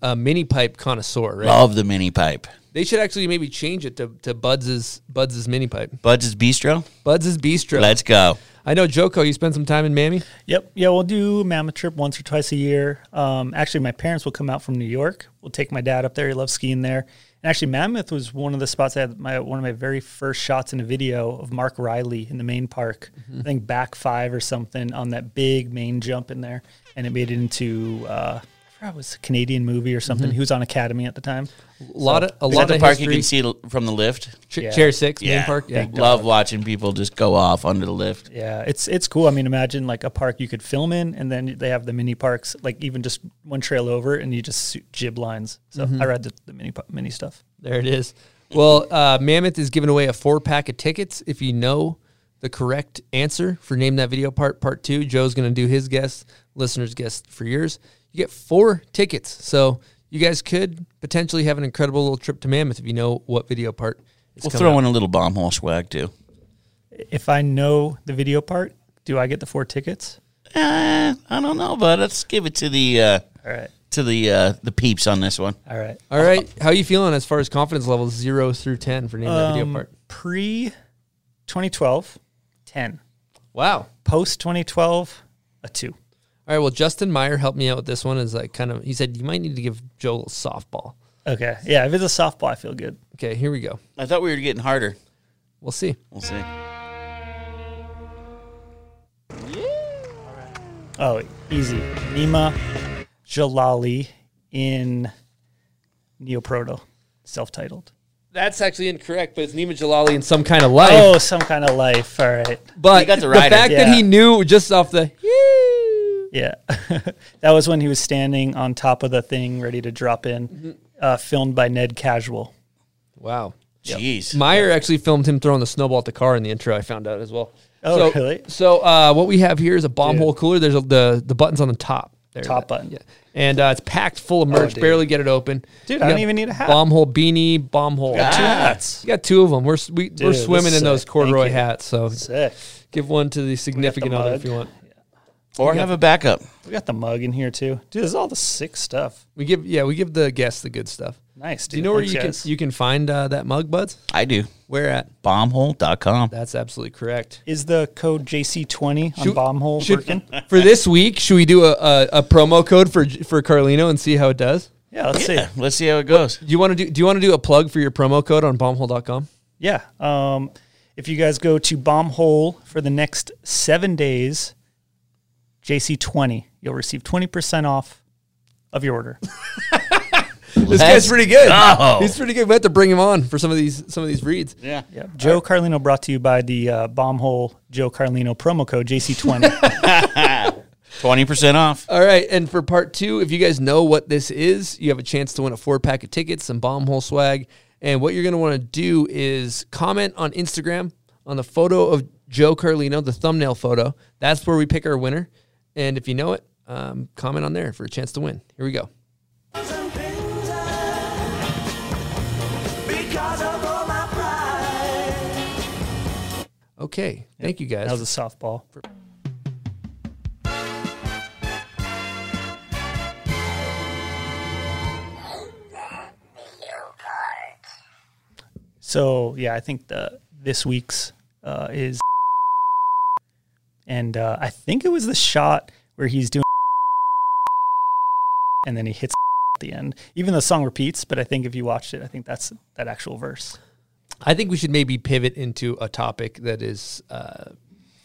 a, a mini pipe connoisseur, right? Love the mini pipe. They should actually maybe change it to, to Buds's Buds's mini pipe. Buds' Bistro. Buds's Bistro. Let's go. I know Joko, you spend some time in Mammy. Yep. Yeah, we'll do Mammoth Trip once or twice a year. Um, actually, my parents will come out from New York. We'll take my dad up there. He loves skiing there. And actually, Mammoth was one of the spots I had my one of my very first shots in a video of Mark Riley in the main park. I think back five or something on that big main jump in there, and it made it into. Uh, I forgot it was a Canadian movie or something. He was on Academy at the time. A lot of a Is lot that the of park history. you can see from the lift? Ch- Yeah. Chair six, main park. Yeah. Big Love watching people just go off under the lift. Yeah, it's it's cool. I mean, imagine like a park you could film in, and then they have the mini parks, like even just one trail over, and you just shoot jib lines. So I read the, the mini mini stuff. There it is. Well, uh, Mammoth is giving away a four pack of tickets if you know the correct answer for name that video part part two. Joe's going to do his guess, listeners guess for yours. You get four tickets, so you guys could potentially have an incredible little trip to Mammoth if you know what video part. Is We'll throw up. in a little bomb hole swag too. If I know the video part, do I get the four tickets? Uh, I don't know, but let's give it to the uh, All right. to the uh, the peeps on this one. All right. All right. How are you feeling as far as confidence levels zero through ten for naming that video Um, part? Pre 2012, 10. Wow. Post 2012, a 2. All right. Well, Justin Meyer helped me out with this one. Is like kind of he said you might need to give Joel a softball. Okay. Yeah, if it's a softball, I feel good. Okay, here we go. I thought we were getting harder. We'll see. We'll see. Oh, easy. Nima Jalali in Neoproto, self titled. That's actually incorrect, but it's Nima Jalali in some kind of life. Oh, some kind of life. All right. but You got the the, rider. fact that he knew just off the Yeah. [LAUGHS] that was when he was standing on top of the thing ready to drop in, uh, filmed by Ned Casual. wow. Jeez. Meyer actually filmed him throwing the snowball at the car in the intro. I found out as well. Oh, so, really? So uh, what we have here is a bomb Dude. hole cooler. There's a, the the buttons on the top. There, Top that- button. Yeah, and uh, it's packed full of merch. dude. barely get it open. Dude, You I don't even need a hat. Bomb hole beanie, bomb hole. Got two Ah. hats. You got two of them. We're s- we, we're swimming in is those corduroy Thank hats. So Sick. give one to the significant other if you want. Or have a backup. We got the mug in here too. Dude, this is all the sick stuff. We give yeah we give the guests the good stuff. Nice, dude. Do you know where Thanks, you guys. can you can find uh, that mug, buds? I do. Where at? Bombhole.com. That's absolutely correct. Is the code JC20 on Should- Bombhole should- working? [LAUGHS] For this week, should we do a, a, a promo code for for Carlino and see how it does? Yeah, let's Yeah, see. let's see how it goes. Do you want to do Do you want to do a plug for your promo code on bombhole.com? Yeah. Um, if you guys go to Bombhole for the next seven days, JC20, you'll receive 20% off of your order. [LAUGHS] This guy's pretty good. go. He's pretty good. We have to bring him on for some of these some of these reads. Yeah. Yeah. Joe Carlino brought to you by the uh, Bombhole Joe Carlino promo code JC20. 20% [LAUGHS] off. All right, and for part two, if you guys know what this is, you have a chance to win a four pack of tickets, some bomb hole swag, and what you're going to want to do is comment on Instagram on the photo of Joe Carlino, the thumbnail photo. That's where we pick our winner, and if you know it, um, comment on there for a chance to win. Here we go. Okay, thank you guys. that was a softball. So yeah, I think the this week's uh, is, and uh, I think it was the shot where he's doing, [LAUGHS] and then he hits [LAUGHS] at the end. Even the song repeats, but I think if you watched it, I think that's that actual verse. I think we should maybe pivot into a topic that is uh,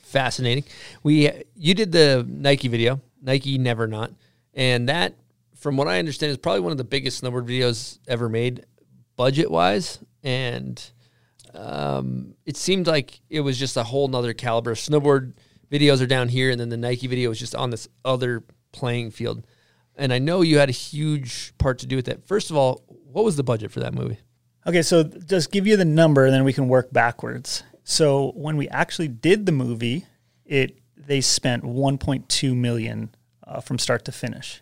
fascinating. We you did the Nike video, Nike Never Not, and that, from what I understand, is probably one of the biggest snowboard videos ever made, budget wise, and um, it seemed like it was just a whole nother caliber. of Snowboard videos are down here, and then the Nike video is just on this other playing field. And I know you had a huge part to do with that. First of all, what was the budget for that movie? Okay, so just give you the number, and then we can work backwards. So when we actually did the movie, it they spent 1.2 million uh, from start to finish.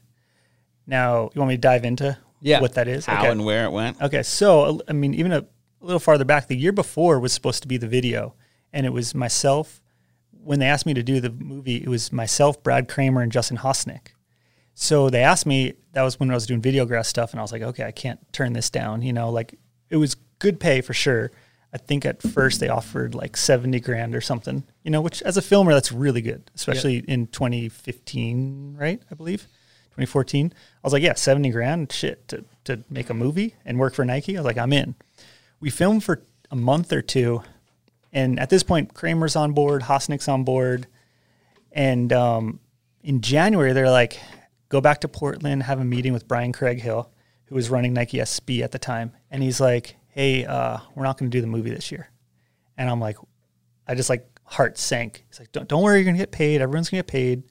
Now, you want me to dive into Yeah. what that is? How okay. and where it went. Okay, so I mean, even a, a little farther back, the year before was supposed to be the video, and it was myself. When they asked me to do the movie, it was myself, Brad Kramer, and Justin Hostynek. So they asked me. That was when I was doing Videograss stuff, and I was like, okay, I can't turn this down. You know, like it was good pay for sure. I think at first they offered like seventy grand or something. You know, which as a filmer, that's really good, especially in 2015, right? I believe 2014. I was like, yeah, 70 grand, shit, to, to make a movie and work for Nike. I was like, I'm in. We filmed for a month or two. And at this point, Kramer's on board, Hostynek's on board. And um, in January, they're like, go back to Portland, have a meeting with Brian Craig Hill, who was running Nike SB at the time. And he's like, hey, uh, we're not going to do the movie this year. And I'm like, I just like heart sank. He's like, don't, don't worry, you're going to get paid. Everyone's going to get paid.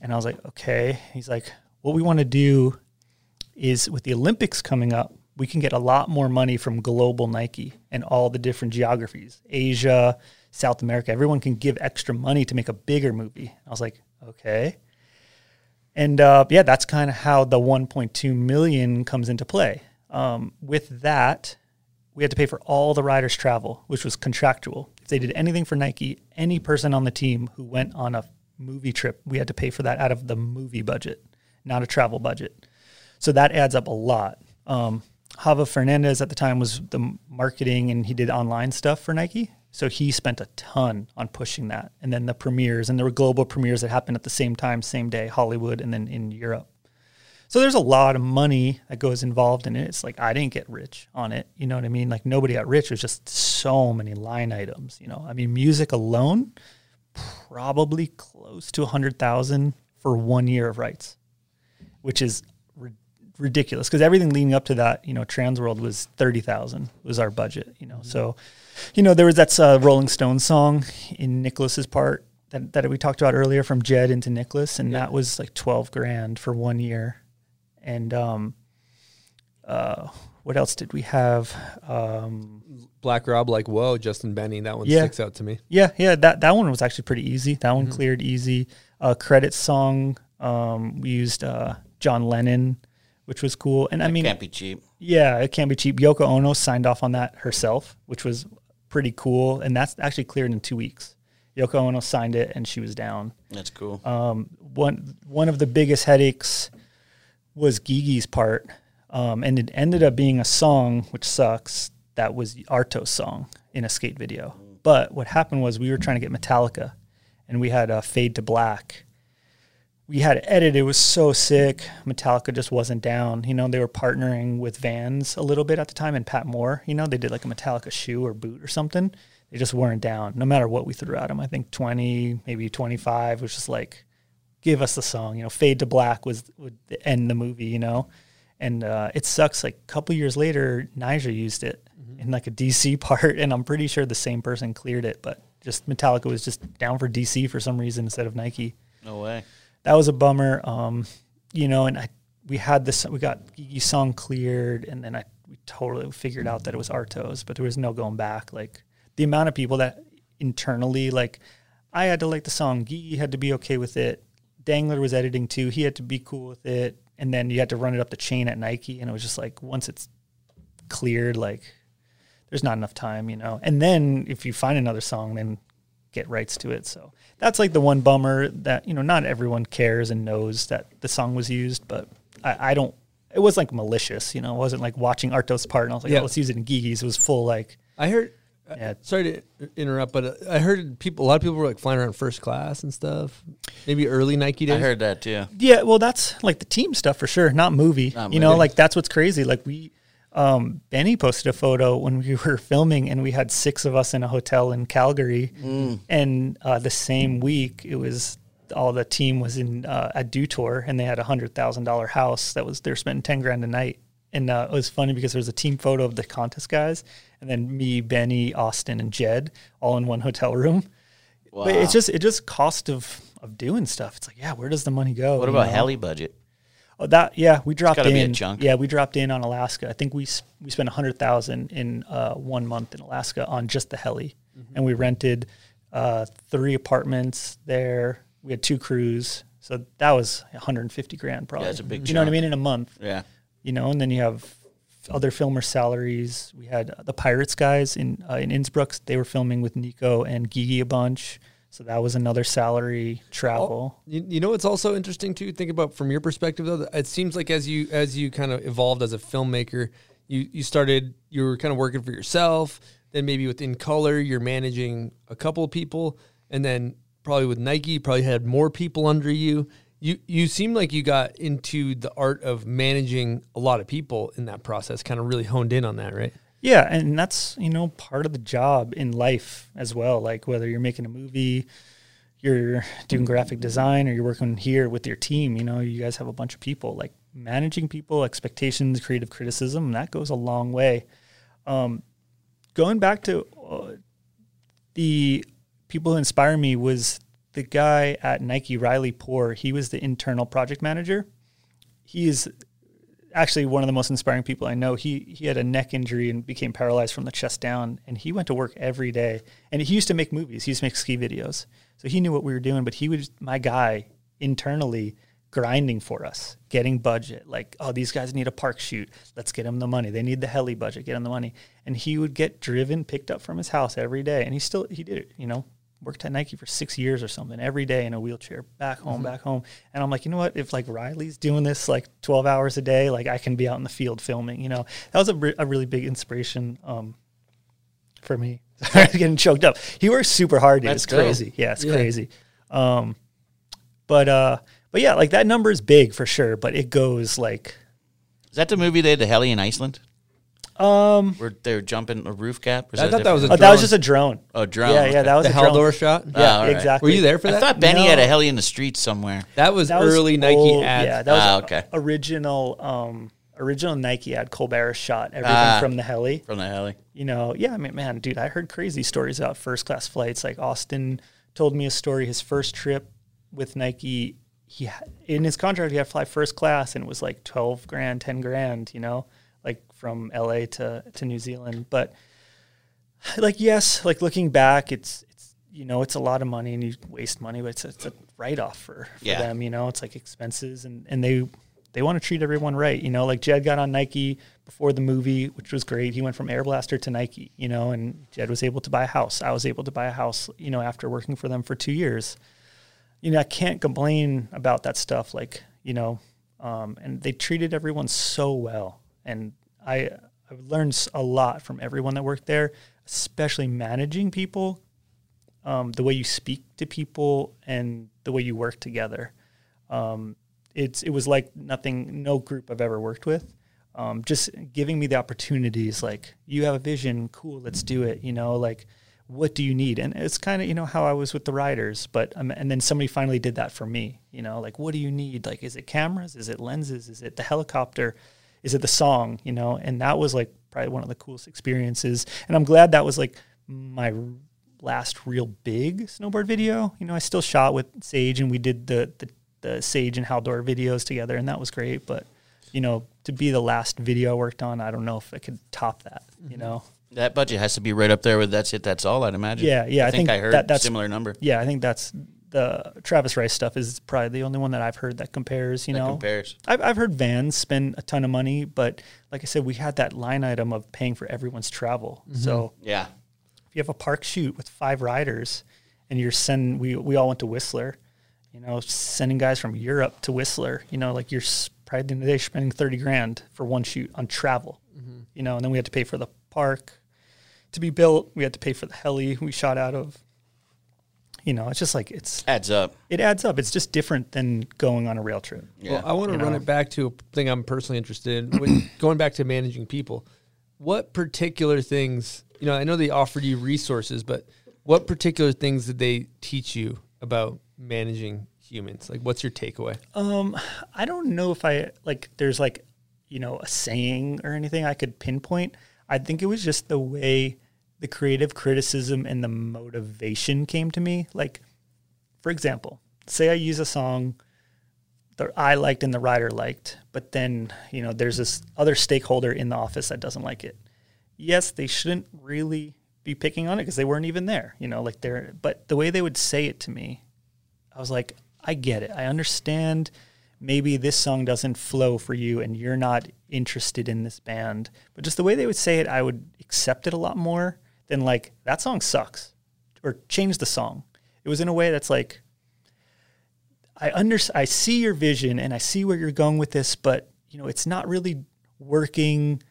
And I was like, okay. He's like, what we want to do is with the Olympics coming up, we can get a lot more money from global Nike and all the different geographies, Asia, South America. Everyone can give extra money to make a bigger movie. I was like, okay. And uh, yeah, that's kind of how the 1.2 million comes into play. Um, with that, we had to pay for all the riders' travel, which was contractual. If they did anything for Nike, any person on the team who went on a movie trip, we had to pay for that out of the movie budget, not a travel budget. So that adds up a lot. Um, Java Fernandez at the time was the marketing and he did online stuff for Nike. So he spent a ton on pushing that. And then the premieres, and there were global premieres that happened at the same time, same day, Hollywood and then in Europe. So there's a lot of money that goes involved in it. It's like I didn't get rich on it. You know what I mean? Like nobody got rich. There's just so many line items. You know, I mean, music alone, probably close to a hundred thousand for one year of rights, which is ridiculous. Because everything leading up to that, you know, Transworld was thirty thousand was our budget. You know, so you know there was that uh, Rolling Stones song in Nicolas's part that that we talked about earlier from Jed into Nicolas, and that was like twelve grand for one year and um, uh, what else did we have? Um, Black Rob, like whoa, Justin Benny, that one Yeah. sticks out to me. yeah, yeah, that that one was actually pretty easy. That one Mhm. cleared easy. Uh, credit song, um, we used uh, John Lennon, which was cool. And I mean, can't be cheap. Yeah, it can't be cheap. Yoko Ono signed off on that herself, which was pretty cool, and that's actually cleared in two weeks. Yoko Ono signed it, and she was down. That's cool. Um, one one of the biggest headaches was Gigi's part, um, and it ended up being a song, which sucks. That was Arto's song in a skate video. But what happened was we were trying to get Metallica, and we had a fade to black. We had it edited. It was so sick. Metallica just wasn't down. You know, they were partnering with Vans a little bit at the time, and Pat Moore. You know, they did like a Metallica shoe or boot or something. They just weren't down, no matter what we threw at them. I think twenty, maybe twenty-five was just like give us the song. You know, Fade to Black was would end the movie. You know, and uh, it sucks. Like a couple years later, Niger used it in like a DC [LAUGHS] part, and I'm pretty sure the same person cleared it, but just Metallica was just down for DC for some reason instead of Nike. No way. That was a bummer. Um, you know, and I we had this we got Gigi's song cleared, and then I we totally figured out that it was Artos, but there was no going back. Like the amount of people that internally like I had to like the song, Gigi had to be okay with it. Dangler was editing too; he had to be cool with it, and then you had to run it up the chain at Nike, and it was just like once it's cleared, like there's not enough time, you know. And then if you find another song, then get rights to it. So that's like the one bummer that you know not everyone cares and knows that the song was used, but I, I don't. It was like malicious, you know. It wasn't like watching Artos part and I was like, Yeah. oh, let's use it in Gigi's. It was full like I heard. Yeah. Sorry to interrupt, but uh, I heard people. A lot of people were like flying around first class and stuff. Maybe early Nike days. I heard that too. Yeah, well, that's like the team stuff for sure, not movie. Not you know, like that's what's crazy. Like we, um, Benny posted a photo when we [LAUGHS] were filming, and we had six of us in a hotel in Calgary, Mm. and uh, the same week it was all the team was in uh, a Dew Tour, and they had a hundred thousand dollar house that was they're spending ten grand a night. And uh, it was funny because there was a team photo of the contest guys, and then me, Benny, Austin, and Jed all in one hotel room. But it's just it just cost of of doing stuff. It's like, yeah, where does the money go? What about know? heli budget? Oh, that yeah, we dropped in. be a chunk. Yeah, we dropped in on Alaska. I think we we spent a hundred thousand in uh, one month in Alaska on just the heli, Mm-hmm. and we rented uh, three apartments there. We had two crews, so that was 150 grand probably. Yeah, it's a big You know what I mean? In a month. Yeah. You know, and then you have other filmer salaries. We had the Pirates guys in uh, in Innsbruck. They were filming with Nico and Gigi a bunch. So that was another salary travel. You, you know it's also interesting to Think about from your perspective though. It seems like as you as you kind of evolved as a filmmaker, you you started you were kind of working for yourself. Then maybe within color, you're managing a couple of people, and then probably with Nike, you probably had more people under you. You you seem like you got into the art of managing a lot of people in that process. Kind of really honed in on that, right? Yeah, and that's you know part of the job in life as well. Like whether you're making a movie, you're doing graphic design, or you're working here with your team. You know, you guys have a bunch of people. Like managing people, expectations, creative criticism, that goes a long way. Um, going back to uh, the people who inspire me was the guy at Nike, Riley Poor. He was the internal project manager. He is actually one of the most inspiring people I know. He he had a neck injury and became paralyzed from the chest down, and he went to work every day. And he used to make movies. He used to make ski videos, so he knew what we were doing. But he was my guy internally, grinding for us, getting budget. Like, oh, these guys need a park shoot. Let's get them the money. They need the heli budget. Get them the money. And he would get driven, picked up from his house every day, and he still he did it. You know, worked at Nike for six years or something, every day in a wheelchair, back home, back home. And I'm like, you know what? If like Riley's doing this like 12 hours a day, like I can be out in the field filming. You know, that was a, a really big inspiration um, for me. [LAUGHS] I was getting choked up. He works super hard. Dude. That's it's cool. crazy. Yeah, it's Yeah. crazy. Um, but uh, but yeah, like that number is big for sure. But it goes like Is that the movie they had the heli in Iceland? Um, Where they're jumping a roof gap? Or is I thought that was a oh, that was just a drone. a drone. Yeah, yeah, okay. that was the a drone. Halldor shot. Ah, Yeah, all right. exactly. Were you there for I that? I thought Benny had a heli in the street somewhere. that was That was early Nike old- ads. Yeah, that was Ah, okay. original um original Nike ad. Colbert shot everything Ah. from the heli. From the heli. You know, yeah, I mean, man, dude, I heard crazy stories about first class flights. Like Austin told me a story. His first trip with Nike, he had, in his contract he had to fly first class, and it was like twelve grand, ten grand. You know, like from L.A. to to New Zealand. But like, yes, like looking back, it's it's you know, it's a lot of money and you waste money, but it's a, it's a write off for, for Yeah. them. You know, it's like expenses, and and they they want to treat everyone right. You know, like Jed got on Nike before the movie, which was great. He went from Airblaster to Nike. You know, and Jed was able to buy a house. I was able to buy a house. You know, after working for them for two years. You know, I can't complain about that stuff. Like you know, um, and they treated everyone so well, and I I've learned a lot from everyone that worked there, especially managing people um, the way you speak to people and the way you work together. Um, it's it was like nothing, no group I've ever worked with. Um, just giving me the opportunities, like you have a vision, cool, let's do it. You know, like what do you need? And it's kind of you know how I was with the riders, but um, and then somebody finally did that for me. You know, like what do you need? Like is it cameras? Is it lenses? Is it the helicopter? Is it the song? You know, and that was like probably one of the coolest experiences. And I'm glad that was like my last real big snowboard video. You know, I still shot with Sage and we did the the, the Sage and Halldor videos together, and that was great. But you know, to be the last video I worked on, I don't know if I could top that. You mm-hmm. know, That budget has to be right up there with that's it, that's all, I'd imagine. yeah, yeah. I, I, think, I heard that, that's similar number. Yeah, I think that's the Travis Rice stuff is probably the only one that I've heard that compares. You that know, compares. I've, I've heard Vans spend a ton of money, but like I said, we had that line item of paying for everyone's travel. Mm-hmm. So Yeah. if you have a park shoot with five riders and you're sending, we, we all went to Whistler, you know, sending guys from Europe to Whistler, you know, like you're probably at the end of the day spending 30 grand for one shoot on travel, mm-hmm. you know, and then we had to pay for the park to be built. We had to pay for the heli we shot out of, you know, it's just like, it's, Adds up. it adds up. It's just different than going on a rail trip. Yeah. Well, I want to run know? it back to a thing I'm personally interested in. When, [COUGHS] going back to managing people, what particular things, you know, I know they offered you resources, but what particular things did they teach you about managing humans? Like, what's your takeaway? Um, I don't know if I like. There's like, you know, a saying or anything I could pinpoint. I think it was just the way the creative criticism and the motivation came to me. Like, for example, say I use a song that I liked and the writer liked, but then you know there's this other stakeholder in the office that doesn't like it. Yes, they shouldn't really be picking on it because they weren't even there. You know, like they're. But the way they would say it to me, I was like, I get it. I understand. Maybe this song doesn't flow for you and you're not interested in this band. But just the way they would say it, I would accept it a lot more than like, that song sucks or change the song. It was in a way that's like, I under, I see your vision and I see where you're going with this, but you know, it's not really working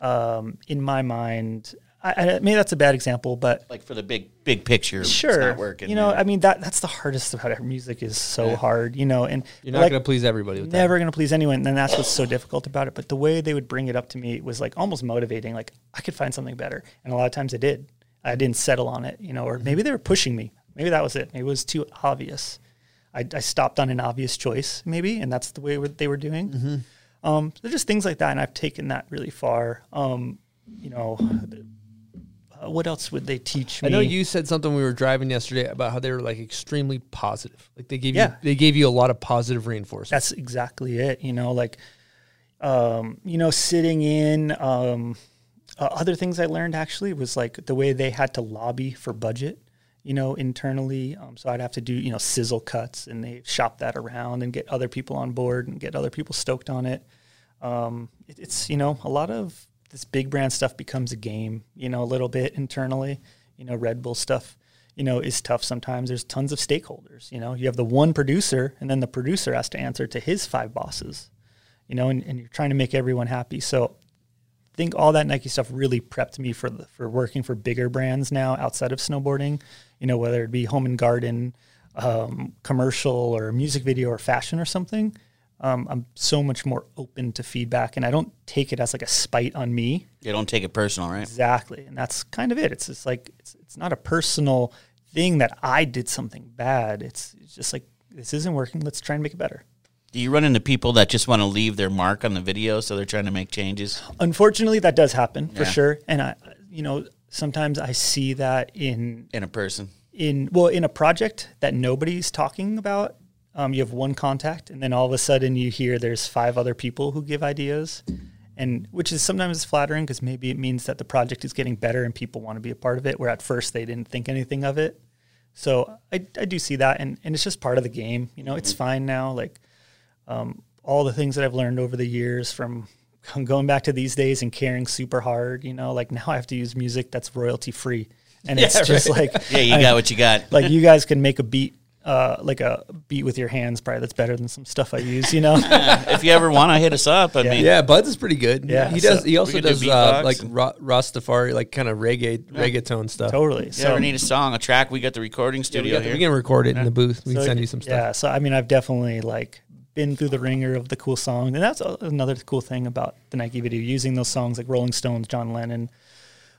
um, in my mind. I, I, maybe that's a bad example, but Like for the big big picture, sure it's not working. you know yeah. i mean that that's the hardest about it music is so hard you know and You're not like, going to please everybody with never going to please anyone and that's what's so difficult about it but the way they would bring it up to me was like almost motivating like i could find something better and a lot of times i did. I didn't settle on it you know or maybe they were pushing me. Maybe that was it. Maybe it was too obvious. I, I stopped on an obvious choice maybe and that's the way they were doing. Um, they're just things like that and i've taken that really far. Um, you know what else would they teach me. I know you said something when we were driving yesterday about how they were like extremely positive. Like they gave Yeah. you they gave you a lot of positive reinforcement. That's exactly it. You know, like, um, you know, sitting in. Um, uh, other things I learned actually was like the way they had to lobby for budget. You know, internally. Um, so I'd have to do you know sizzle cuts, and they shop that around and get other people on board and get other people stoked on it. Um, it it's you know a lot of this big brand stuff becomes a game. You know, a little bit internally. You know, Red Bull stuff. you know, is tough sometimes. There's tons of stakeholders. You know, you have the one producer, and then the producer has to answer to his five bosses. You know, and, and you're trying to make everyone happy. So I think all that Nike stuff really prepped me for the, for working for bigger brands now outside of snowboarding. You know, whether it be home and garden, um, commercial, or music video, or fashion, or something. Um, I'm so much more open to feedback, and I don't take it as like a spite on me. You don't take it personal, right? Exactly, and that's kind of it. It's just like it's, it's not a personal thing that I did something bad. It's, it's just like this isn't working. Let's try and make it better. Do you run into people that just want to leave their mark on the video, so they're trying to make changes? Unfortunately, that does happen for sure, and I, you know, sometimes I see that in In a person, in well in a project that nobody's talking about. Um, you have one contact, and then all of a sudden you hear there's five other people who give ideas, and which is sometimes flattering because maybe it means that the project is getting better and people want to be a part of it. Where at first they didn't think anything of it. So I, I do see that, and, and it's just part of the game. You know, it's fine now. Like um, all the things that I've learned over the years from [LAUGHS] going back to these days and caring super hard. You know, like now I have to use music that's royalty free, and [LAUGHS] Yeah, it's just right. like Yeah, you got what you got. Like you guys can make a beat. Uh, like a beat with your hands, probably that's better than some stuff I use. You know, [LAUGHS] if you ever want to hit us up, I Yeah. mean, Yeah, Bud's is pretty good. Yeah, he so- does. He also could do does uh, like and- Ra- Rastafari, like kind of reggae, reggaeton stuff. totally. If you ever need a song, a track, we got the recording Yeah, we, studio got the- here. we can record it in the booth. We can send you some stuff. Yeah, so I mean, I've definitely like been through the ringer of the cool songs, and that's another cool thing about the Nike video, using those songs like Rolling Stones, John Lennon,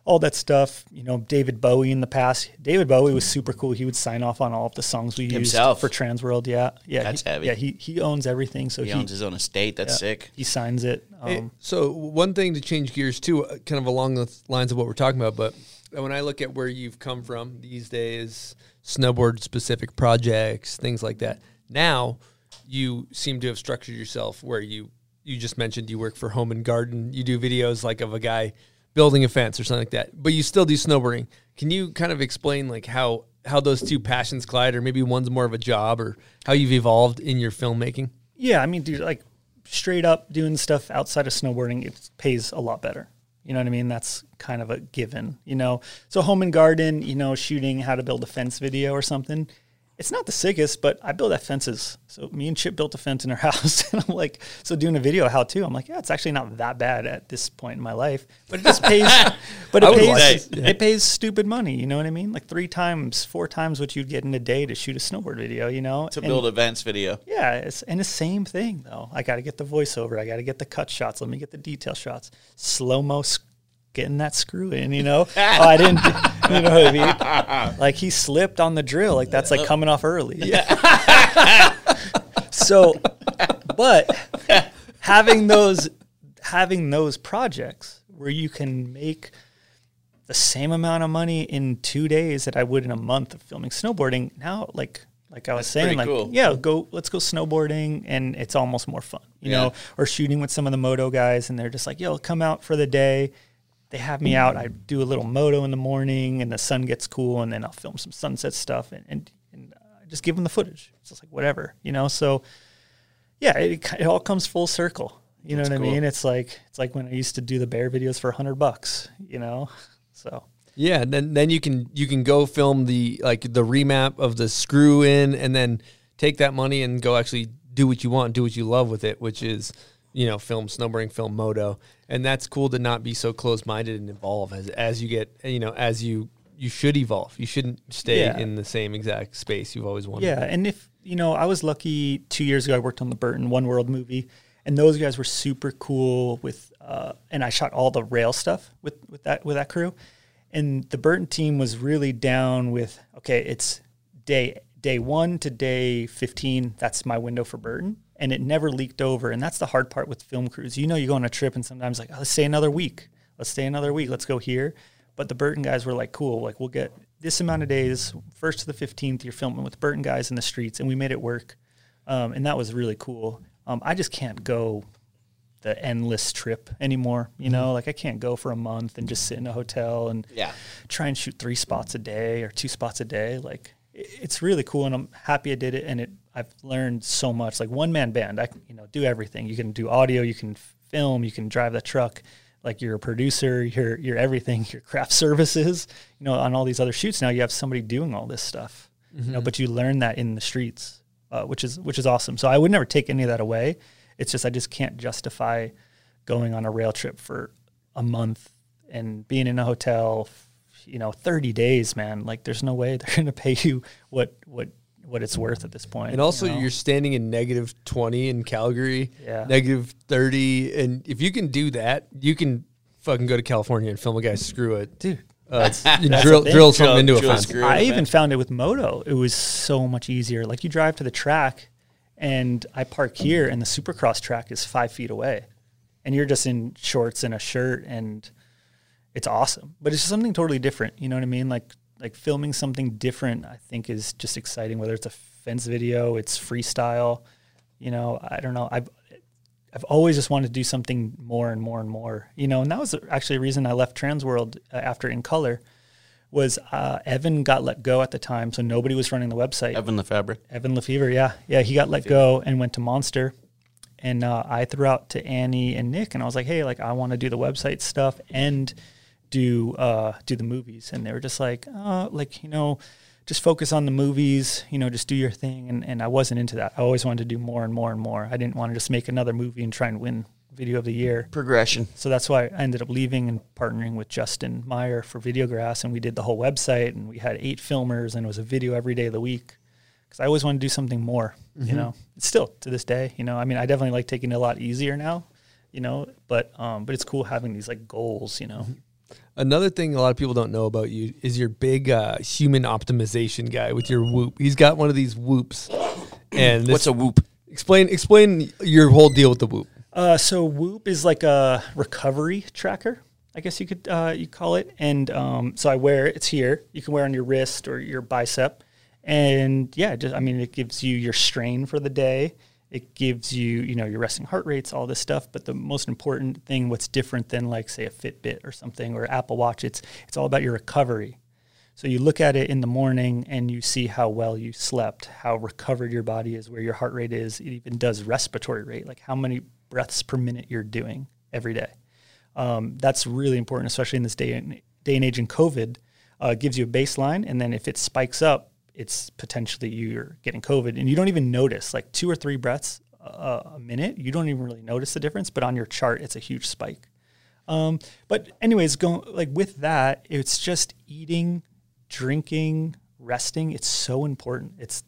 all that stuff. You know, David Bowie in the past. David Bowie was super cool. He would sign off on all of the songs we Himself. used for Transworld. Yeah, yeah, That's he, heavy. Yeah, he he owns everything, so he he, owns his own estate. That's yeah, sick. He signs it. Um, Hey, so one thing to change gears too, uh, kind of along the lines of what we're talking about, but when I look at where you've come from these days, snowboard specific projects, things like that. Now you seem to have structured yourself where you you just mentioned you work for Home and Garden. You do videos like of a guy building a fence or something like that, but you still do snowboarding. Can you kind of explain like how how those two passions collide, or maybe one's more of a job, or how you've evolved in your filmmaking? Yeah, I mean, dude, like straight up doing stuff outside of snowboarding, it pays a lot better. You know what I mean? That's kind of a given, you know. So home and garden, you know, shooting how to build a fence video or something. It's not the sickest, but I build at fences. So me and Chip built a fence in our [LAUGHS] house, and I'm like, so doing a video how to. I'm like, yeah, it's actually not that bad at this point in my life, but it just [LAUGHS] pays. but it pays. like it. It pays stupid money. You know what I mean? Like three times, four times what you'd get in a day to shoot a snowboard video. You know, To And- build events video. yeah, it's and the same thing though. I got to get the voiceover. I got to get the cut shots. Let me get the detail shots. Slow mo, getting that screw in. You know, oh, I didn't. [LAUGHS] You know what I mean? Like he slipped on the drill. Like that's like coming off early. Yeah. so, but having those having those projects where you can make the same amount of money in two days that I would in a month of filming snowboarding. Now, like like I was That's saying, like cool. yeah, go let's go snowboarding, and it's almost more fun, you Yeah. know. Or shooting with some of the moto guys, and they're just like, "Yo, come out for the day." They have me out. I do a little moto in the morning, and the sun gets cool, and then I'll film some sunset stuff, and and, and I just give them the footage. It's just like whatever, you know. So yeah, it, it all comes full circle. You know That's what cool. I mean? It's like it's like when I used to do the bear videos for hundred bucks. You know, [LAUGHS] so Yeah, and then then you can you can go film the like the remap of the screw in, and then take that money and go actually do what you want, do what you love with it, which is you know film snowboarding, film moto, and that's cool to not be so close minded and evolve as as you get you know as you you should evolve. You shouldn't stay Yeah. in the same exact space you've always wanted. yeah. And if you know, I was lucky. Two years ago, I worked on the Burton One World movie, and those guys were super cool with. Uh, and I shot all the rail stuff with with that with that crew, and the Burton team was really down with. Okay, it's day day one to day fifteen. That's my window for Burton. And it never leaked over, and that's the hard part with film crews. You know, you go on a trip, and sometimes like, oh, let's stay another week. Let's stay another week. Let's go here. But the Burton guys were like, cool, like we'll get this amount of days, first to the 15th, you're filming with Burton guys in the streets. And we made it work. Um, and that was really cool. Um, I just can't go the endless trip anymore. You know, like I can't go for a month and just sit in a hotel and Yeah. try and shoot three spots a day or two spots a day. Like it's really cool, and I'm happy I did it. And it I've learned so much. Like one man band, I can you know do everything. You can do audio, you can film, you can drive the truck. like you're a producer, you're you're everything, [LAUGHS] your craft services, you know, on all these other shoots now you have somebody doing all this stuff. You know, Mhm. but you learn that in the streets, uh, which is which is awesome. So I would never take any of that away. It's just I just can't justify going on a rail trip for a month and being in a hotel, you know, 30 days, man. Like there's no way [LAUGHS] they're going to pay you what what what it's worth at this point. And also, you know? you're standing in negative 20 in Calgary, Yeah. negative 30. And if you can do that, you can fucking go to California and film a guy screw it. Dude. Uh, That's- [LAUGHS] you drill, the drill something into a fence. I even found it with moto. It was so much easier. Like you drive to the track, and I park here, and the Supercross track is five feet away, and you're just in shorts and a shirt, and it's awesome. But it's just something totally different. You know what I mean? Like like filming something different. I think is just exciting. Whether it's a fence video, it's freestyle. You know, I don't know. I've I've always just wanted to do something more and more and more, you know, and that was actually a reason I left Transworld uh, after In Color was uh, Evan got let go at the time, so nobody was running the website. Evan Lefebvre. Evan Lefevre, yeah, yeah, he got let go and went to Monster, and uh, I threw out to Annie and Nick, and I was like, hey, like I want to do the website stuff and do uh, do the movies, and they were just like, uh, like you know, just focus on the movies, you know, just do your thing, and and I wasn't into that. I always wanted to do more and more and more. I didn't want to just make another movie and try and win video of the year Progression. so that's why I ended up leaving and partnering with Justin Meyer for Videograss, and we did the whole website, and we had eight filmers, and it was a video every day of the week. Because I always wanted to do something more, you Mhm. know. Still to this day, you know. I mean, I definitely like taking it a lot easier now, you know. But um, but it's cool having these like goals, you know. Another thing a lot of people don't know about you is your big uh, human optimization guy with your whoop. He's got one of these whoops. And What's a whoop? Explain explain your whole deal with the whoop. Uh, so Whoop is like a recovery tracker, I guess you could uh, you call it. And um, so I wear it's here. You can wear on your wrist or your bicep, and yeah, just I mean it gives you your strain for the day. It gives you you know your resting heart rates, all this stuff. But the most important thing, what's different than like say a Fitbit or something or Apple Watch, it's it's all about your recovery. So you look at it in the morning and you see how well you slept, how recovered your body is, where your heart rate is. It even does respiratory rate, like how many breaths per minute you're doing every day. Um, that's really important, especially in this day and, day and age in COVID. Uh, gives you a baseline, and then if it spikes up, it's potentially you're getting COVID, and you don't even notice. Like two or three breaths uh, a minute, you don't even really notice the difference. But on your chart, it's a huge spike. Um, but anyways, going like with that, it's just eating, drinking, resting. It's so important. It's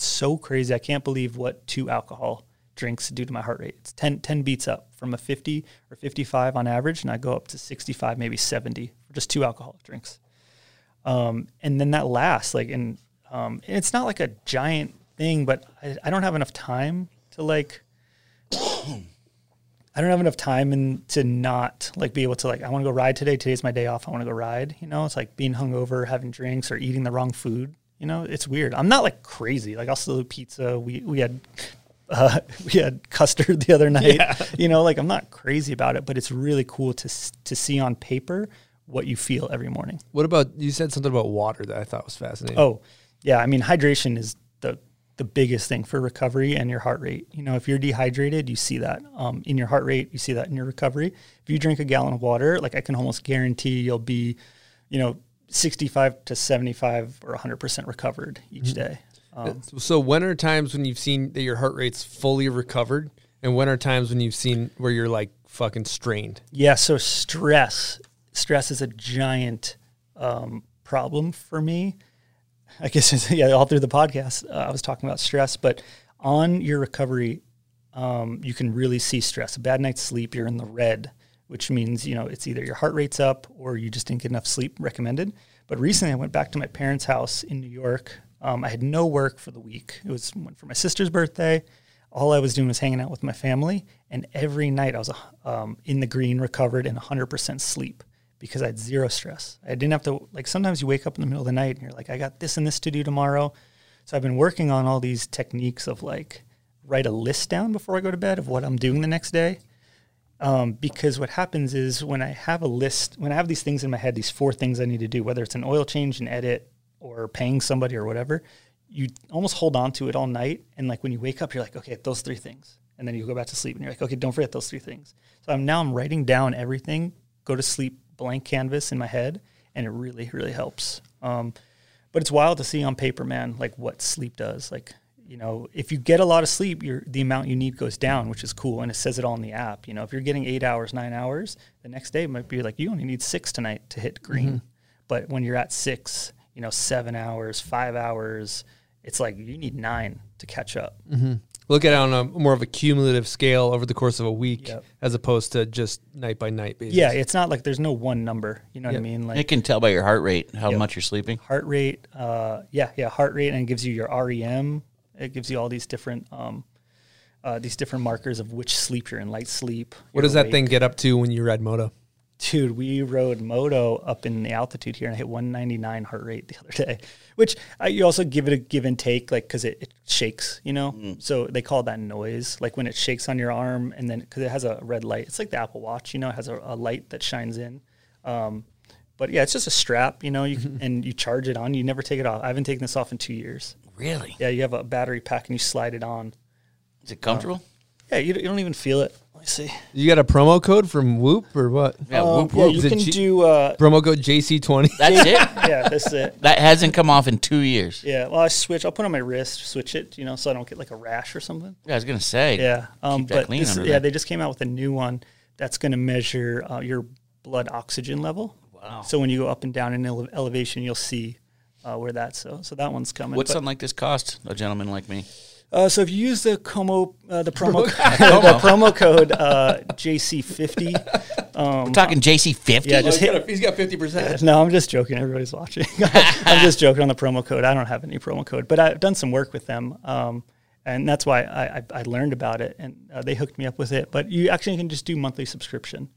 it's so crazy. I can't believe what two alcohol drinks do to my heart rate. It's 10, 10 beats up from a 50 or 55 on average, and I go up to 65, maybe 70 for just two alcoholic drinks. Um, and then that lasts like, and, um, and it's not like a giant thing, but I, I don't have enough time to like, [COUGHS] I don't have enough time and to not like be able to like I want to go ride today. Today's my day off. I want to go ride. You know, it's like being hungover, having drinks, or eating the wrong food. You know, it's weird. I'm not like crazy. Like I'll still eat pizza. We we had [LAUGHS] uh, we had custard the other night. Yeah. You know, like I'm not crazy about it, but it's really cool to to see on paper what you feel every morning. What about you said something about water that I thought was fascinating. Oh, yeah. I mean, hydration is the the biggest thing for recovery and your heart rate. You know, if you're dehydrated, you see that um, in your heart rate. You see that in your recovery. If you drink a gallon of water, like I can almost guarantee you'll be, you know, 65 to 75 or 100 percent recovered each Mhm. day. Um, so when are times when you've seen that your heart rate's fully recovered, and when are times when you've seen where you're like fucking strained? Yeah, so stress, stress is a giant um, problem for me. I guess [LAUGHS] yeah, all through the podcast uh, I was talking about stress, but on your recovery, um, you can really see stress. A bad night's sleep, you're in the red, which means you know it's either your heart rate's up or you just didn't get enough sleep recommended. But recently, I went back to my parents' house in New York. Um, I had no work for the week. It was for my sister's birthday. All I was doing was hanging out with my family, and every night I was um, in the green, recovered, and 100% sleep because I had zero stress. I didn't have to like. Sometimes you wake up in the middle of the night and you're like, I got this and this to do tomorrow. So I've been working on all these techniques of like write a list down before I go to bed of what I'm doing the next day. Um, because what happens is when I have a list, when I have these things in my head, these four things I need to do, whether it's an oil change, an edit, or paying somebody or whatever, you almost hold on to it all night. And like when you wake up, you're like, okay, those three things. and then you go back to sleep, and you're like, okay, don't forget those three things. So I'm now I'm writing down everything, go to sleep, blank canvas in my head, and it really really helps. Um, but it's wild to see on paper, man, like what sleep does. Like you know, if you get a lot of sleep, your the amount you need goes down, which is cool, and it says it all in the app. You know, if you're getting eight hours, nine hours, the next day might be like you only need six tonight to hit green. Mhm. But when you're at six, you know, seven hours, five hours, it's like you need nine to catch up. hmm Look at it on a more of a cumulative scale over the course of a week, Yep. as opposed to just night by night basis. Yeah, it's not like there's no one number. You know what I mean? Like it can tell by your heart rate how Yep. much you're sleeping. heart rate. Uh, yeah, yeah, heart rate, and it gives you your REM. It gives you all these different, um, uh, these different markers of which sleep you're in, light sleep. What you're does that thing get up to when you ride moto? Dude, we rode moto up in the altitude here and I hit 199 heart rate the other day, which you also give it a give and take, like because it, it shakes, you know. Mm. So they call that noise, like when it shakes on your arm, and then because it has a red light, it's like the Apple Watch, you know, it has a, a light that shines in. Um, but yeah, it's just a strap, you know, you can, and you charge it on. You never take it off. I haven't taken this off in two years. Really? Yeah, you have a battery pack and you slide it on. Is it comfortable? Um, yeah, you, you don't even feel it. Let me see. You got a promo code from Whoop or what? Yeah, Um, whoop, yeah, whoop. you can G- do. Uh, Promo code JC20. [LAUGHS] That's it. [LAUGHS] yeah, that's it. That hasn't come off in two years. Yeah, well, I switch. I'll put it on my wrist, switch it, you know, so I don't get like a rash or something. Yeah, I was gonna say. Yeah, um, keep that but clean this- under yeah, there. they just came out with a new one that's going to measure uh, your blood oxygen level. Wow. So when you go up and down in ele- elevation, you'll see uh, where that's so. So that one's coming. What's But- something like this cost a gentleman like me? Uh, so if you use the Como uh, the promo [LAUGHS] the Promo. promo code uh, JC50, um, We're talking JC fifty. yeah, just hit. he's got 50%. [LAUGHS] No, I'm just joking. Everybody's watching. [LAUGHS] I'm just joking on the promo code. I don't have any promo code, but I've done some work with them, um, and that's why I, I, I learned about it, and uh, they hooked me up with it. But you actually can just do monthly subscription.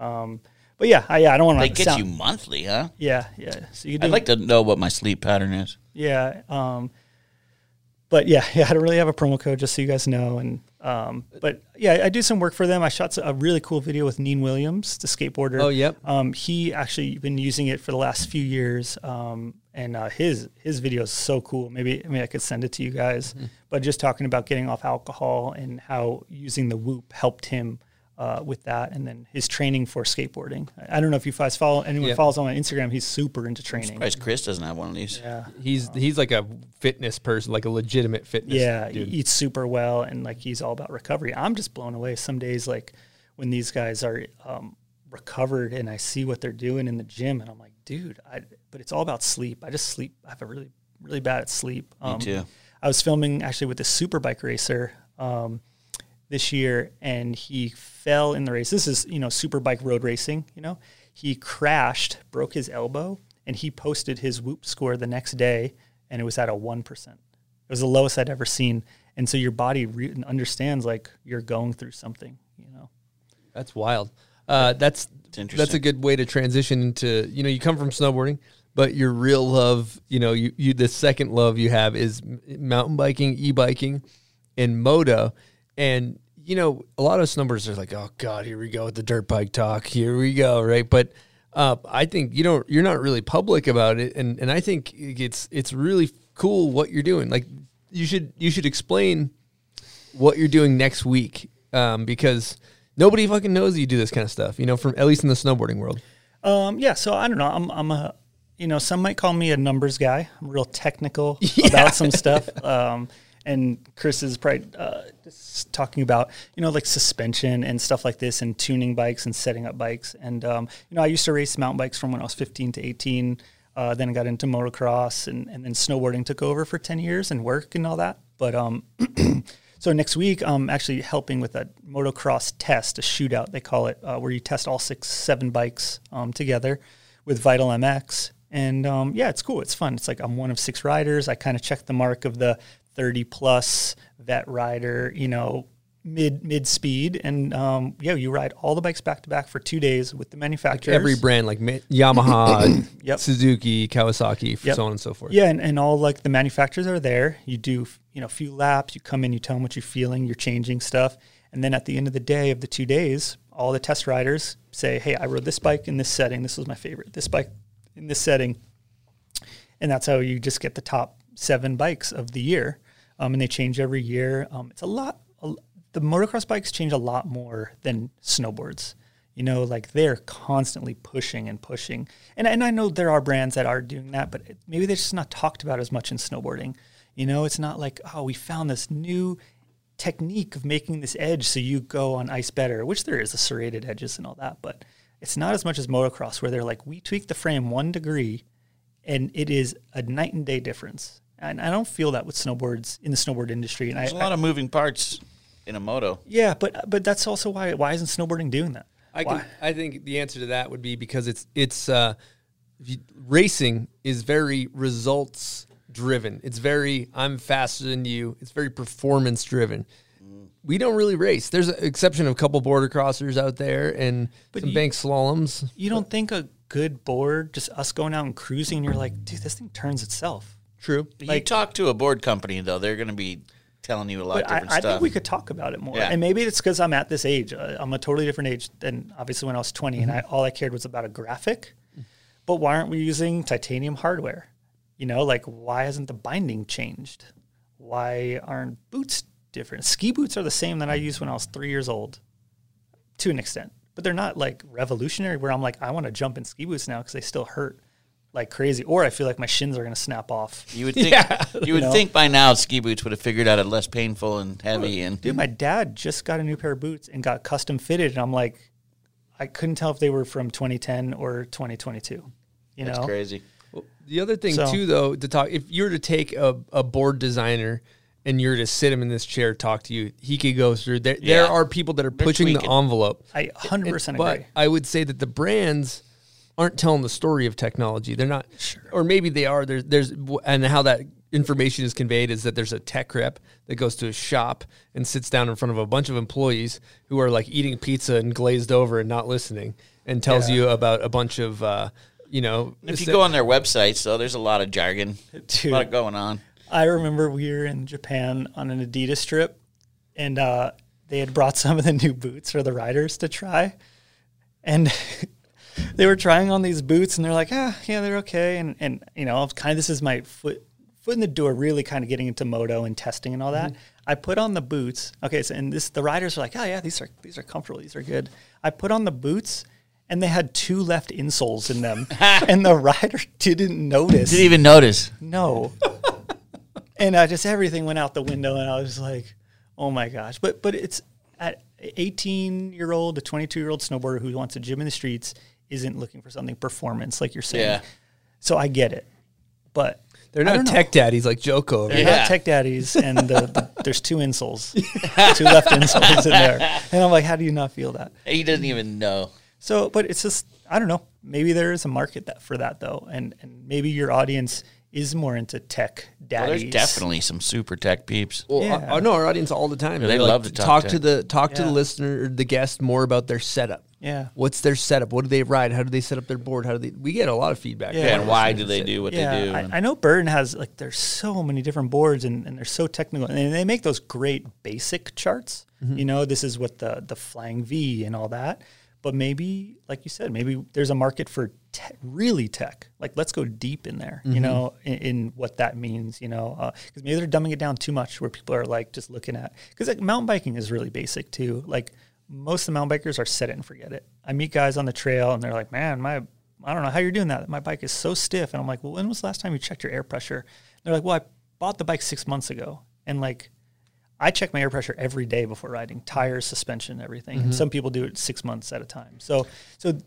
Um, but yeah, I, yeah, I don't want They to get sound, you monthly, huh? Yeah, yeah. So you do, I'd like to know what my sleep pattern is. Yeah. Um, but yeah, [LAUGHS] yeah, I don't really have a promo code, just so you guys know. And um, but yeah, I do some work for them. I shot a really cool video with Neen Williams, the skateboarder. Oh, yep. Um, he actually been using it for the last few years. Um, and uh, his his video is so cool. Maybe I mean I could send it to you guys. But just talking about getting off alcohol and how using the Whoop helped him. Uh, with that, and then his training for skateboarding. I I don't know if you guys follow anyone Yeah. follows on my Instagram. He's super into training. Surprised Chris doesn't have one of these. Yeah, He's he's like a fitness person, like a legitimate fitness. Yeah, he eats super well, and like he's all about recovery. I'm just blown away. Some days, like when these guys are um, recovered, and I see what they're doing in the gym, and I'm like, dude, I. But it's all about sleep. I just sleep. I have a really, really bad at sleep. Um, too. I was filming actually with this super bike racer um, this year, and he fell in the race. This is you know super bike road racing. You know, he crashed, broke his elbow, and he posted his whoop score the next day, and it was at a one percent. It was the lowest I'd ever seen. And so your body re- understands like you're going through something. You know. That's wild. Uh, that's that's a good way to transition into you know you come from snowboarding, but your real love, you know, you, you the second love you have is mountain biking, e biking, and moto, and you know a lot of snowboarders are like, oh god, here we go with the dirt bike talk, here we go, right? But uh, I think you know you're not really public about it, and and I think it's it's really cool what you're doing. Like you should you should explain what you're doing next week um, because nobody fucking knows you do this kind of stuff. You know, from at least in the snowboarding world. Um, yeah, so I don't know. I'm, I'm a, you know, some might call me a numbers guy. I'm real technical [LAUGHS] about some stuff. Um, and Chris is probably uh, talking about, you know, like suspension and stuff like this and tuning bikes and setting up bikes. And, um, you know, I used to race mountain bikes from when I was 15 to 18. Uh, then I got into motocross and, and then snowboarding took over for 10 years and work and all that. But, um, [CLEARS THROAT] So next week, I'm actually helping with a motocross test, a shootout they call it, uh, where you test all six, seven bikes um, together with Vital MX. And um, yeah, it's cool. It's fun. It's like I'm one of six riders. I kind of check the mark of the 30 plus vet rider, you know, mid mid speed. And um, yeah, you ride all the bikes back to back for two days with the manufacturers. Every brand like Yamaha, [COUGHS] Yep. Suzuki, Kawasaki, Yep. so on and so forth. Yeah, and, and all like the manufacturers are there. You do you know a few laps. You come in, you tell them what you're feeling. You're changing stuff, and then at the end of the day of the two days, all the test riders say, "Hey, I rode this bike in this setting. This was my favorite. This bike in this setting," and that's how you just get the top seven bikes of the year. Um, and they change every year. Um, it's a lot. a the motocross bikes change a lot more than snowboards. You know, like they're constantly pushing and pushing. And and I know there are brands that are doing that, but maybe they're just not talked about as much in snowboarding. You know, it's not like, oh, we found this new technique of making this edge so you go on ice better, which there is the serrated edges and all that, but it's not as much as motocross where they're like, we tweak the frame one degree and it is a night and day difference. And I don't feel that with snowboards in the snowboard industry. And There's I, a lot of moving parts in a moto. yeah, but but that's also why why isn't snowboarding doing that? I Why? can, I think the answer to that would be because it's it's uh, you- racing is very results driven. It's very I'm faster than you. It's very performance driven. We don't really race. There's an exception of a couple border crossers out there and some you- bank slaloms. You don't think a good board, just us going out and cruising, and you're like, dude, this thing turns itself. True. you talk to a board company though, they're going to be telling you a lot of I, different I stuff. think we could talk about it more. Yeah. And maybe it's because I'm at this age. Uh, I'm a totally different age than obviously when I was 20, and I, Mm-hmm. all I cared was about a graphic. But why aren't we using titanium hardware? You know, like why hasn't the binding changed? Why aren't boots different? Ski boots are the same that I used when I was three years old, to an extent, but they're not like revolutionary. Where I'm like, I want to jump in ski boots now because they still hurt like crazy, or I feel like my shins are gonna snap off. you would [LAUGHS] think you would know? think by now ski boots would have figured out it less painful and heavy and Dude, my dad just got a new pair of boots and got custom fitted, and I'm like, I couldn't tell if they were from 2010 or 2022. You that's know, crazy. The other thing So- too, though, to talk if you were to take a, a board designer and you're to sit him in this chair, talk to you, he could go through. There, there are people that are pushing the envelope. I 100 percent but agree. I would say that the brands aren't telling the story of technology. They're not, sure. or maybe they are. There's, there's, and how that information is conveyed is that there's a tech rep that goes to a shop and sits down in front of a bunch of employees who are like eating pizza and glazed over and not listening, and tells Yeah. you about a bunch of, uh, you know, If you go on their websites, though, there's a lot of jargon, [LAUGHS] Dude. a lot going on. I remember we were in Japan on an Adidas trip, and uh, they had brought some of the new boots for the riders to try, and [LAUGHS] [LAUGHS] they were trying on these boots, and they're like, ah, yeah, they're okay, and and you know, kind of this is my foot foot in the door, really kind of getting into moto and testing and all that. I put on the boots. Okay, so and this the riders are like, oh yeah, these are these are comfortable, these are good. I put on the boots. And they had two left insoles in them, [LAUGHS] and the rider [LAUGHS] didn't notice. Didn't even notice. No. and I just everything went out the window, and I was like, "Oh my gosh!" But but it's at 18 year old a 22 year old snowboarder who wants a gym in the streets isn't looking for something performance like you're saying. Yeah. So I get it, but They're not don't know. tech daddies like Joko. They're. Yeah. not tech daddies, [LAUGHS] and the, the, there's two insoles, two left insoles in there, [LAUGHS] and I'm like, how do you not feel that? He doesn't even know. So, but it's just I don't know. Maybe there is a market that for that though, and and maybe your audience is more into tech Well, there's definitely some super tech peeps. Well, Yeah. I, I know our audience all the time. Yeah, They're they like, love to talk to the talk to the listener, or the guest, more about their setup. Yeah. What's their setup? What do they ride? How do they set up their board? How do they? We get a lot of feedback. Yeah. Yeah, and why do they do what yeah, they do? I, I know Burton has like there's so many different boards and, and they're so technical and they make those great basic charts. Mm-hmm. You know, this is what the the flying V and all that. But maybe, like you said, maybe there's a market for te- really tech. Like, let's go deep in there. Mm-hmm. You know, in, in what that means. You know, because maybe they're dumbing it down too much, where people are like just looking at because like, mountain biking is really basic too. Like most of the mountain bikers are set it and forget it. I meet guys on the trail and they're like, "Man, my I don't know how you're doing that. My bike is so stiff." And I'm like, "Well, when was the last time you checked your air pressure?" they're like, "Well, I bought the bike six months ago." And like, I check my air pressure every day before riding, tires, suspension, everything. And some people do it six months at a time. So, so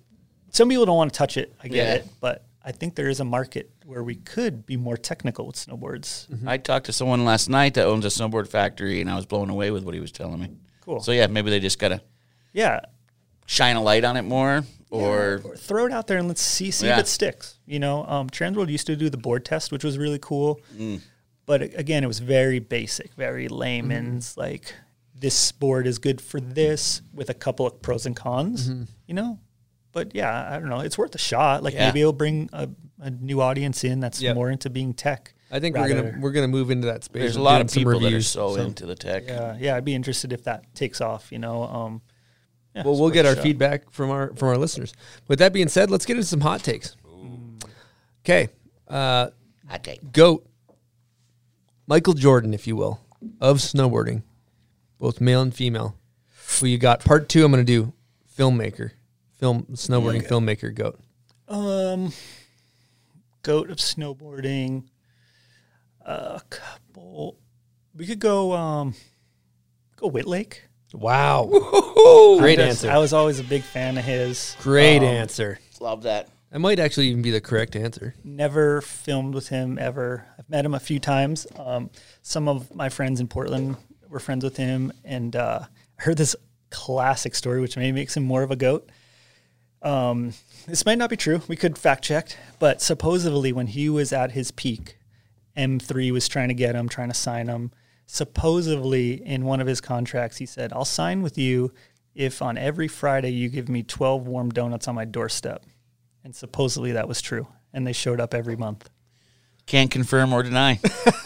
some people don't want to touch it. I get Yeah. it, but I think there is a market where we could be more technical with snowboards. I talked to someone last night that owns a snowboard factory, and I was blown away with what he was telling me. Cool. So yeah, maybe they just gotta Yeah, shine a light on it more, or or throw it out there and let's see see Yeah. if it sticks. You know, um, Transworld used to do the board test, which was really cool. Mm. But again, it was very basic, very layman's. Mm-hmm. Like this board is good for this, with a couple of pros and cons. Mm-hmm. You know, but yeah, I don't know. It's worth a shot. Like Yeah. maybe it'll bring a, a new audience in that's Yep. more into being tech. I think we're gonna we're gonna move into that space. there's a lot of some people that are reviews, so, into the tech. Yeah, yeah. I'd be interested if that takes off. You know. Um, yeah, Well, we'll get our shot. feedback from our from our listeners. With that being said, let's get into some hot takes. Okay, uh, I take. goat Michael Jordan, if you will, of snowboarding, both male and female. Who you got? Part two. I'm going to do filmmaker, film snowboarding filmmaker goat. Um, goat of snowboarding. A couple. We could go. Um, go Whitlake. Wow, great Just- answer. I was always a big fan of his. Great Um, answer. Love that. That might actually even be the correct answer. Never filmed with him ever. I've met him a few times. Um, some of my friends in Portland were friends with him, and uh, I heard this classic story, which maybe makes him more of a goat. Um, this might not be true. We could fact check, but supposedly when he was at his peak, M3 was trying to get him, trying to sign him. Supposedly in one of his contracts, he said, "I'll sign with you if on every Friday you give me 12 warm donuts on my doorstep." And supposedly that was true, and they showed up every month. Can't confirm or deny.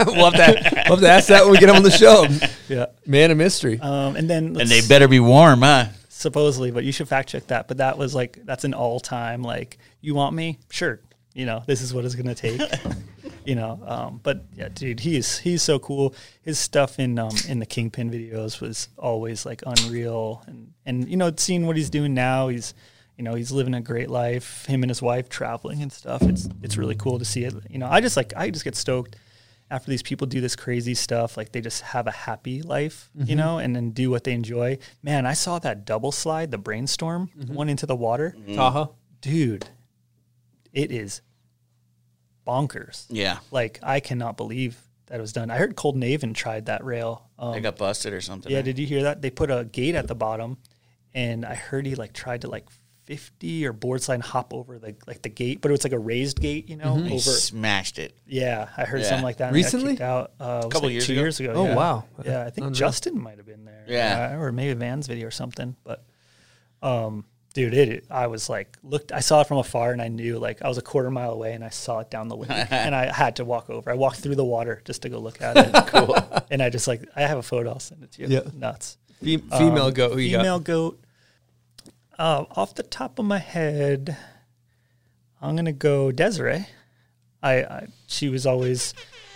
we'll, have to, we'll have to ask that when we get him on the show. [LAUGHS] Yeah. Man of mystery. Um, and then and they better be warm, huh? Supposedly, but you should fact check that. But that was like that's an all time like you want me, sure. You know this is what it's gonna take. [LAUGHS] you know, um, but yeah, dude, he's he's so cool. His stuff in um, in the Kingpin videos was always like unreal, and and you know seeing what he's doing now, he's you know he's living a great life. Him and his wife traveling and stuff. It's it's really cool to see it. You know, I just like I just get stoked after these people do this crazy stuff, like they just have a happy life, you Mhm. know, and then do what they enjoy. Man, I saw that double slide, the brainstorm, the one into the water. Tahoe. Dude, it is bonkers. Yeah. Like I cannot believe that it was done. I heard Cold Naven tried that rail. Um, They got busted or something. yeah, right? did you hear that? They put a gate at the bottom, and I heard he like tried to like fifty or board slide hop over the like the gate, but it was like a raised gate, you know, Mhm. He over. smashed it. Yeah, I heard Yeah. something like that. and they got Recently? out uh, it was Couple like years two ago? years ago. Oh, yeah. wow. Yeah, I think Unreal. Justin might have been there. Yeah. Uh, or maybe Van's video or something. But, um, dude, it. I was like, looked. I saw it from afar, and I knew like I was a quarter mile away, and I saw it down the lake, [LAUGHS] and I had to walk over. I walked through the water just to go look at it. [LAUGHS] cool. And I just like I have a photo. I'll send it to you. Yeah. Nuts. Fe- female goat, who you got? Female goat. Uh, off the top of my head, I'm gonna go Desiree. I, I she was always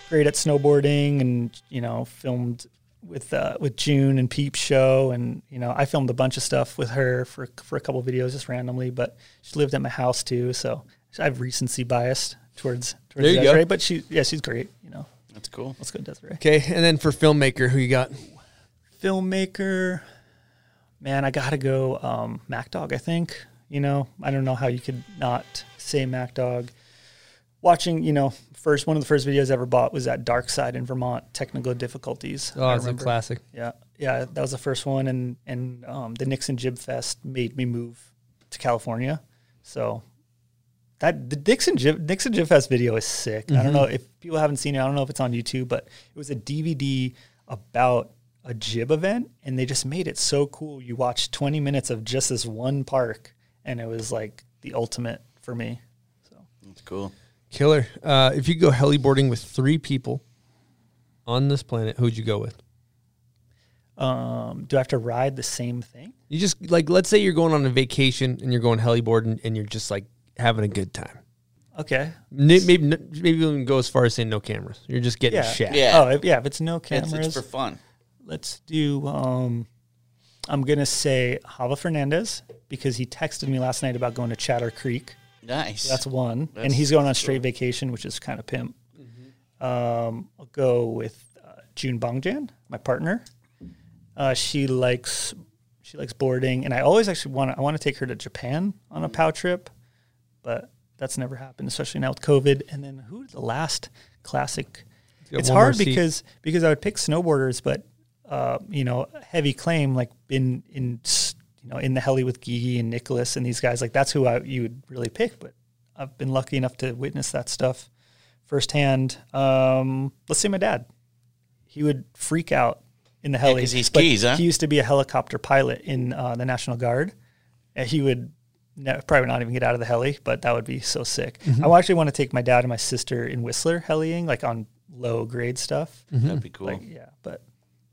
great at snowboarding, and you know filmed with uh, with June and Peep Show, and you know I filmed a bunch of stuff with her for for a couple videos just randomly. But she lived at my house too, so I have recency bias towards towards There you go. Desiree. But she yeah she's great. You know, That's cool. let's go Desiree. Okay, and then for filmmaker, who you got? filmmaker, man, I gotta go um, Mack Dawg. I think you know I don't know how you could not say Mack Dawg. Watching, you know, first one of the first videos I ever bought was at Dark Side in Vermont. Technical difficulties. Oh, it's a classic. Yeah, yeah, that was the first one, and and um, the Nixon Jib Fest made me move to California. So that the Nixon Jib Nixon Jib Fest video is sick. I don't know if people haven't seen it. I don't know if it's on YouTube, but it was a DVD about a jib event, and they just made it so cool. You watch 20 minutes of just this one park, and it was like the ultimate for me. So that's cool. Killer. Uh, if you go heliboarding with three people on this planet, who'd you go with? Um, do I have to ride the same thing? You just like, let's say you're going on a vacation and you're going heliboarding and you're just like having a good time. Okay. Maybe maybe you can go as far as saying no cameras. You're just getting Yeah. shat. Yeah. Oh, if- yeah. If it's no It's, cameras, it's for fun. Let's do. Um, I'm gonna say Hava Fernandez because he texted me last night about going to Chatter Creek. Nice. That's one, and he's going on straight vacation, which is kind of pimp. Um, I'll go with uh, June Bongjan, my partner. Uh, she likes she likes boarding, and I always actually want I want to take her to Japan on a POW trip, but that's never happened, especially now with COVID. And then who the last classic? It's hard because because I would pick snowboarders, but uh, you know, heavy claim like been in you know in the heli with Gigi and Nicolas and these guys like that's who I you would really pick. But I've been lucky enough to witness that stuff firsthand. Um, let's say my dad, he would freak out in the heli 'cause he but skis, huh? He used to be a helicopter pilot in uh, the National Guard. And he would ne- probably not even get out of the heli, but that would be so sick. Mm-hmm. I actually want to take my dad and my sister in Whistler heliing, like on low grade stuff. That'd be cool. Like, yeah, but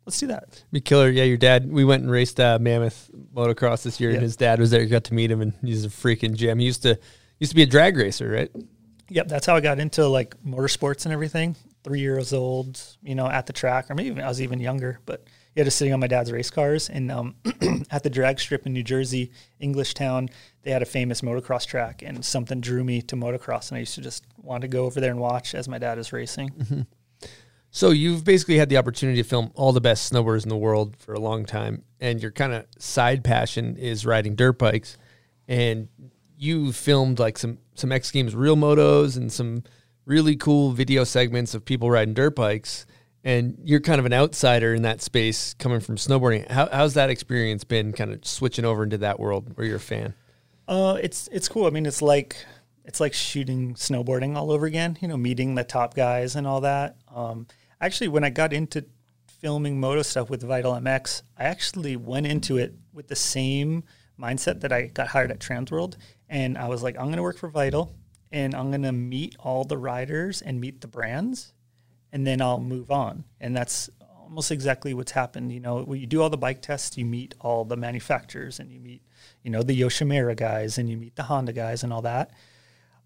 let's do that. Be killer. Yeah, your dad. We went and raced uh, Mammoth motocross this year, Yeah. and his dad was there. You got to meet him, and he's a freaking gem. He used to used to be a drag racer, right? Yep, that's how I got into like motorsports and everything. three years old, you know, at the track, or maybe even, I was even younger, but yeah, just sitting on my dad's race cars. And um, [CLEARS THROAT] at the drag strip in New Jersey, Englishtown, they had a famous motocross track, and something drew me to motocross, and I used to just want to go over there and watch as my dad is racing. So you've basically had the opportunity to film all the best snowboarders in the world for a long time, and your kind of side passion is riding dirt bikes. And you filmed like some some X Games real motos and some really cool video segments of people riding dirt bikes. And you're kind of an outsider in that space, coming from snowboarding. How, how's that experience been? Kind of switching over into that world where you're a fan. Uh, it's it's cool. I mean, it's like it's like shooting snowboarding all over again. You know, meeting the top guys and all that. Um, actually, when I got into filming moto stuff with Vital MX, I actually went into it with the same mindset that I got hired at Transworld, and I was like, I'm going to work for Vital, and I'm going to meet all the riders and meet the brands, and then I'll move on. And that's almost exactly what's happened. You know, when you do all the bike tests, you meet all the manufacturers, and you meet, you know, the Yoshimura guys, and you meet the Honda guys, and all that.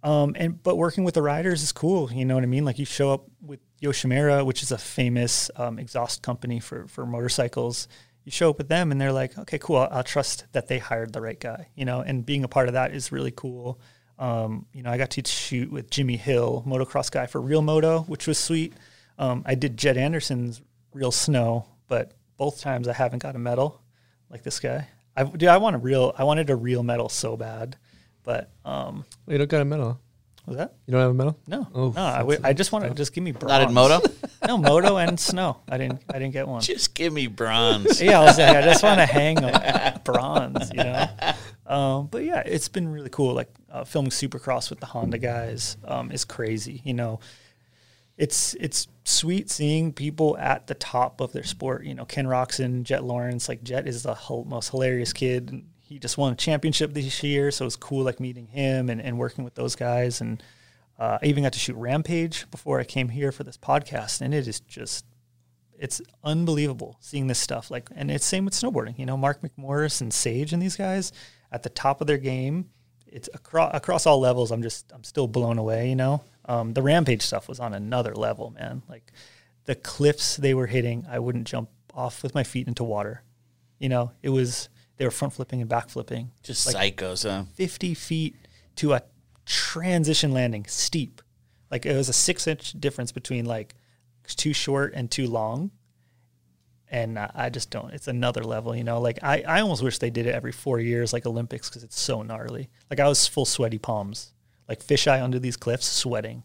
Um, and but working with the riders is cool. You know what I mean? Like you show up with Yoshimura, which is a famous um, exhaust company for for motorcycles. You show up with them, and they're like, "Okay, cool. I'll, I'll trust that they hired the right guy." You know, and being a part of that is really cool. Um, you know, I got to shoot with Jimmy Hill, motocross guy for Real Moto, which was sweet. Um, I did Jed Anderson's Real Snow, but both times I haven't got a medal like this guy. I dude, I want a real. I wanted a real medal so bad, but um, You don't got a medal. was that? You don't have a medal? No, Oh, no. I, w- I just want to just give me bronze. Not in moto? [LAUGHS] no, moto and snow. I didn't. I didn't get one. Just give me bronze. yeah, I was like, I just want to hang a bronze, you know. Um, but yeah, it's been really cool. Like uh, filming Supercross with the Honda guys um, is crazy. You know, it's it's sweet seeing people at the top of their sport. You know, Ken Roczen, Jett Lawrence. Like Jett is the hil- most hilarious kid. He just won a championship this year, so it was cool like meeting him and, and working with those guys. And uh, I even got to shoot Rampage before I came here for this podcast, and it is just it's unbelievable seeing this stuff. Like, and it's same with snowboarding. You know, Mark McMorris and Sage and these guys at the top of their game. It's across across all levels. I'm just I'm still blown away. You know, um, the Rampage stuff was on another level, man. Like the cliffs they were hitting, I wouldn't jump off with my feet into water. You know, it was they were front flipping and back flipping, Just like psychos, huh? 50 feet to a transition landing, steep. Like it was a six inch difference between like too short and too long. And I I just don't, it's another level, you know? Like I, I almost wish they did it every four years, like Olympics, because it's so gnarly. Like I was full sweaty palms, like fisheye under these cliffs, sweating.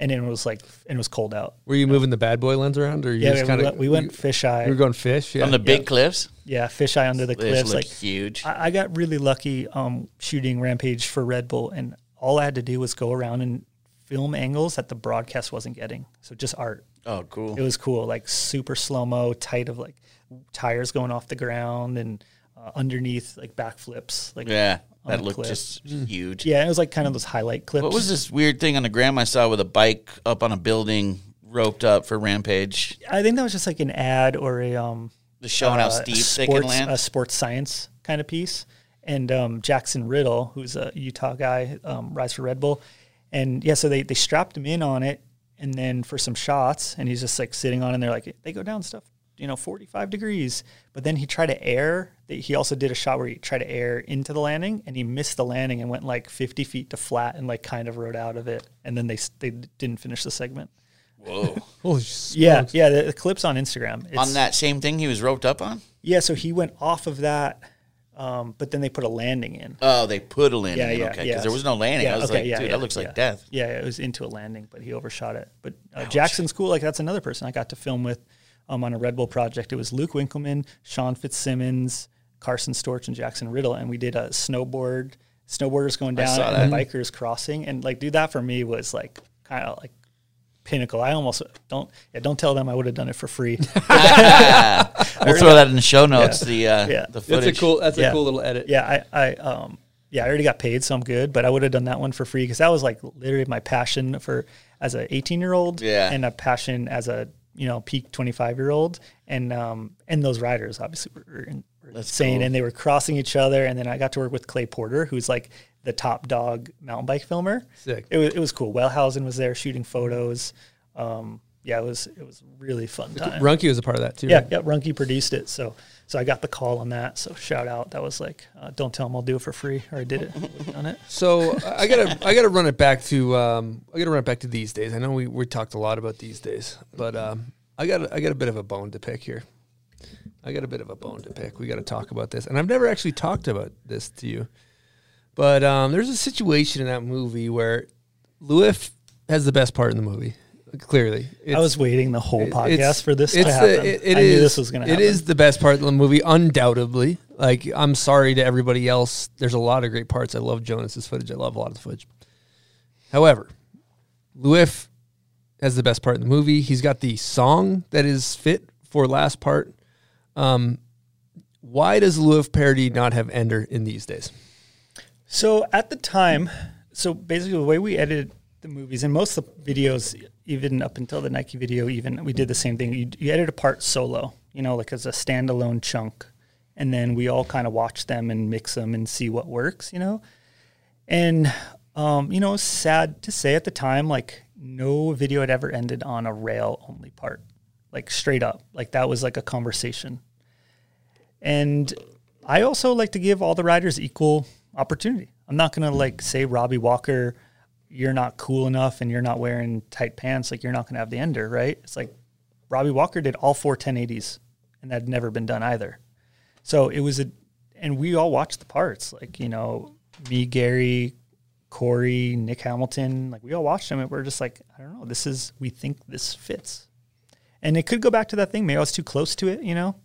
And it was like, and it was cold out. Were you moving the bad boy lens around, or you Yeah, just we, kind went- of we went fisheye. You were going fish, yeah. On the big cliffs? Yeah, fisheye under the Those cliffs. look Like huge. I, I got really lucky um, shooting Rampage for Red Bull, and all I had to do was go around and film angles that the broadcast wasn't getting. So just art. Oh, cool. It was cool, like super slow mo, tight of like tires going off the ground and uh, underneath like backflips. Like Yeah, on that looked cliff. just huge. Yeah, it was like kind of those highlight clips. What was this weird thing on the gram I saw with a bike up on a building, roped up for Rampage? I think that was just like an ad or a um Just showing how uh, steep sports, they can land? a sports science kind of piece. And um, Jaxson Riddle, who's a Utah guy, um, rides for Red Bull, and yeah, so they they strapped him in on it, and then for some shots, and he's just like sitting on, it and they're like they go down stuff, you know, forty five degrees. But then he tried to air. He also did a shot where he tried to air into the landing, and he missed the landing and went like fifty feet to flat, and like kind of rode out of it, and then they they didn't finish the segment. Whoa. [LAUGHS] Holy Yeah, smokes. yeah, the, the clips on Instagram. It's- on that same thing he was roped up on? Yeah, so he went off of that, um, but then they put a landing in. Oh, they put a landing yeah, in. yeah, okay. Because yeah. there was no landing. Yeah, I was okay, like, yeah, dude, yeah, that looks yeah. like death. Yeah, it was into a landing, but he overshot it. But uh, Jaxson's cool. Like that's another person I got to film with um, on a Red Bull project. It was Luke Winkelman, Sean Fitzsimmons, Carson Storch, and Jaxson Riddle, and we did a snowboard. Snowboarders going down saw and the bikers crossing, and like, dude, that for me was like kind of like pinnacle. I almost don't yeah, don't tell them I would have done it for free. [LAUGHS] [LAUGHS] We'll throw that in the show notes. The uh, Yeah. the That's footage. a cool. That's a cool little edit. Yeah, I, I, um, yeah, I already got paid, so I'm good. But I would have done that one for free because that was like literally my passion for as an 18 year old, Yeah. and a passion as a you know peak 25 year old, and um, and those riders obviously were, were in- were That's insane, cool. and they were crossing each other, and then I got to work with Clay Porter, who's like the top dog mountain bike filmer. Sick. It was it was cool. Wellhausen was there shooting photos. Um, yeah, it was it was really fun time. Runke was a part of that too. Yeah, right? yeah, Runke produced it, so so I got the call on that. So shout out. That was like, uh, don't tell him I'll do it for free, or I did it. [LAUGHS] Done it. So I I gotta I gotta run it back to um, I gotta run it back to these days. I know we, we talked a lot about these days, but um, I got I got a bit of a bone to pick here. I got a bit of a bone to pick. We got to talk about this, and I've never actually talked about this to you, but um, there's a situation in that movie where Louif has the best part in the movie. Clearly, I was waiting the whole podcast it's- for this to it's happen. the- it- it I knew this was going to happen. It is the best part of the movie, undoubtedly. Like, I'm sorry to everybody else. There's a lot of great parts. I love Jonas's footage. I love a lot of the footage. However, Louif has the best part in the movie. He's got the song that is fit for last part. Um, why does Louif Paradis not have Ender in these days? So at the time, so basically the way we edited the movies and most of the videos, even up until the Nike video, even we did the same thing. You, you edit a part solo, you know, like as a standalone chunk, and then we all kind of watch them and mix them and see what works, you know. And um, you know, sad to say at the time, like no video had ever ended on a rail only part, like straight up, like that was like a conversation. And I also like to give all the riders equal opportunity. I'm not gonna like say Robbie Walker, you're not cool enough and you're not wearing tight pants, like you're not gonna have the ender, right? It's like Robbie Walker did all four 1080s and that had never been done either. So it was a and we all watched the parts, like, you know, me, Gary, Corey, Nick Hamilton, like we all watched them and we're just like, I don't know, this is we think this fits. And it could go back to that thing. Maybe I was too close to it, you know?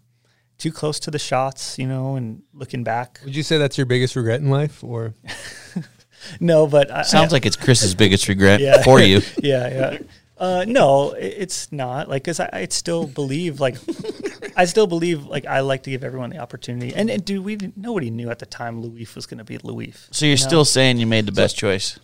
Too close to the shots, you know, and looking back. Would you say that's your biggest regret in life, or [LAUGHS] No, but I, Sounds like it's Chris's biggest regret Yeah. for you. [LAUGHS] yeah, yeah. Uh, no, it's not. Like, cause I, I still believe, like, I still believe, like, I like to give everyone the opportunity. And, and dude, we didn't, nobody knew at the time Louif was going to be Louif. So you're you know? still saying you made the best choice.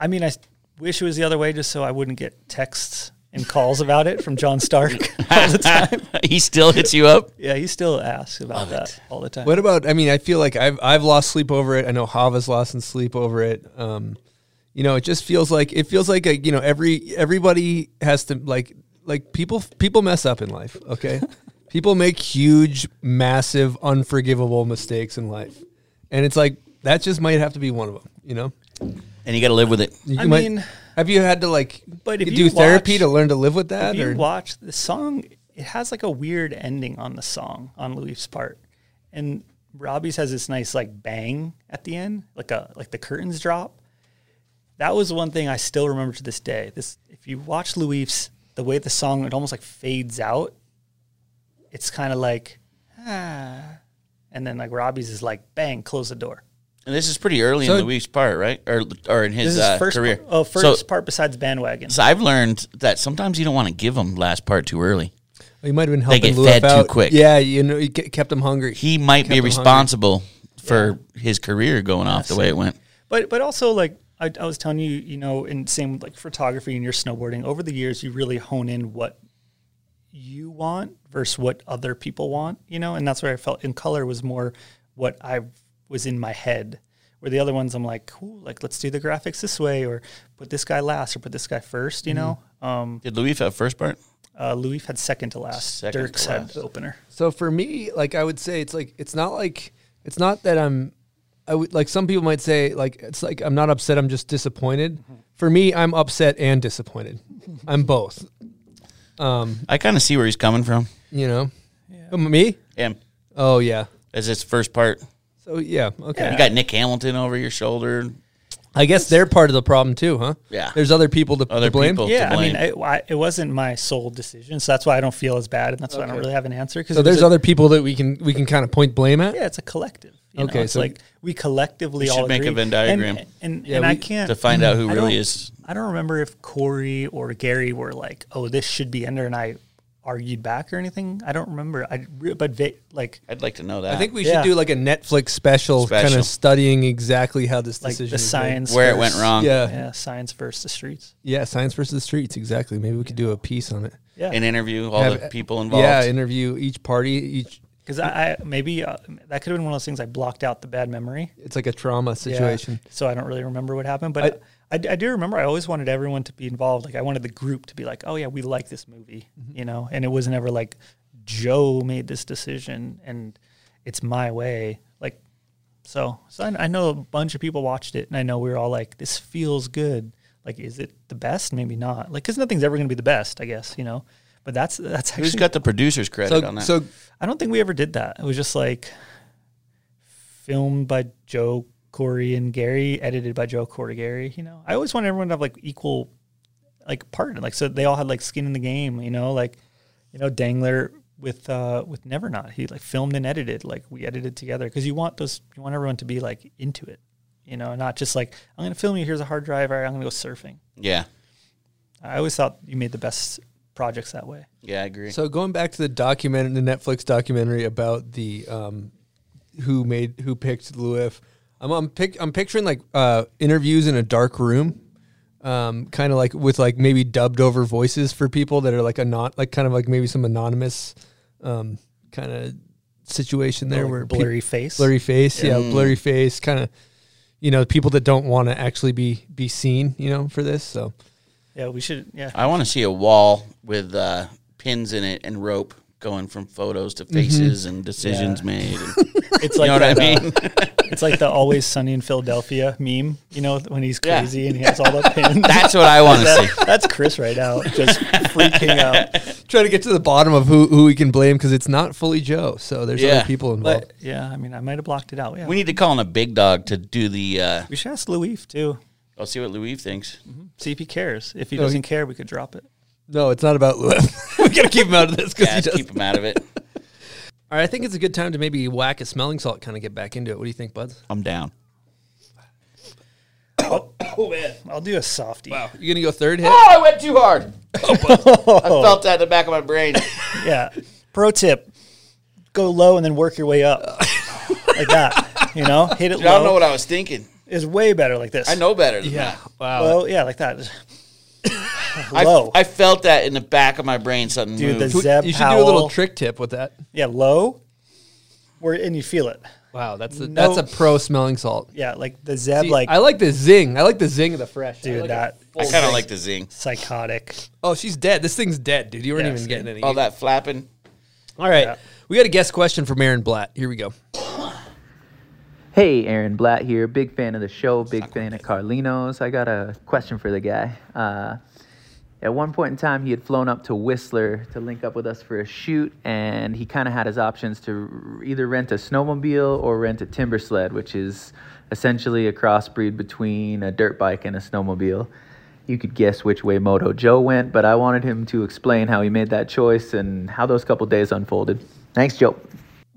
I mean, I wish it was the other way, just so I wouldn't get texts and calls about it from John Stark [LAUGHS] [LAUGHS] all the time. he still hits you up. Yeah, he still asks about that all the time. What about? I mean, I feel like I've I've lost sleep over it. I know Hava's lost in sleep over it. Um, you know, it just feels like it feels like a you know every everybody has to like like people people mess up in life. Okay, [LAUGHS] people make huge, massive, unforgivable mistakes in life, and it's like that just might have to be one of them. You know, And you got to live with it. You I might- mean, have you had to like but if do you therapy watch- to learn to live with that? If you or watch the song, it has like a weird ending on the song on Louif' part, and Robbie's has this nice like bang at the end, like a like the curtains drop. That was one thing I still remember to this day. This, if you watch Louif, the way the song it almost like fades out. It's kind of like ah, and then like Robbie's is like bang, close the door. And this is pretty early So- in Louif' part, right? Or or in his, uh, first career. Part, oh, So- first part besides bandwagon. So I've learned that sometimes you don't want to give them last part too early. you might have been They helping get Louif fed too quick. Yeah, you know, you kept him hungry. He might be responsible for his career going off the way it went. But but also like I, I was telling you, you know, in same with, like photography and your snowboarding over the years, you really hone in what you want versus what other people want, you know, and that's where I felt in color was more what I was in my head. Where the other ones, I'm like, cool, like let's do the graphics this way, or put this guy last, or put this guy first, you know. Um, Did Louif have first part? uh, Louif had second to last. Second Dirks had last. the opener. So for me, like I would say, it's like it's not like it's not that I'm. I would like some people might say like it's like I'm not upset. I'm just disappointed. For me, I'm upset and disappointed. [LAUGHS] I'm both. Um, I kind of see where he's coming from. you know, Um, me. Him Oh yeah. as his first part. So yeah. Okay. You got Nick Hamilton over your shoulder. I guess they're part of the problem too, huh? Yeah. There's other people to, Other to blame. people. Yeah, to I mean, blame. it, I, it wasn't my sole decision, so that's why I don't feel as bad, and that's why I don't really have an answer. Because So there's other people that we can we can kind of point blame at. Yeah, it's a collective. you Okay, know? it's so- like we collectively We all should make a. Venn diagram. and and, Yeah, and I we- can't to find out who really don't- is. I don't remember if Corey or Gary were like, "Oh, this should be Ender," and I argued back or anything. I don't remember. I but va- like I'd like to know that. I think we Yeah. should do like a Netflix special, kind of studying exactly how this like decision the is made. science Where it versus- went wrong. Yeah. Yeah, science versus the streets. Yeah, science versus the streets. Exactly. Maybe we could do a piece on it. Yeah, An interview, all Have- the people involved. Yeah, interview each party. Each because I, I maybe uh, that could have been one of those things I blocked out the bad memory. it's like a trauma Yeah, situation. so I don't really remember what happened, but I, I do remember I always wanted everyone to be involved. Like I wanted the group to be like, oh yeah, we like this movie, mm-hmm. you know. And it was never like Joe made this decision and it's my way. Like so, so I, I know a bunch of people watched it, and I know we were all like, this feels good. Like, is it the best? Maybe not. Like, because nothing's ever going to be the best, I guess. You know. But that's that's actually Who's got the producer's credit So, on that? so I don't think we ever did that. It was just like filmed by Joe, Corey, and Gary, edited by Joe, Corey, Gary. You know, I always want everyone to have like equal, like part. Like so, they all had like skin in the game. You know, like you know Dangler with uh with Never Not. He like filmed and edited. Like we edited together because you want those. You want everyone to be like into it. You know, not just like I'm going to film you. Here's a hard drive. All right, I'm going to go surfing. yeah, I always thought you made the best projects that way. yeah, I agree. So going back to the document, the Netflix documentary about the um, who made who picked Louif, I'm I'm, pic, I'm picturing like uh, interviews in a dark room, um, kind of like with like maybe dubbed over voices for people that are like a not like kind of like maybe some anonymous um, kind of situation there Like where blurry peop- face? blurry face, yeah, blurry face, kind of. You know, people that don't want to actually be be seen, you know, for this. So Yeah, we should. Yeah, I want to see a wall with uh, pins in it and rope going from photos to faces and decisions made. And, [LAUGHS] it's you like know what I that, uh, mean? [LAUGHS] It's like the Always Sunny in Philadelphia meme, you know, when he's Yeah. crazy and he has all the pins. That's what I want to see. That's Chris right now, just freaking out. [LAUGHS] trying to get to the bottom of who who we can blame because it's not fully Joe. So there's Yeah. other people involved. But yeah, I mean, I might have blocked it out. Yeah, We need to call in a big dog to do the. Uh, we should ask Louis too. I'll see what Louis thinks. See if he cares. If he No, doesn't he- care, we could drop it. No, it's not about Louis. [LAUGHS] we gotta keep him out of this because Yeah, he let's does. keep him out of it. All right, I think it's a good time to maybe whack a smelling salt, kind of get back into it. What do you think, buds? I'm down. [COUGHS] Oh man, I'll do a softie. Wow. you're gonna go third hit? Oh, I went too hard. [LAUGHS] Oh, I felt that in the back of my brain. [LAUGHS] Yeah. Pro tip: go low and then work your way up, like that. You know, hit it Dude, I don't know low. what I was thinking. Is way better like this. I know better than Yeah. that. Wow. Well, yeah, like that. [LAUGHS] I, low. I felt that in the back of my brain. Something Dude, the moved. you Zeb should do a little trick tip with that. Yeah, low, where and you feel it. Wow, that's a, No- that's a pro smelling salt. Yeah, like the Zeb, See, like I like the zing. I like the zing of the fresh. I dude, like that I kind of like the zing. psychotic. Oh, she's dead. This thing's dead, dude. You weren't Yeah, even getting any. All that flapping. All right, Yeah. we got a guest question from Aaron Blatt. Here we go. Hey, Aaron Blatt here. Big fan of the show. Big fan of Carlinos. I got a question for the guy. Uh, at one point in time, he had flown up to Whistler to link up with us for a shoot, and he kind of had his options to either rent a snowmobile or rent a timber sled, which is essentially a crossbreed between a dirt bike and a snowmobile. You could guess which way Moto Joe went, but I wanted him to explain how he made that choice and how those couple days unfolded. Thanks, Joe.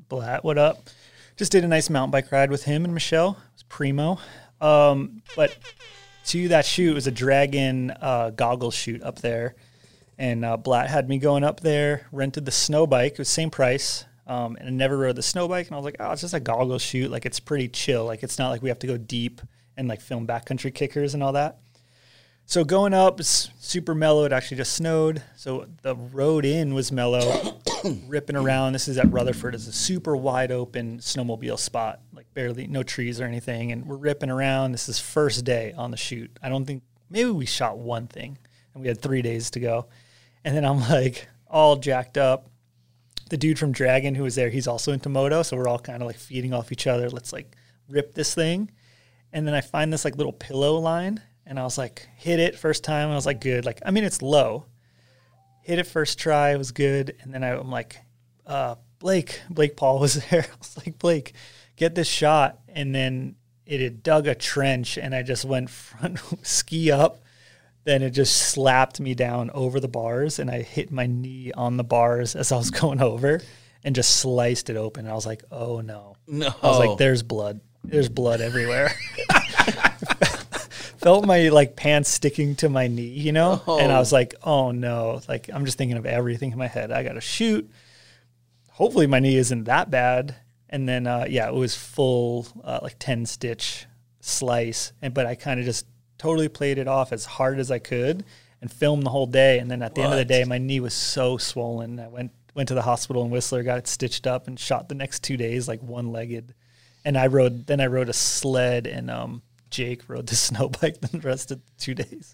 Blatt, what up? Just did a nice mountain bike ride with him and Michelle. It was primo. Um, but to that shoot it was a dragon uh, goggle shoot up there, and uh, Blatt had me going up there. Rented the snow bike. It was same price. Um, and I never rode the snow bike, and I was like, oh, it's just a goggle shoot. Like it's pretty chill. Like it's not like we have to go deep and like film backcountry kickers and all that. So going up, it's super mellow. It actually just snowed. So the road in was mellow, [COUGHS] ripping around. This is at Rutherford. It's a super wide open snowmobile spot, barely no trees or anything. And we're ripping around. This is first day on the shoot. I don't think maybe we shot one thing, and we had three days to go. And then I'm [LAUGHS] like all jacked up. The dude from Dragon who was there, he's also into moto, so we're all kind of like feeding off each other. Let's like rip this thing. And then I find this like little pillow line, and I was like, hit it first time. I was like, good. Like, I mean, it's low. Hit it first try, it was good. And then I, I'm like, uh, Blake, Blake Paul was [LAUGHS] there. I was like, Blake, get this shot. And then it had dug a trench, and I just went [LAUGHS] front ski up. Then it just slapped me down over the bars, and I hit my knee on the bars as I was [LAUGHS] going over, and just sliced it open. And I was like, "Oh no!" No. I was like, "There's blood. There's blood everywhere." [LAUGHS] Felt my like pants sticking to my knee, you know, and I oh. was like, "Oh no!" Like I'm just thinking of everything in my head. I got to shoot. Hopefully, my knee isn't that bad. And then, uh, yeah, it was full uh, like ten stitch slice, and but I kind of just totally played it off as hard as I could and filmed the whole day. And then at the end of the day, my knee was so swollen. I went went to the hospital in Whistler, got it stitched up, and shot the next two days like one legged. And I rode then I rode a sled and um, Jake rode the [LAUGHS] snow bike the rest of the two days.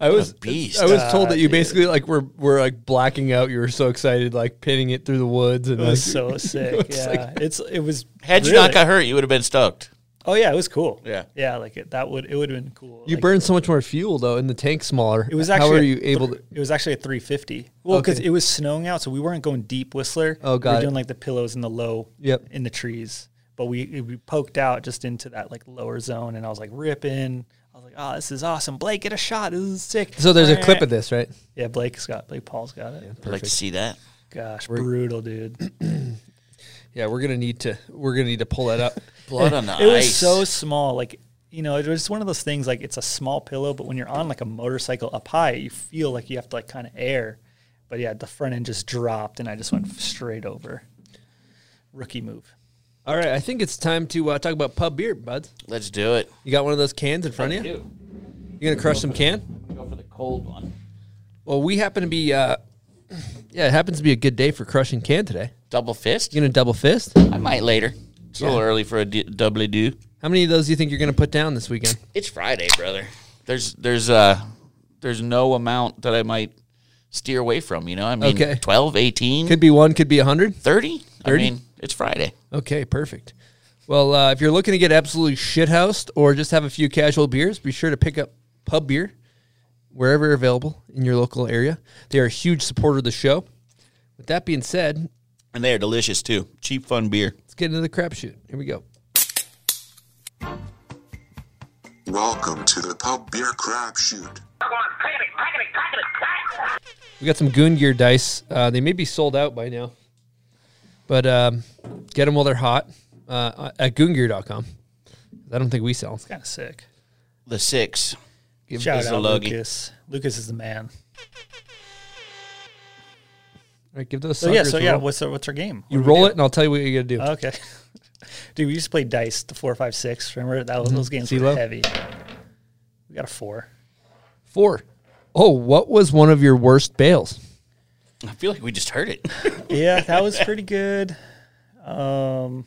I was beast. I was told that you dude. basically like were were like blacking out. You were so excited, like pinning it through the woods, and It was like, so [LAUGHS] sick. it's yeah, like- it's it was. Had you not got hurt, you would have been stoked. Oh yeah, it was cool. Yeah. yeah, like it, that would it would have been cool. you Like, burn so much more fuel though, and the tank's smaller. It was How actually are a you thr- able to? It was actually a 350. Well, because Okay. it was snowing out, so we weren't going deep Whistler. Oh, we got were doing like the pillows in the low. Yep. In the trees, but we we poked out just into that like lower zone, and I was like ripping. I was like, oh, this is awesome. Blake, get a shot. This is sick. So there's a clip of this, right? Yeah, Blake's got Blake Paul's got it. I'd like to see that. Gosh, brutal, dude. [CLEARS THROAT] Yeah, we're gonna need to we're gonna need to pull that up. [LAUGHS] Blood on the it was so small like you know it was one of those things like it's a small pillow but when you're on like a motorcycle up high you feel like you have to like kind of air but yeah the front end just dropped and i just went straight over rookie move All right, I think it's time to uh, talk about pub beer, buds. Let's do it. You got one of those cans in front of you? You gonna crush some can? Go for the cold one. Well, we happen to be. Uh, [CLEARS THROAT] yeah, it happens to be a good day for crushing can today. Double fist. You gonna double fist? I might later. It's a little early for a d- doubly do. How many of those do you think you're gonna put down this weekend? It's Friday, brother. There's there's uh there's no amount that I might steer away from. You know, I mean, Okay. 12, 18, Could be one, could be a hundred. 30. I mean, it's Friday. Okay, perfect. Well, uh, if you're looking to get absolutely shithoused or just have a few casual beers, be sure to pick up Pub Beer wherever available in your local area. They are a huge supporter of the show. With that being said, And they are delicious too. Cheap, fun beer. let's get into the crapshoot. Here we go. Welcome to the Pub Beer Crab Shoot. We got some Goon Gear dice. Uh, they may be sold out by now, but um, get them while they're hot uh, at goongear.com. I don't think we sell. it's kind of sick The six. Give shout us a out logie. lucas lucas is the man All right, give those. so yeah so yeah roll. what's our, what's our game you What do we roll it, and I'll tell you what you got to do. okay [LAUGHS] dude we used to play dice the four five six remember that was, those games CeeLo? were heavy we got a four Four. Oh, what was one of your worst bails? I feel like we just heard it. [LAUGHS] yeah, that was pretty good. Um,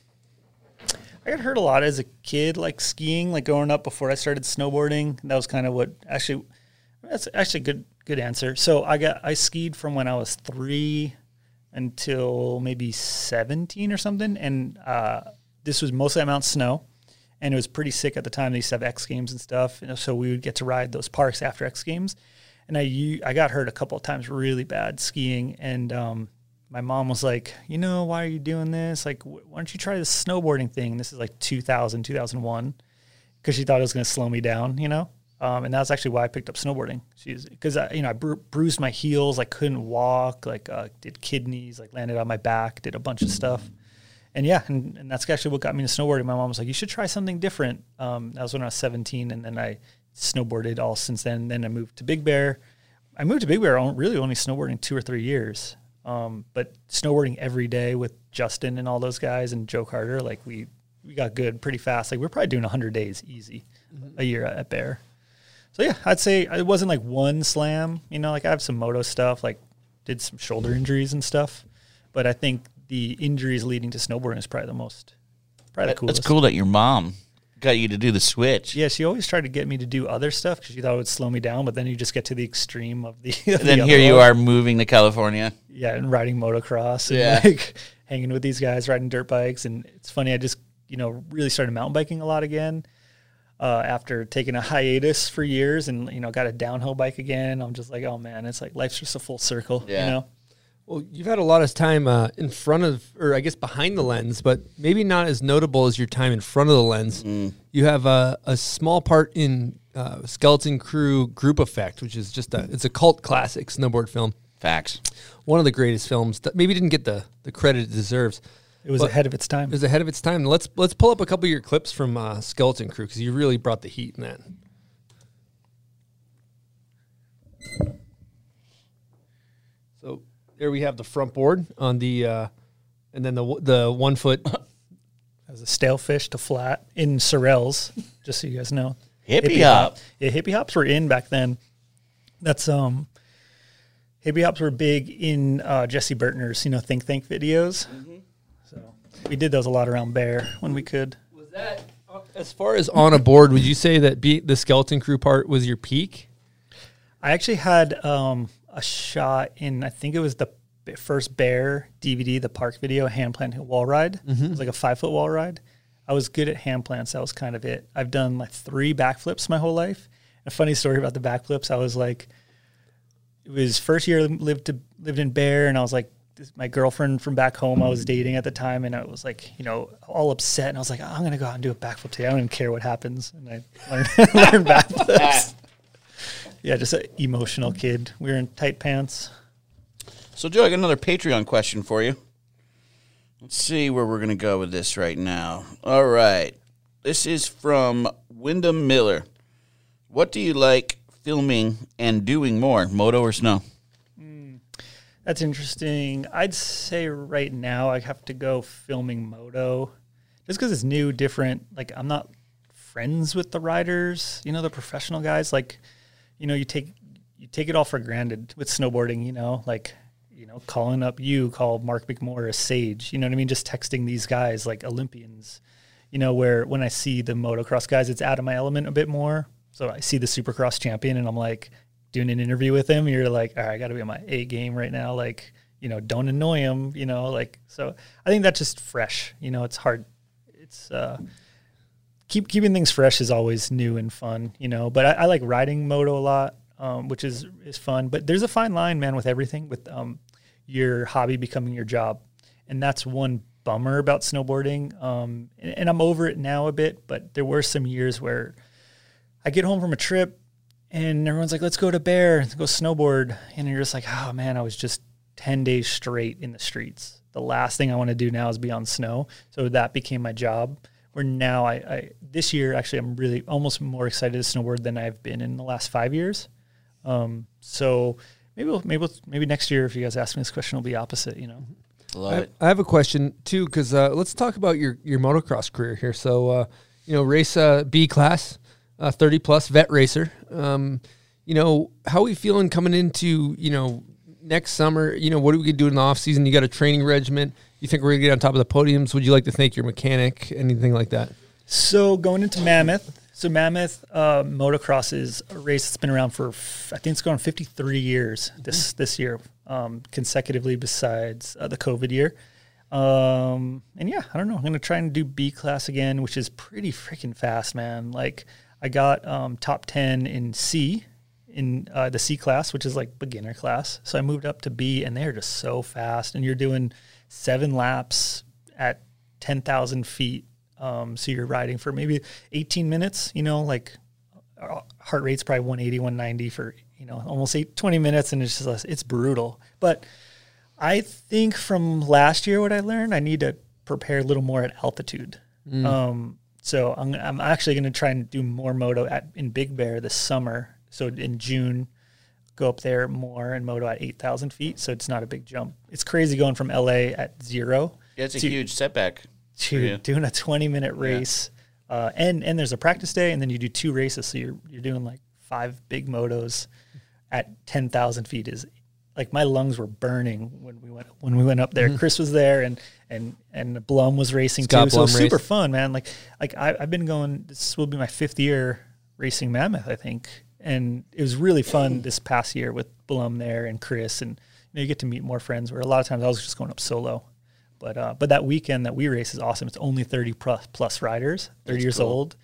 I got hurt a lot as a kid, like skiing, like growing up before I started snowboarding. That was kind of what actually. That's actually a good good answer. So I got I skied from when I was three until maybe seventeen or something, and uh, this was mostly at Mount Snow, and it was pretty sick at the time. They used to have X Games and stuff, and so we would get to ride those parks after X Games. And I I got hurt a couple of times really bad skiing, and um, my mom was like, you know, why are you doing this? Like, wh- why don't you try this snowboarding thing? This is like 2000, 2001, because she thought it was going to slow me down, you know? Um, and that's actually why I picked up snowboarding. She's because I, you know, I bru- bruised my heels, I couldn't walk, like uh, did kidneys, like landed on my back, did a bunch of stuff. And yeah, and, and that's actually what got me to snowboarding. My mom was like, you should try something different. Um, that was when I was 17, and then I snowboarded all since then. Then I moved to Big Bear. I moved to Big Bear really only snowboarding two or three years. Um, but snowboarding every day with Justin and all those guys and Joe Carter, like we we got good pretty fast. Like we're probably doing 100 days easy a year at Bear. So yeah, I'd say it wasn't like one slam. You know, like I have some moto stuff, like did some shoulder injuries and stuff. But I think the injuries leading to snowboarding is probably the most, probably the coolest. That's cool that your mom got you to do the switch. Yeah, she always tried to get me to do other stuff because she thought it would slow me down. But then you just get to the extreme of the. [LAUGHS] of And the then other here you one. are moving to California. Yeah, and riding motocross and Yeah. like [LAUGHS] hanging with these guys riding dirt bikes. And it's funny, I just you know really started mountain biking a lot again uh, after taking a [LAUGHS] hiatus for years, and you know got a downhill bike again. I'm just like, oh man, it's like life's just a full circle. Yeah. You know. Well, you've had a lot of time uh, in front of, or I guess behind the lens, but maybe not as notable as your time in front of the lens. You have a, a small part in uh, Skeleton Crew Group Effect, which is just a it's a cult classic snowboard film. Facts. One of the greatest films that maybe didn't get the the credit it deserves. It was But ahead of its time. It was ahead of its time. Let's let's pull up a couple of your clips from uh, Skeleton Crew because you really brought the heat in that. So there we have the front board on the, uh, and then the the one foot. [COUGHS] As a stale fish to flat in Sorels, just so you guys know. Hippie hop. Yeah, hippie hops were in back then. That's um hippie hops were big in uh, Jesse Burtner's, you know, Think Thank videos. Mm-hmm. So we did those a lot around Bear when we could. Was that As far as on a board, would you say that be, the skeleton crew part was your peak? I actually had um, a shot in, I think it was the first Bear DVD, the park video, hand plant wall ride. It mm-hmm. was like a five foot wall ride. I was good at hand plants. That was kind of it. I've done like three backflips my whole life. A funny story about the backflips. I was like, it was first year I lived to lived in Bear, and I was like, this, my girlfriend from back home I was dating at the time, and I was like, you know, all upset, and I was like, I'm gonna go out and do a backflip today. I don't even care what happens, and I learned, [LAUGHS] learned backflips. Yeah, just an emotional kid. We were in tight pants. So, Joe, I got another Patreon question for you. Let's see where we're going to go with this right now. All right. This is from Wyndham Miller. What do you like filming and doing more, moto or snow? Hmm. That's interesting. I'd say right now I have to go filming moto, just because it's new, different. Like I'm not friends with the riders, you know, the professional guys. Like, you know, you take you take it all for granted with snowboarding. You know, like you know, calling up you, call Mark McMore a Sage. You know what I mean? Just texting these guys like Olympians. You know, where when I see the motocross guys, it's out of my element a bit more. So I see the supercross champion and I'm like doing an interview with him. You're like, all right, I got to be on my A game right now. Like, you know, don't annoy him, you know, like, so I think that's just fresh. You know, it's hard. It's, uh, keep keeping things fresh is always new and fun, you know, but I, I like riding moto a lot. Um, which is, is fun, but there's a fine line, man, with everything, with, um, your hobby becoming your job. And that's one bummer about snowboarding. Um, and, and I'm over it now a bit, but there were some years where I get home from a trip and everyone's like, let's go to Bear, let's go snowboard. And you're just like, oh man, I was just 10 days straight in the streets. The last thing I want to do now is be on snow. So that became my job. Where now I, I this year actually I'm really almost more excited to snowboard than I've been in the last five years. Um, so maybe we'll, maybe we'll, maybe next year if you guys ask me this question will be opposite. You know. Love I, it. I have a question too, because uh, let's talk about your your motocross career here. So, uh, you know, race uh, B class, uh, thirty plus vet racer. Um, you know, how are we feeling coming into you know next summer? You know, what are we gonna do in the off season? You got a training regiment. You think we're gonna get on top of the podiums? Would you like to thank your mechanic? Anything like that? So going into Mammoth, so Mammoth uh, motocross is a race that's been around for I think it's going on 53 years this this year um, consecutively besides uh, the COVID year. Um, and yeah, I don't know. I'm gonna try and do B class again, which is pretty freaking fast, man. Like I got um, top 10 in C in uh, the C class, which is like beginner class. So I moved up to B, and they're just so fast. And you're doing seven laps at 10,000 feet. Um, so you're riding for maybe 18 minutes, you know, like uh, heart rate's probably 180, 190 for, you know, almost eight, 20 minutes. And it's just, it's brutal. But I think from last year, what I learned, I need to prepare a little more at altitude. Mm. Um, so I'm, I'm actually going to try and do more moto at in Big Bear this summer. So in June, go up there more and moto at 8,000 feet. So it's not a big jump. It's crazy going from LA at zero. Yeah, it's a huge setback. for to doing a 20 minute race. Uh, and and there's a practice day, and then you do two races. So you're you're doing like five big motos at 10,000 feet. Is like my lungs were burning when we went when we went up there. Mhm. Chris was there, and and and Blum was racing Scott too. So it was super fun, man. Like like I, I've been going. This will be my fifth year racing Mammoth, I think, and it was really fun this past year with Blum there and Chris, and you know you get to meet more friends. Where a lot of times I was just going up solo. But uh, but that weekend that we race is awesome. It's only thirty plus, plus riders, thirty That's years cool. old.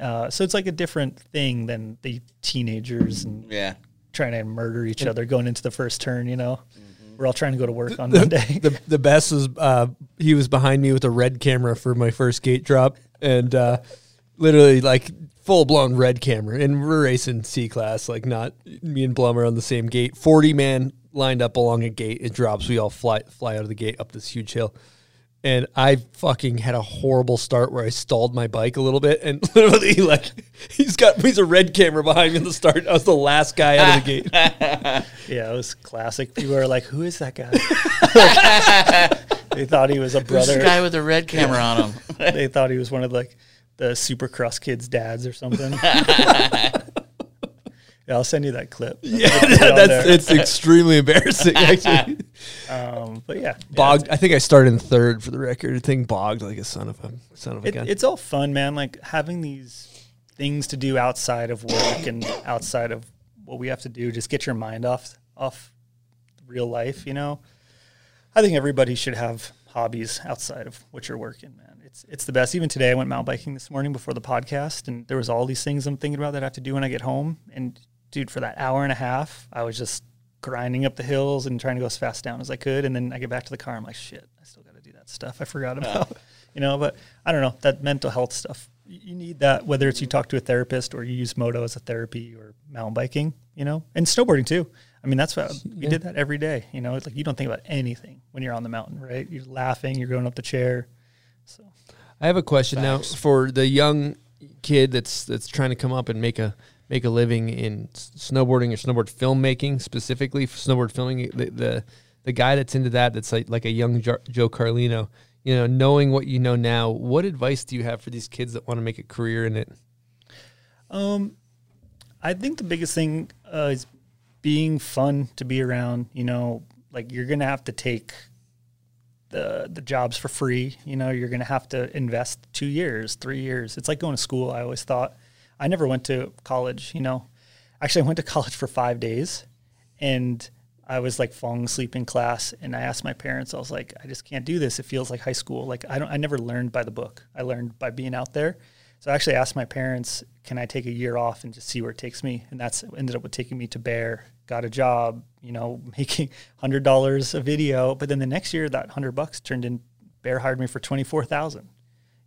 Uh, so it's like a different thing than the teenagers and Yeah. trying to murder each other going into the first turn. You know, Mm-hmm. we're all trying to go to work on the, Monday. [LAUGHS] The, the best was uh, he was behind me with a red camera for my first gate drop, and uh, literally like full blown red camera. And we're racing C class, like not me and Blum are on the same gate. Forty man lined up along a gate. It drops. We all fly fly out of the gate up this huge hill. And I fucking had a horrible start where I stalled my bike a little bit, and [LAUGHS] literally, like, he's got he's a red camera behind me in the start. I was the last guy out of the gate. [LAUGHS] yeah, it was classic. People are like, "Who is that guy?" [LAUGHS] they thought he was a brother. the guy with the red camera on him? they thought he was one of like the Supercross kids' dads or something. [LAUGHS] Yeah, I'll send you that clip. Yeah, Put [LAUGHS] that's it's extremely embarrassing actually. [LAUGHS] um, but yeah, bogged. I think I started in third for the record. Thing bogged like a son of a son of a It, gun. it's all fun, man. Like having these things to do outside of work and outside of what we have to do, just get your mind off off real life. You know, I think everybody should have hobbies outside of what you're working, man. It's it's the best. Even today, I went mountain biking this morning before the podcast, and there was all these things I'm thinking about that I have to do when I get home. And dude, for that hour and a half, I was just grinding up the hills and trying to go as fast down as I could. And then I get back to the car, I'm like, shit, I still got to do that stuff I forgot about. [LAUGHS] you know, but I don't know that mental health stuff. You need that whether it's you talk to a therapist or you use moto as a therapy or mountain biking, you know, and snowboarding too. I mean, that's what we did that every day. You know, it's like you don't think about anything when you're on the mountain, right? You're laughing, you're going up the chair. I have a question now for the young kid that's that's trying to come up and make a make a living in snowboarding or snowboard filmmaking specifically snowboard filming. The, the the guy that's into that that's like like a young Joe Carlino. You know, knowing what you know now, what advice do you have for these kids that want to make a career in it? Um, I think the biggest thing uh, is being fun to be around. You know, like you're gonna have to take the the jobs for free. You know, you're gonna have to invest two years, three years. It's like going to school. I always thought. I never went to college. You know, actually, I went to [LAUGHS] college for five days, and I was like falling asleep in class. And I asked my parents. I was like, I just can't do this. It feels like high school. Like I don't. I never learned by the book. I learned by being out there. So I actually asked my parents, can I take a year off and just see where it takes me? And that's ended up with taking me to Bear. Got a job, you know, [LAUGHS] making hundred dollars a video. But then the next year, that hundred bucks turned in. Bear hired me for twenty four thousand.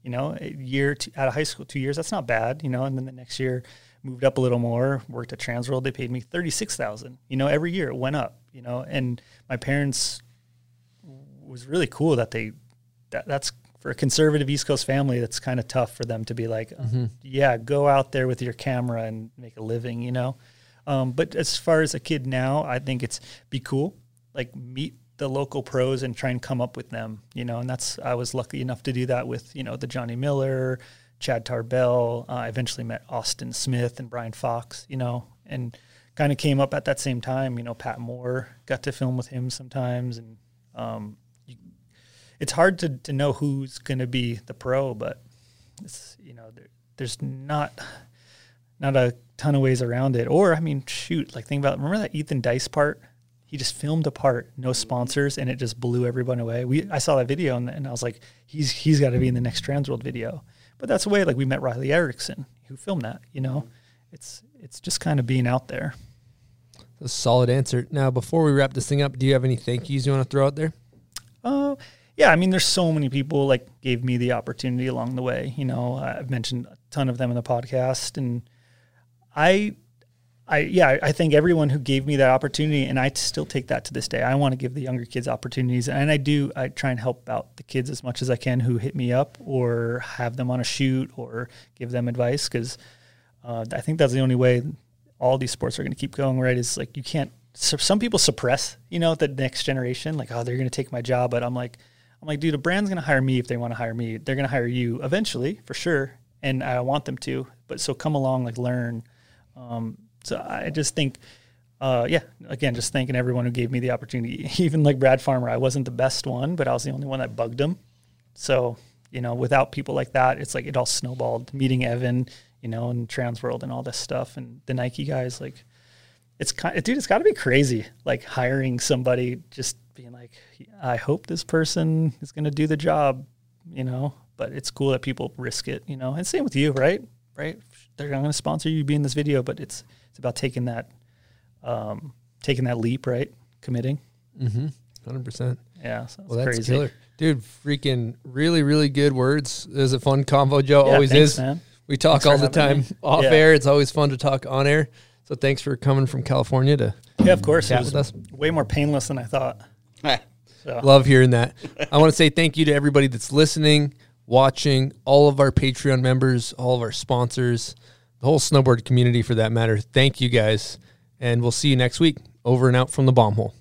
You know, a year to, out of high school, two years. That's not bad. You know, and then the next year, moved up a little more. Worked at Transworld. They paid me thirty six thousand. You know, every year it went up. You know, and my parents was really cool that they that, that's for a conservative East Coast family. That's kind of tough for them to be like, Mhm. yeah, go out there with your camera and make a living, you know. Um, but as far as a kid now, I think it's be cool, like meet the local pros and try and come up with them, you know. And that's I was lucky enough to do that with you know the Johnny Miller, Chad Tarbell. Uh, I eventually met Austin Smith and Brian Fox, you know, and kind of came up at that same time. You know, Pat Moore got to film with him sometimes, and um, you, it's hard to, to know who's going to be the pro, but it's you know there, there's not not a ton of ways around it. Or I mean, shoot, like think about remember that Ethan Deiss part. He just filmed a part, no sponsors, and it just blew everyone away. We I saw that video and, and I was like, he's he's got to be in the next Transworld video. But that's the way like we met Riley Erickson, who filmed that. You know, it's it's just kind of being out there. A solid answer. Now, before we wrap this thing up, do you have any thank yous you want to throw out there? Uh, yeah, I mean, there's so many people like gave me the opportunity along the way. You know, I've mentioned a ton of them in the podcast, and I, I yeah, I- think everyone who gave me that opportunity, and I still take that to this day. I want to give the younger kids opportunities, and I do. I try and help out the kids as much as I can who hit me up or have them on a shoot or give them advice because uh, I think that's the only way all these sports are going to keep going. Right? Is like you can't. So some people suppress, you know, the next generation, like, oh, they're going to take my job. But I'm like, I'm like, dude, a brand's going to hire me if they want to hire me. They're going to hire you eventually, for sure, and I want them to. But so come along, like, learn. Um, so I just think, uh, yeah, again, just thanking everyone who gave me the opportunity. [LAUGHS] Even like Brad Farmer, I wasn't the best one, but I was the only one that bugged him. So you know, without people like that, it's like it all snowballed. Meeting Evan, you know, and Transworld and all this stuff, and the Nike guys, like, it's kind, dude, it's got to be crazy, like hiring somebody, just being like, I hope this person is going to do the job, you know. But it's cool that people risk it, you know. And same with you, right? Right? They're not going to sponsor you, be in this video, but it's it's about taking that, um, taking that leap, right? Committing. Mm-hmm. Hundred percent. Yeah, so well, that's crazy. killer, dude. Freaking really, really good words. It was a fun convo, Joe. Yeah, always thanks, is. man. We talk Thanks all the time me. [LAUGHS] off Yeah. air. It's always fun to talk on air. So thanks for coming from California to Yeah, of course. It was with us. way more painless than I thought. So. Love hearing that. I want to say thank you to everybody that's listening, watching, all of our Patreon members, all of our sponsors, the whole snowboard community for that matter. Thank you guys. And we'll see you next week. Over and out from the bomb hole.